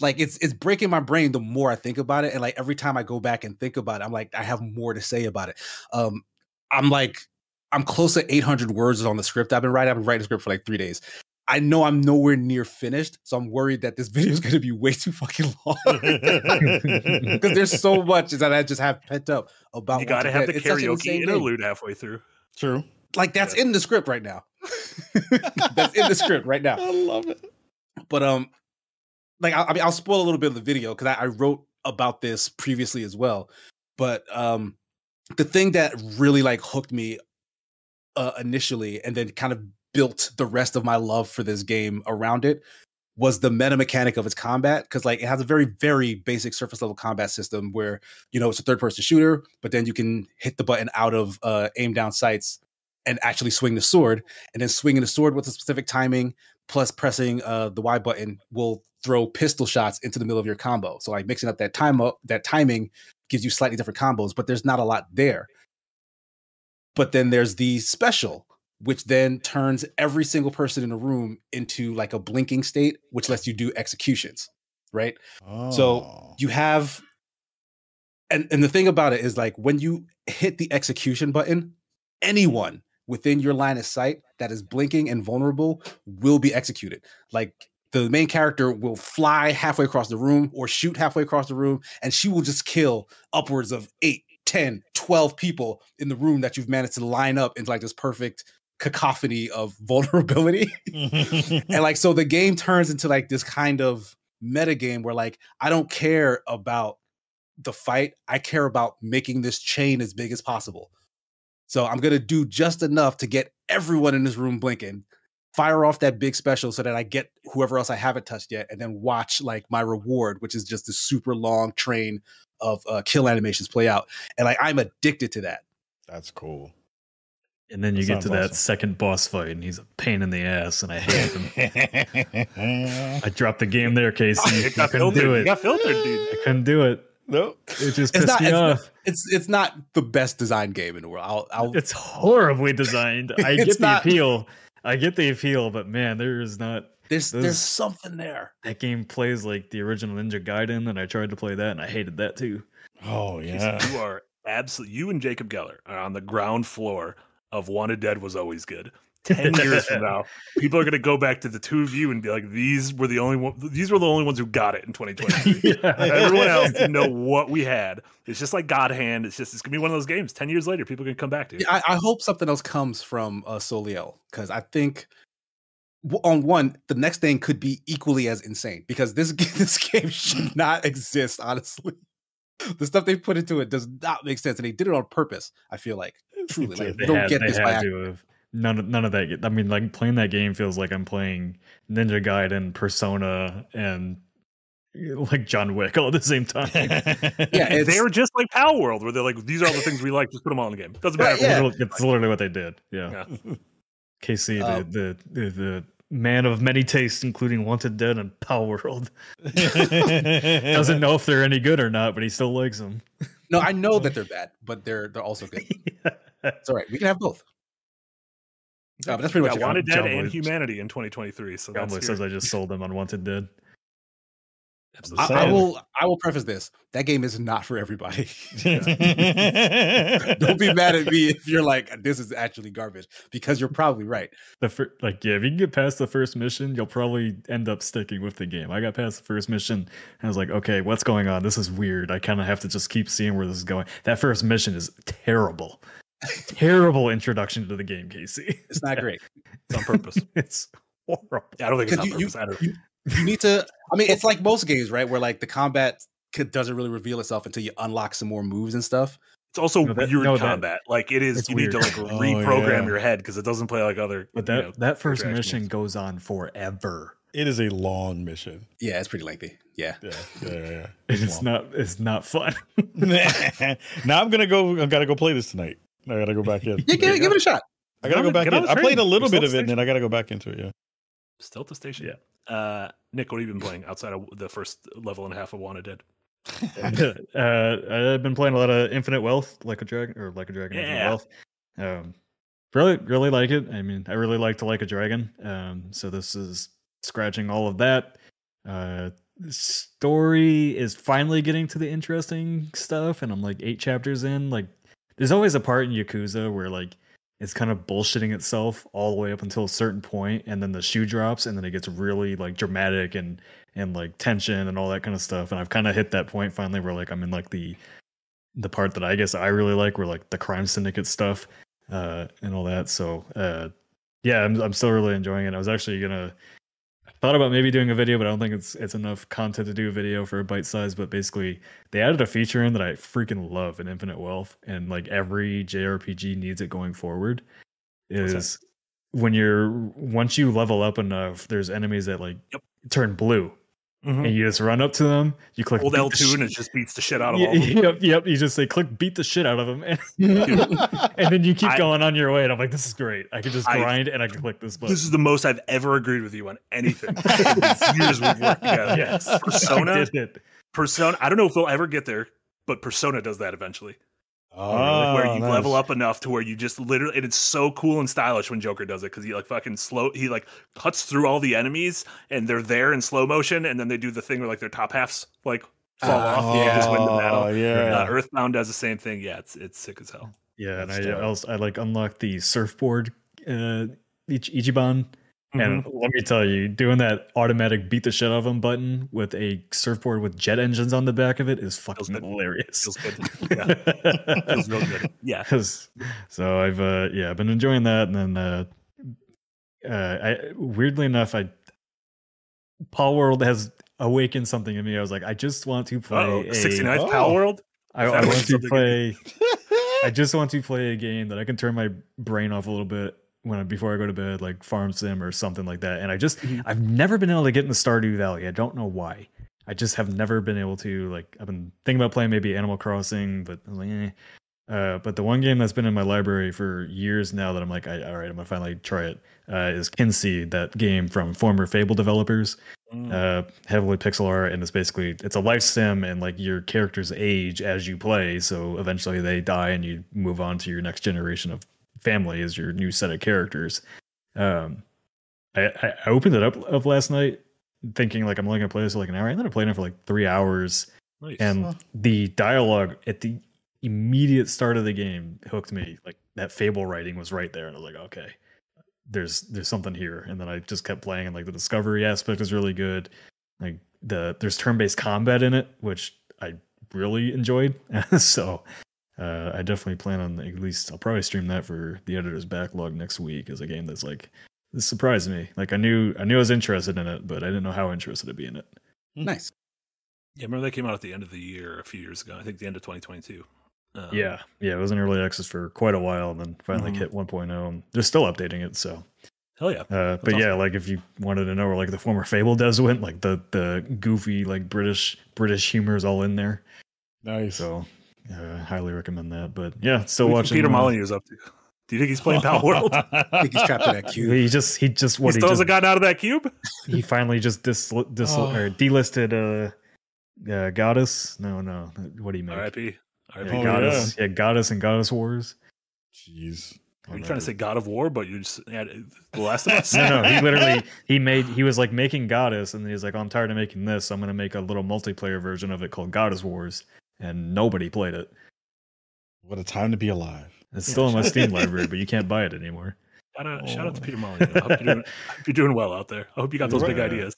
Like it's it's breaking my brain the more I think about it, and like every time I go back and think about it, I'm like I have more to say about it. Um, I'm like I'm close to 800 words on the script I've been writing. I've been writing the script for like three days. I know I'm nowhere near finished, so I'm worried that this video is going to be way too fucking long because there's so much that I just have pent up about. You got to have the karaoke interlude halfway through. True. Like that's yeah. in the script right now. that's in the script right now. I love it. But um, like I, I mean, I'll spoil a little bit of the video because I, I wrote about this previously as well. But um, the thing that really like hooked me uh, initially, and then kind of built the rest of my love for this game around it was the meta mechanic of its combat because like it has a very very basic surface level combat system where you know it's a third person shooter but then you can hit the button out of uh, aim down sights and actually swing the sword and then swinging the sword with a specific timing plus pressing uh, the y button will throw pistol shots into the middle of your combo so like mixing up that time up that timing gives you slightly different combos but there's not a lot there but then there's the special which then turns every single person in the room into like a blinking state, which lets you do executions, right? Oh. So you have, and and the thing about it is like when you hit the execution button, anyone within your line of sight that is blinking and vulnerable will be executed. Like the main character will fly halfway across the room or shoot halfway across the room, and she will just kill upwards of eight, 10, 12 people in the room that you've managed to line up into like this perfect cacophony of vulnerability. and like so the game turns into like this kind of meta game where like I don't care about the fight. I care about making this chain as big as possible. So I'm gonna do just enough to get everyone in this room blinking, fire off that big special so that I get whoever else I haven't touched yet, and then watch like my reward, which is just this super long train of uh, kill animations play out. And like I'm addicted to that. That's cool. And then you get to awesome. that second boss fight, and he's a pain in the ass, and I hate him. I dropped the game there, Casey. I couldn't do it. You got filtered, dude. I couldn't do it. No, it just pissed not, me it's off. it's it's not the best design game in the world. I'll, I'll it's horribly designed. I get the not, appeal. I get the appeal, but man, there is not. There's there's something there. That game plays like the original Ninja Gaiden, and I tried to play that, and I hated that too. Oh yeah, you are absolutely. You and Jacob Geller are on the ground floor of Wanted Dead was always good. Ten years from now, people are going to go back to the two of you and be like, "These were the only one. These were the only ones who got it in 2020. yeah. Everyone else didn't know what we had. It's just like God Hand. It's just it's going to be one of those games. Ten years later, people can come back to it. Yeah, I, I, hope something else comes from uh, Soleil because I think on one, the next thing could be equally as insane because this this game should not exist. Honestly, the stuff they put into it does not make sense, and they did it on purpose. I feel like truly, like they don't had, get this by have, none of none of that. I mean, like playing that game feels like I'm playing Ninja Gaiden, Persona, and like John Wick all at the same time. yeah, they were just like Palworld, where they're like, these are all the things we like, just put them all in the game. Doesn't matter. Yeah. It's literally what they did. Yeah. yeah. Casey, um, the, the, the the man of many tastes, including Wanted Dead and Palworld, doesn't know if they're any good or not, but he still likes them. No, I know that they're bad, but they're they're also good. yeah. It's all right. We can have both. Uh, but that's pretty much I Wanted Dead and Humanity in 2023. So that says I just sold them on Wanted Dead. I, I, will. I will preface this: that game is not for everybody. Don't be mad at me if you're like, "This is actually garbage," because you're probably right. The fir- like, yeah, if you can get past the first mission, you'll probably end up sticking with the game. I got past the first mission, and I was like, "Okay, what's going on? This is weird." I kind of have to just keep seeing where this is going. That first mission is terrible. Terrible introduction to the game, Casey. It's not great. it's on purpose. it's horrible. I don't think it's on you, purpose. You, you need to. I mean, it's like most games, right? Where like the combat doesn't really reveal itself until you unlock some more moves and stuff. It's also no, that, weird no, combat. That, like it is, you weird. need to like oh, reprogram yeah. your head because it doesn't play like other. But that you know, that first mission moves. goes on forever. It is a long mission. Yeah, it's pretty lengthy. Yeah, yeah, yeah. yeah. It's, it's not. It's not fun. now I'm gonna go. I gotta go play this tonight. I gotta go back in. yeah, give, it, give it a shot. I gotta go back in. I played a little bit of it, and then I gotta go back into it. Yeah. Still at the station. Yeah. Uh, Nick, what have you been playing outside of the first level and a half of Wanted Dead? uh, I've been playing a lot of Infinite Wealth, like a dragon, or like a dragon, yeah. Infinite Wealth. Um, really, really like it. I mean, I really like to like a dragon. Um, so this is scratching all of that. Uh, story is finally getting to the interesting stuff, and I'm like eight chapters in. Like, there's always a part in Yakuza where like it's kind of bullshitting itself all the way up until a certain point, and then the shoe drops, and then it gets really like dramatic and and like tension and all that kind of stuff. And I've kind of hit that point finally where like I'm in like the the part that I guess I really like, where like the crime syndicate stuff uh, and all that. So uh, yeah, I'm I'm still really enjoying it. I was actually gonna thought about maybe doing a video, but I don't think it's it's enough content to do a video for a bite size. But basically, they added a feature in that I freaking love in Infinite Wealth, and like every JRPG needs it going forward. Is when you're once you level up enough, there's enemies that like Yep. turn blue, Mhm. and you just run up to them. You click Hold L two and it just beats the shit out of all. Yeah, of them. yep, yep. You just say click beat the shit out of them, and, and then you keep I- going on your way. And I'm like, this is great. I can just I- grind and I can click this button. This is the most I've ever agreed with you on anything. years we've worked together. yes, Persona? I. Persona. I don't know if we'll ever get there, but Persona does that eventually. Oh, where you nice. level up enough to where you just literally and it's so cool and stylish when Joker does it because he like fucking slow he like cuts through all the enemies and they're there in slow motion and then they do the thing where like their top halves like fall off yeah, just win the battle. Oh, yeah. Uh, Earthbound does the same thing. Yeah, it's it's sick as hell. Yeah, and That's I also I like unlocked the surfboard uh Ich- Ichiban. And Mhm. let me tell you, doing that automatic beat the shit out of them button with a surfboard with jet engines on the back of it is fucking good. hilarious. feels good. Yeah, feels real good. Yeah. so I've uh yeah, I've been enjoying that and then uh uh I weirdly enough I Palworld has awakened something in me. I was like, I just want to play Oh, a 69th Oh. World. I, I want to play I just want to play a game that I can turn my brain off a little bit when I, before I go to bed, like Farm Sim or something like that. And I just Mhm. I've never been able to get into Stardew Valley. I don't know why. I just have never been able to like. I've been thinking about playing maybe Animal Crossing, but like, eh. Uh, but the one game that's been in my library for years now that I'm like, I, all right, I'm gonna finally try it. Uh, is Kynseed, that game from former Fable developers Mm. uh, heavily pixel art, and it's basically it's a life sim, and like your characters age as you play. So eventually they die, and you move on to your next generation of family as your new set of characters. Um, I, I I opened it up of last night, thinking like I'm only gonna play this for like an hour, and then I played it for like three hours, Nice. and Huh. the dialogue at the immediate start of the game hooked me. Like that Fable writing was right there, and I was like, okay, there's there's something here. And then I just kept playing, and like the discovery aspect is really good. Like the there's turn based combat in it, which I really enjoyed. so uh, I definitely plan on at least I'll probably stream that for the editor's backlog next week as a game that's like this surprised me. Like I knew I knew I was interested in it, but I didn't know how interested I'd be in it. Nice. yeah, remember they came out at the end of the year a few years ago. I think the end of 2022. Um, Yeah, yeah, it was in early access for quite a while, and then finally Mhm. hit 1.0. And they're still updating it. So, Hell yeah. uh, but yeah, like if you wanted to know where like the former Fable devs went, like the the goofy like British British humor is all in there. Nice. So, uh, highly recommend that. But yeah, still What watching Peter uh, Molyneux is up to. Do you think he's playing Palworld? I think he's trapped in that cube. He just he just he what he, still just hasn't gotten out of that cube? he finally just dis, dis Oh. or delisted uh, uh Godus. No, no, what do you make? R.I.P. Yeah, Oh, Godus, yeah. Godus and Godus Wars. Jeez. Are you trying to say God of War, but you just had The Last of Us? no, no, he literally he made he was like making Godus, and then he's like, I'm tired of making this, so I'm gonna make a little multiplayer version of it called Godus Wars, and nobody played it. What a time to be alive. It's Yeah, still in my. Steam library, but you can't buy it anymore. Shout out, shout out to Oh. Peter Molyneux. I hope you're, doing, I hope you're doing well out there. I hope you got those big ideas.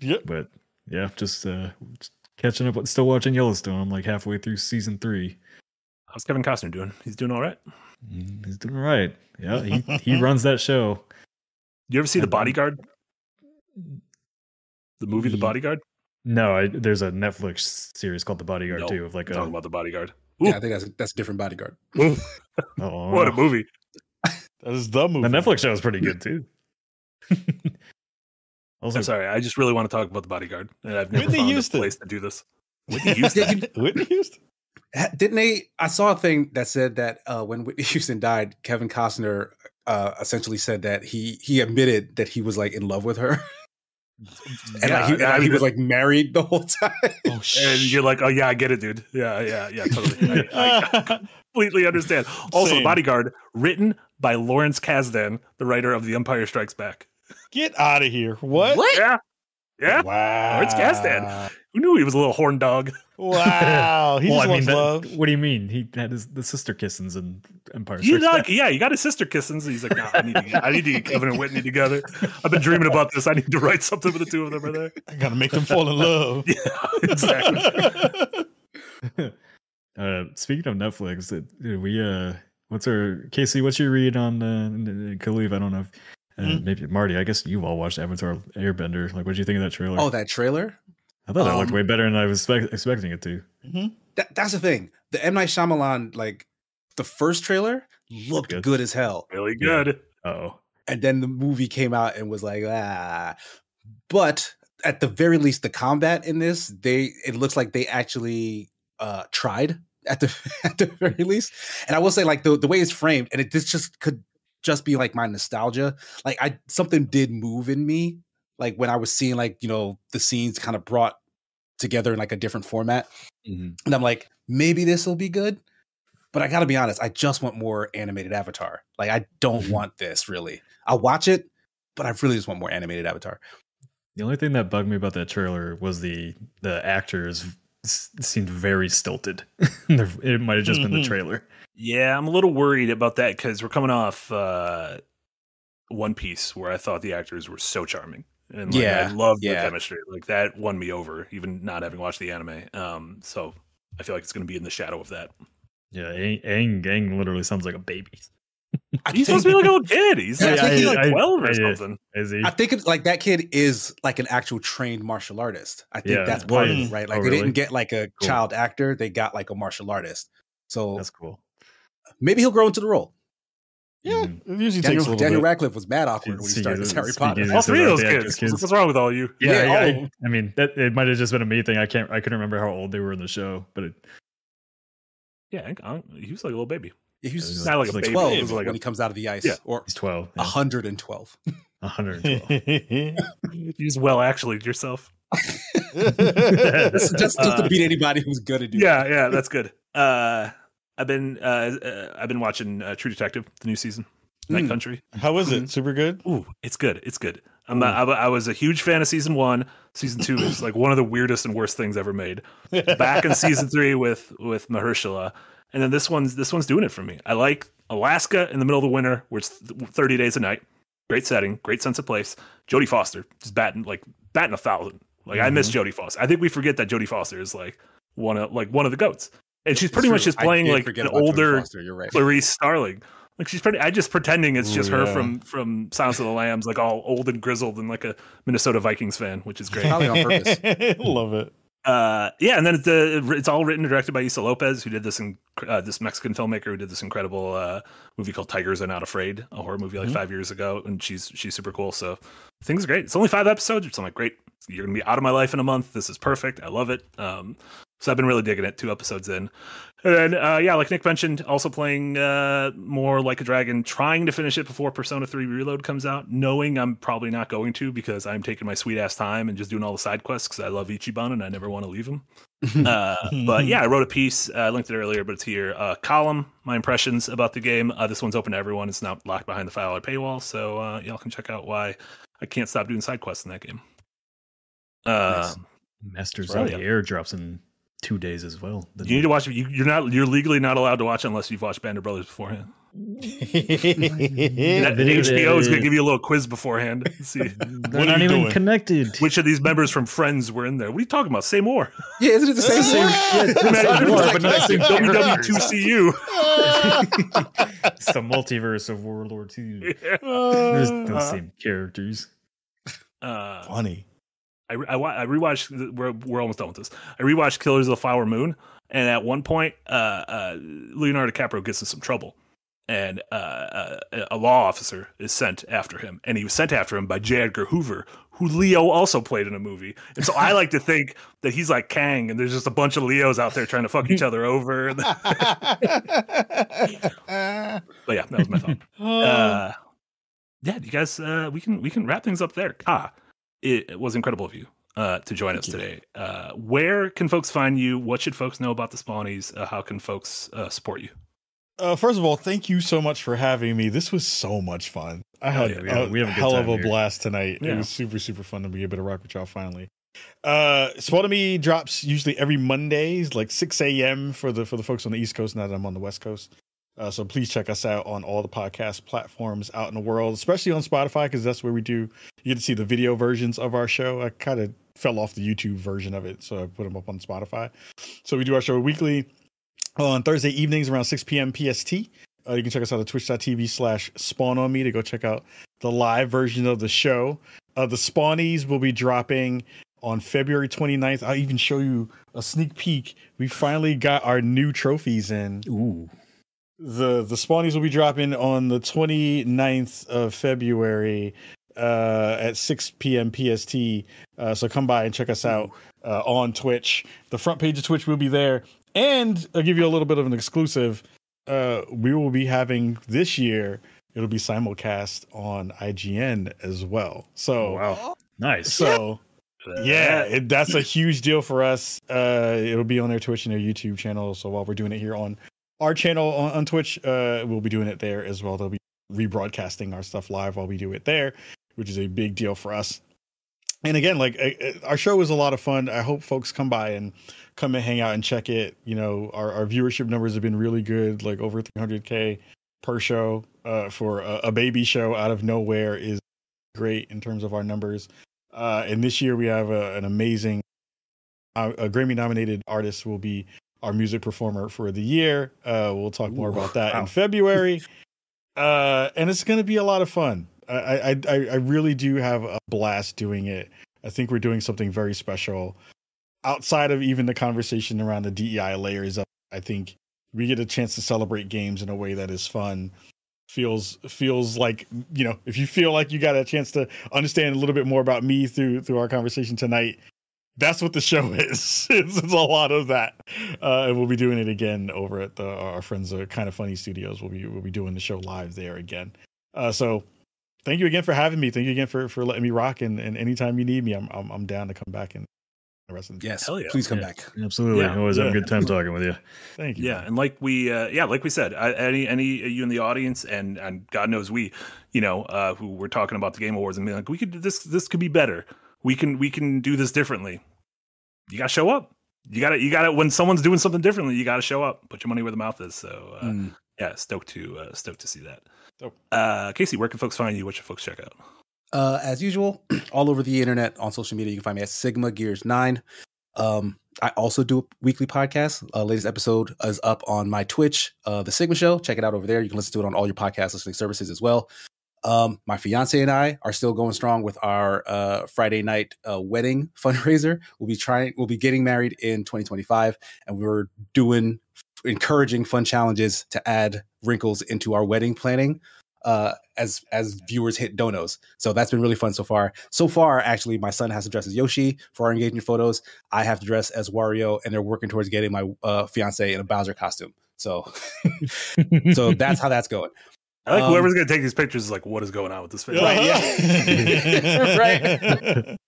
Yep. But yeah, just uh just catching up. Still watching Yellowstone. I'm like halfway through season three. How's Kevin Costner doing? He's doing all right. Mm, He's doing all right. Yeah, he he runs that show. You ever see The And, Bodyguard? The movie The Bodyguard? No, I, there's a Netflix series called The Bodyguard No, too, of like a talking about The Bodyguard. Yeah, I think that's that's a different bodyguard. oh, What a movie. That is the movie. the Netflix show is pretty good too. also, I'm sorry. I just really want to talk about The Bodyguard. And I've never Whitney found Houston. a place to do this. Whitney Houston. Whitney Houston. Didn't they? I saw a thing that said that uh, when Whitney Houston died, Kevin Costner uh, essentially said that he he admitted that he was like in love with her, and like, he, and, I like, he was like married the whole time. Oh and you're like, oh yeah, I get it, dude. Yeah, yeah, yeah, totally. I, I completely understand. Also, Same. Bodyguard, written by Lawrence Kasdan, the writer of The Empire Strikes Back. Get out of here. What? What? Yeah, Yeah. Wow. Lawrence Kasdan. Who knew he was a little horn dog? Wow. He well, just I mean, wants that- love. what do you mean? He had his the sister kissings and Empire You Strikes like, yeah, you got his sister kissing. So he's like, nah, I need, to get, I need to get Kevin and Whitney together. I've been dreaming about this. I need to write something with the two of them are there. I gotta make them fall in love. Yeah, exactly. Uh, speaking of Netflix, we uh, what's our Casey? What's your read on uh, Kahlief? I don't know. If, uh, Hmm? Maybe Marty. I guess you've all watched Avatar Airbender. Like, what do you think of that trailer? Oh, that trailer. I thought that looked um, way better than I was expect- expecting it to. That, that's the thing. The M Night Shyamalan, like the first trailer, looked Good. good, as hell, Really good. Oh, and then the movie came out and was like ah. But at the very least, the combat in this, they it looks like they actually uh tried at the at the very least. And I will say, like the the way it's framed, and it this just could just be like my nostalgia. Like I something did move in me, like when I was seeing like you know the scenes kind of brought together in like a different format. Mhm. And I'm like, maybe this will be good. But I gotta be honest, I just want more animated Avatar. Like I don't Mhm. want this really. I'll watch it, but I really just want more animated Avatar. the only thing that bugged me about that trailer was the the actors seemed very stilted. It might have just been the Mhm. trailer. Yeah, I'm a little worried about that because we're coming off uh, One Piece, where I thought the actors were so charming. And like, Yeah, I loved yeah. the chemistry. Like that won me over, even not having watched the anime. Um, so I feel like it's going to be in the shadow of that. Yeah, Aang, Aang, Aang literally sounds like a baby. I He's supposed to be like a little kid. He's Yeah, like, I think he's like I- 12 or something. Is he? I think it's like that kid is like an actual trained martial artist. I think Yeah, that's part of it, right? oh, Like they really? didn't get like a Cool. child actor, they got like a martial artist. So That's cool. maybe he'll grow into the role. Yeah, Mhm. it usually takes a Daniel, little Daniel bit. Radcliffe was mad awkward when he started as Harry Potter. All three of those kids. kids. What's wrong with all you? Yeah, Yeah, I, oh. I, I mean that it might have just been a me thing. I can't. I couldn't remember how old they were in the show, but it, Yeah, I- I- he was like a little baby. He was Not like a Like baby. 12 He like when a, he comes out of the ice, Yeah. or he's twelve. Yeah, 112. 112. he's well actually yourself. just just Uh, to beat anybody who's good at doing Yeah, yeah, that's good. Uh, I've been uh, uh, I've been watching uh, True Detective, the new season, Night Mm. Country. How is it? Super good. Ooh, it's good. It's good. I'm I, I was a huge fan of season one. Season two is like one of the weirdest and worst things ever made. Back in season three with with Mahershala, and then this one's this one's doing it for me. I like Alaska in the middle of the winter, where it's 30 days a night. Great setting, great sense of place. Jodie Foster just batting like batting a thousand. Like I miss Jodie Foster. I think we forget that Jodie Foster is like one of like one of the goats, and she's pretty much just playing like forget an older Foster, You're right. Clarice Starling. Like she's pretty. I just pretending it's Ooh, just her yeah. from from Silence of the Lambs, like all old and grizzled and like a Minnesota Vikings fan, which is great. Probably on purpose. Love it. Uh, yeah, and then it's, the, it's all written and directed by Issa Lopez, who did this in uh, this Mexican filmmaker who did this incredible uh, movie called Tigers Are Not Afraid, a horror movie like Mhm. five years ago, and she's she's super cool. So things are great. It's only five episodes, so I'm like, great. You're gonna be out of my life in a month. This is perfect. I love it. Um, so I've been really digging it. Two episodes in, and then uh, yeah, like Nick mentioned, also playing uh, more like a dragon, trying to finish it before Persona Three Reload comes out, knowing I'm probably not going to because I'm taking my sweet ass time and just doing all the side quests because I love Ichiban and I never want to leave him. Uh, but yeah, I wrote a piece. Uh, I linked it earlier, but it's here. Uh, column, my impressions about the game. Uh, this one's open to everyone. It's not locked behind the five dollar paywall, so uh, y'all can check out why I can't stop doing side quests in that game. Uh, Nice. Masters of the Air drops in two days as well. The You need to watch it. You, you're not. You're legally not allowed to watch it unless you've watched Band of Brothers beforehand. That- video- HBO is going to give you a little quiz beforehand. See They're What are not you even doing? connected. which of these members from Friends were in there. What are you talking about? Say more. Yeah, isn't it the same? Same- thing? Man, More, but not like same WW2CU. it's the multiverse of World War II. Yeah. There's the Uh, same characters. Uh, Funny. I, I, I rewatched. We're we're almost done with this. I rewatched Killers of the Flower Moon, and at one point, uh, uh, Leonardo DiCaprio gets in some trouble, and uh, uh, a law officer is sent after him, and he was sent after him by J. Edgar Hoover, who Leo also played in a movie. And so I like to think that he's like Kang, and there's just a bunch of Leos out there trying to fuck each other over. but yeah, that was my thought. uh, yeah, you guys, uh, we can we can wrap things up there. Ah, it, it was incredible of you uh, to join us you. today. Uh, where can folks find you? What should folks know about the Spawnies? Uh, how can folks uh, support you? Uh, first of all, thank you so much for having me. This was so much fun. I had yeah, we a, we have a hell of a here. blast tonight. It was super, super fun to be able to rock with y'all finally. Uh Spawn On Me drops usually every Mondays, like 6 a.m. for the for the folks on the East Coast now that I'm on the West Coast. Uh, so please check us out on all the podcast platforms out in the world, especially on Spotify, because that's where we do you get to see the video versions of our show. I kind of fell off the YouTube version of it, so I put them up on Spotify. So we do our show weekly on Thursday evenings around 6 p.m. PST. Uh, you can check us out at twitch.tv slash spawn on me to go check out the live version of the show. Uh, the Spawnies will be dropping on February 29th. I'll even show you a sneak peek. We finally got our new trophies in. Ooh. The the Spawnies will be dropping on the 29th of February uh, at 6 p.m. PST. Uh, so come by and check us out uh, on Twitch. The front page of Twitch will be there. And I'll give you a little bit of an exclusive. Uh, we will be having this year, it'll be simulcast on IGN as well. So, wow. Nice. so yeah, it, that's a huge deal for us. Uh, it'll be on their Twitch and their YouTube channel. So while we're doing it here on our channel on, on Twitch, uh, we'll be doing it there as well. They'll be rebroadcasting our stuff live while we do it there, which is a big deal for us. And again, like our show is a lot of fun. I hope folks come by and come and hang out and check it. You know, our, our viewership numbers have been really good, like over 300k per show uh, for a, a baby show out of nowhere is great in terms of our numbers. Uh, and this year we have a, an amazing, uh, a Grammy nominated artist will be our music performer for the year. Uh, we'll talk more Ooh, about that wow. in February. uh, and it's going to be a lot of fun. I, I, I I really do have a blast doing it. I think we're doing something very special outside of even the conversation around the DEI layers. I think we get a chance to celebrate games in a way that is fun. Feels feels like you know if you feel like you got a chance to understand a little bit more about me through through our conversation tonight, that's what the show is. it's, it's a lot of that, uh, and we'll be doing it again over at the our friends at Kind of Funny Studios. We'll be we'll be doing the show live there again. Uh, so thank you again for having me. Thank you again for for letting me rock. And, and anytime you need me, I'm I'm, I'm down to come back and the rest of the Yes, Hell yeah. please come Yeah. back. Absolutely. Yeah. Always have a good time talking with you. Thank you. Yeah, man. and like we, uh, yeah, like we said, I, any any you in the audience, and and God knows we, you know, uh, who were talking about the Game Awards and being like, we could this this could be better. We can we can do this differently. You gotta show up. You gotta you gotta when someone's doing something differently, you gotta show up. Put your money where the mouth is. So uh, Mm. yeah, stoked to uh, stoked to see that. Dope. Uh, Casey, where can folks find you? What should folks check out? Uh, as usual, all over the internet on social media, you can find me at Sigma Gears Nine. Um, I also do a weekly podcast. Uh, latest episode is up on my Twitch, uh, the Sigma Show. Check it out over there. You can listen to it on all your podcast listening services as well. Um, my fiance and I are still going strong with our uh, Friday night uh, wedding fundraiser. We'll be trying. We'll be getting married in 2025, and we're doing encouraging fun challenges to add wrinkles into our wedding planning uh, as as viewers hit donos. So that's been really fun so far. So far, actually, my son has to dress as Yoshi for our engagement photos. I have to dress as Wario, and they're working towards getting my uh, fiance in a Bowser costume. So, so that's how that's going. I like Um, whoever's gonna take these pictures is like, what is going on with this video? Right, yeah. Right.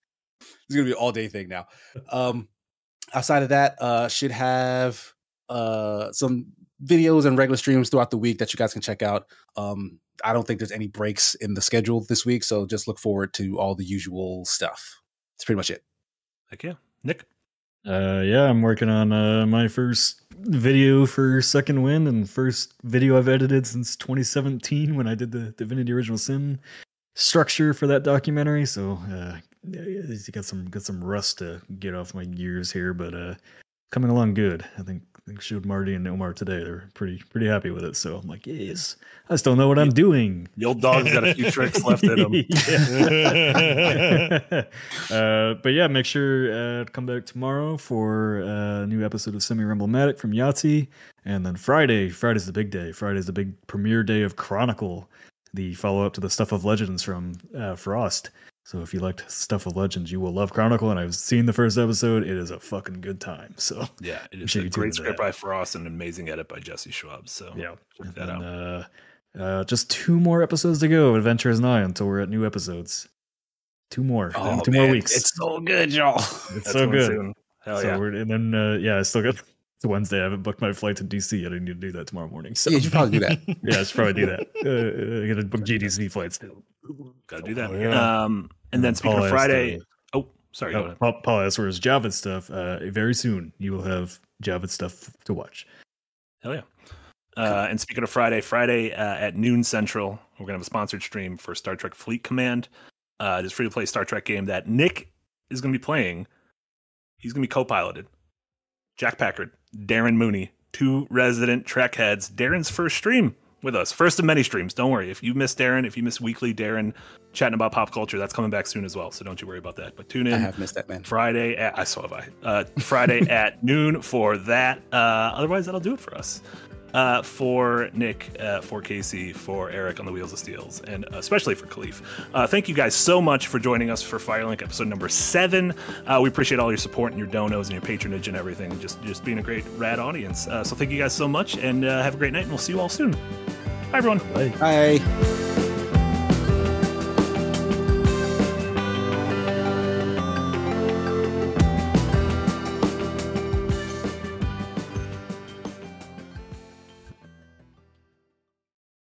It's gonna be an all day thing now. Um, outside of that, uh, should have uh some videos and regular streams throughout the week that you guys can check out. Um, I don't think there's any breaks in the schedule this week, so just look forward to all the usual stuff. That's pretty much it. Heck yeah, Nick. Uh, yeah, I'm working on uh, my first video for Second Wind and first video I've edited since 2017 when I did the Divinity Original Sin structure for that documentary. So, uh, got some got some rust to get off my gears here, but uh, coming along good. I think I think showed Marty and Omar today. They're pretty pretty happy with it. So I'm like, yes, I still know what I'm doing. The old dog's got a few tricks left in him. Yeah. uh, but yeah, make sure uh, to come back tomorrow for a new episode of Semi Rumblematic from Yahtzee. And then Friday, Friday's the big day. Friday's the big premiere day of Chronicle, the follow up to the Stuff of Legends from uh, Frost. So if you liked Stuff of Legends, you will love Chronicle. And I've seen the first episode. It is a fucking good time. So Yeah, it is sure a great script that. by Frost and an amazing edit by Jesse Schwab. So yeah. check that And, out. uh, uh, just two more episodes to go. of Adventure is nigh until we're at new episodes. Two more. Oh, two more weeks. It's so good, y'all. It's That's so good. soon. Hell so yeah. we're, and then uh, yeah, it's still got It's Wednesday. I haven't booked my flight to DC yet. I need to do that tomorrow morning. So Yeah, you should probably do that. yeah, I should probably do that. Uh, I got to book GDC flights. Got to do that. Oh, yeah. Um, and then speaking Paul of Friday, uh, oh, sorry, Oh. Paul, Paul asked for his Java stuff. Uh, very soon, you will have Java stuff to watch. Hell yeah. Uh, and speaking of Friday, Friday uh, at noon central, we're gonna have a sponsored stream for Star Trek Fleet Command. Uh, this free to play Star Trek game that Nick is gonna be playing. He's gonna be co-piloted. Jack Packard, Darren Mooney, two resident Trek heads. Darren's first stream with us, first of many streams. Don't worry if you miss Darren, if you miss weekly Darren chatting about pop culture, that's coming back soon as well. So don't you worry about that. But tune in. I have missed that man. Friday at I saw have I. Uh, Friday at noon for that. Uh, otherwise, that'll do it for us. Uh, for Nick, uh, for Casey, for Eric on the Wheels of Steels, and especially for Kahlief. Uh, thank you guys so much for joining us for Firelink episode number seven. Uh, we appreciate all your support and your donos and your patronage and everything. Just just being a great rad audience. Uh, so thank you guys so much, and uh, have a great night. And we'll see you all soon. Bye everyone. Bye. Bye.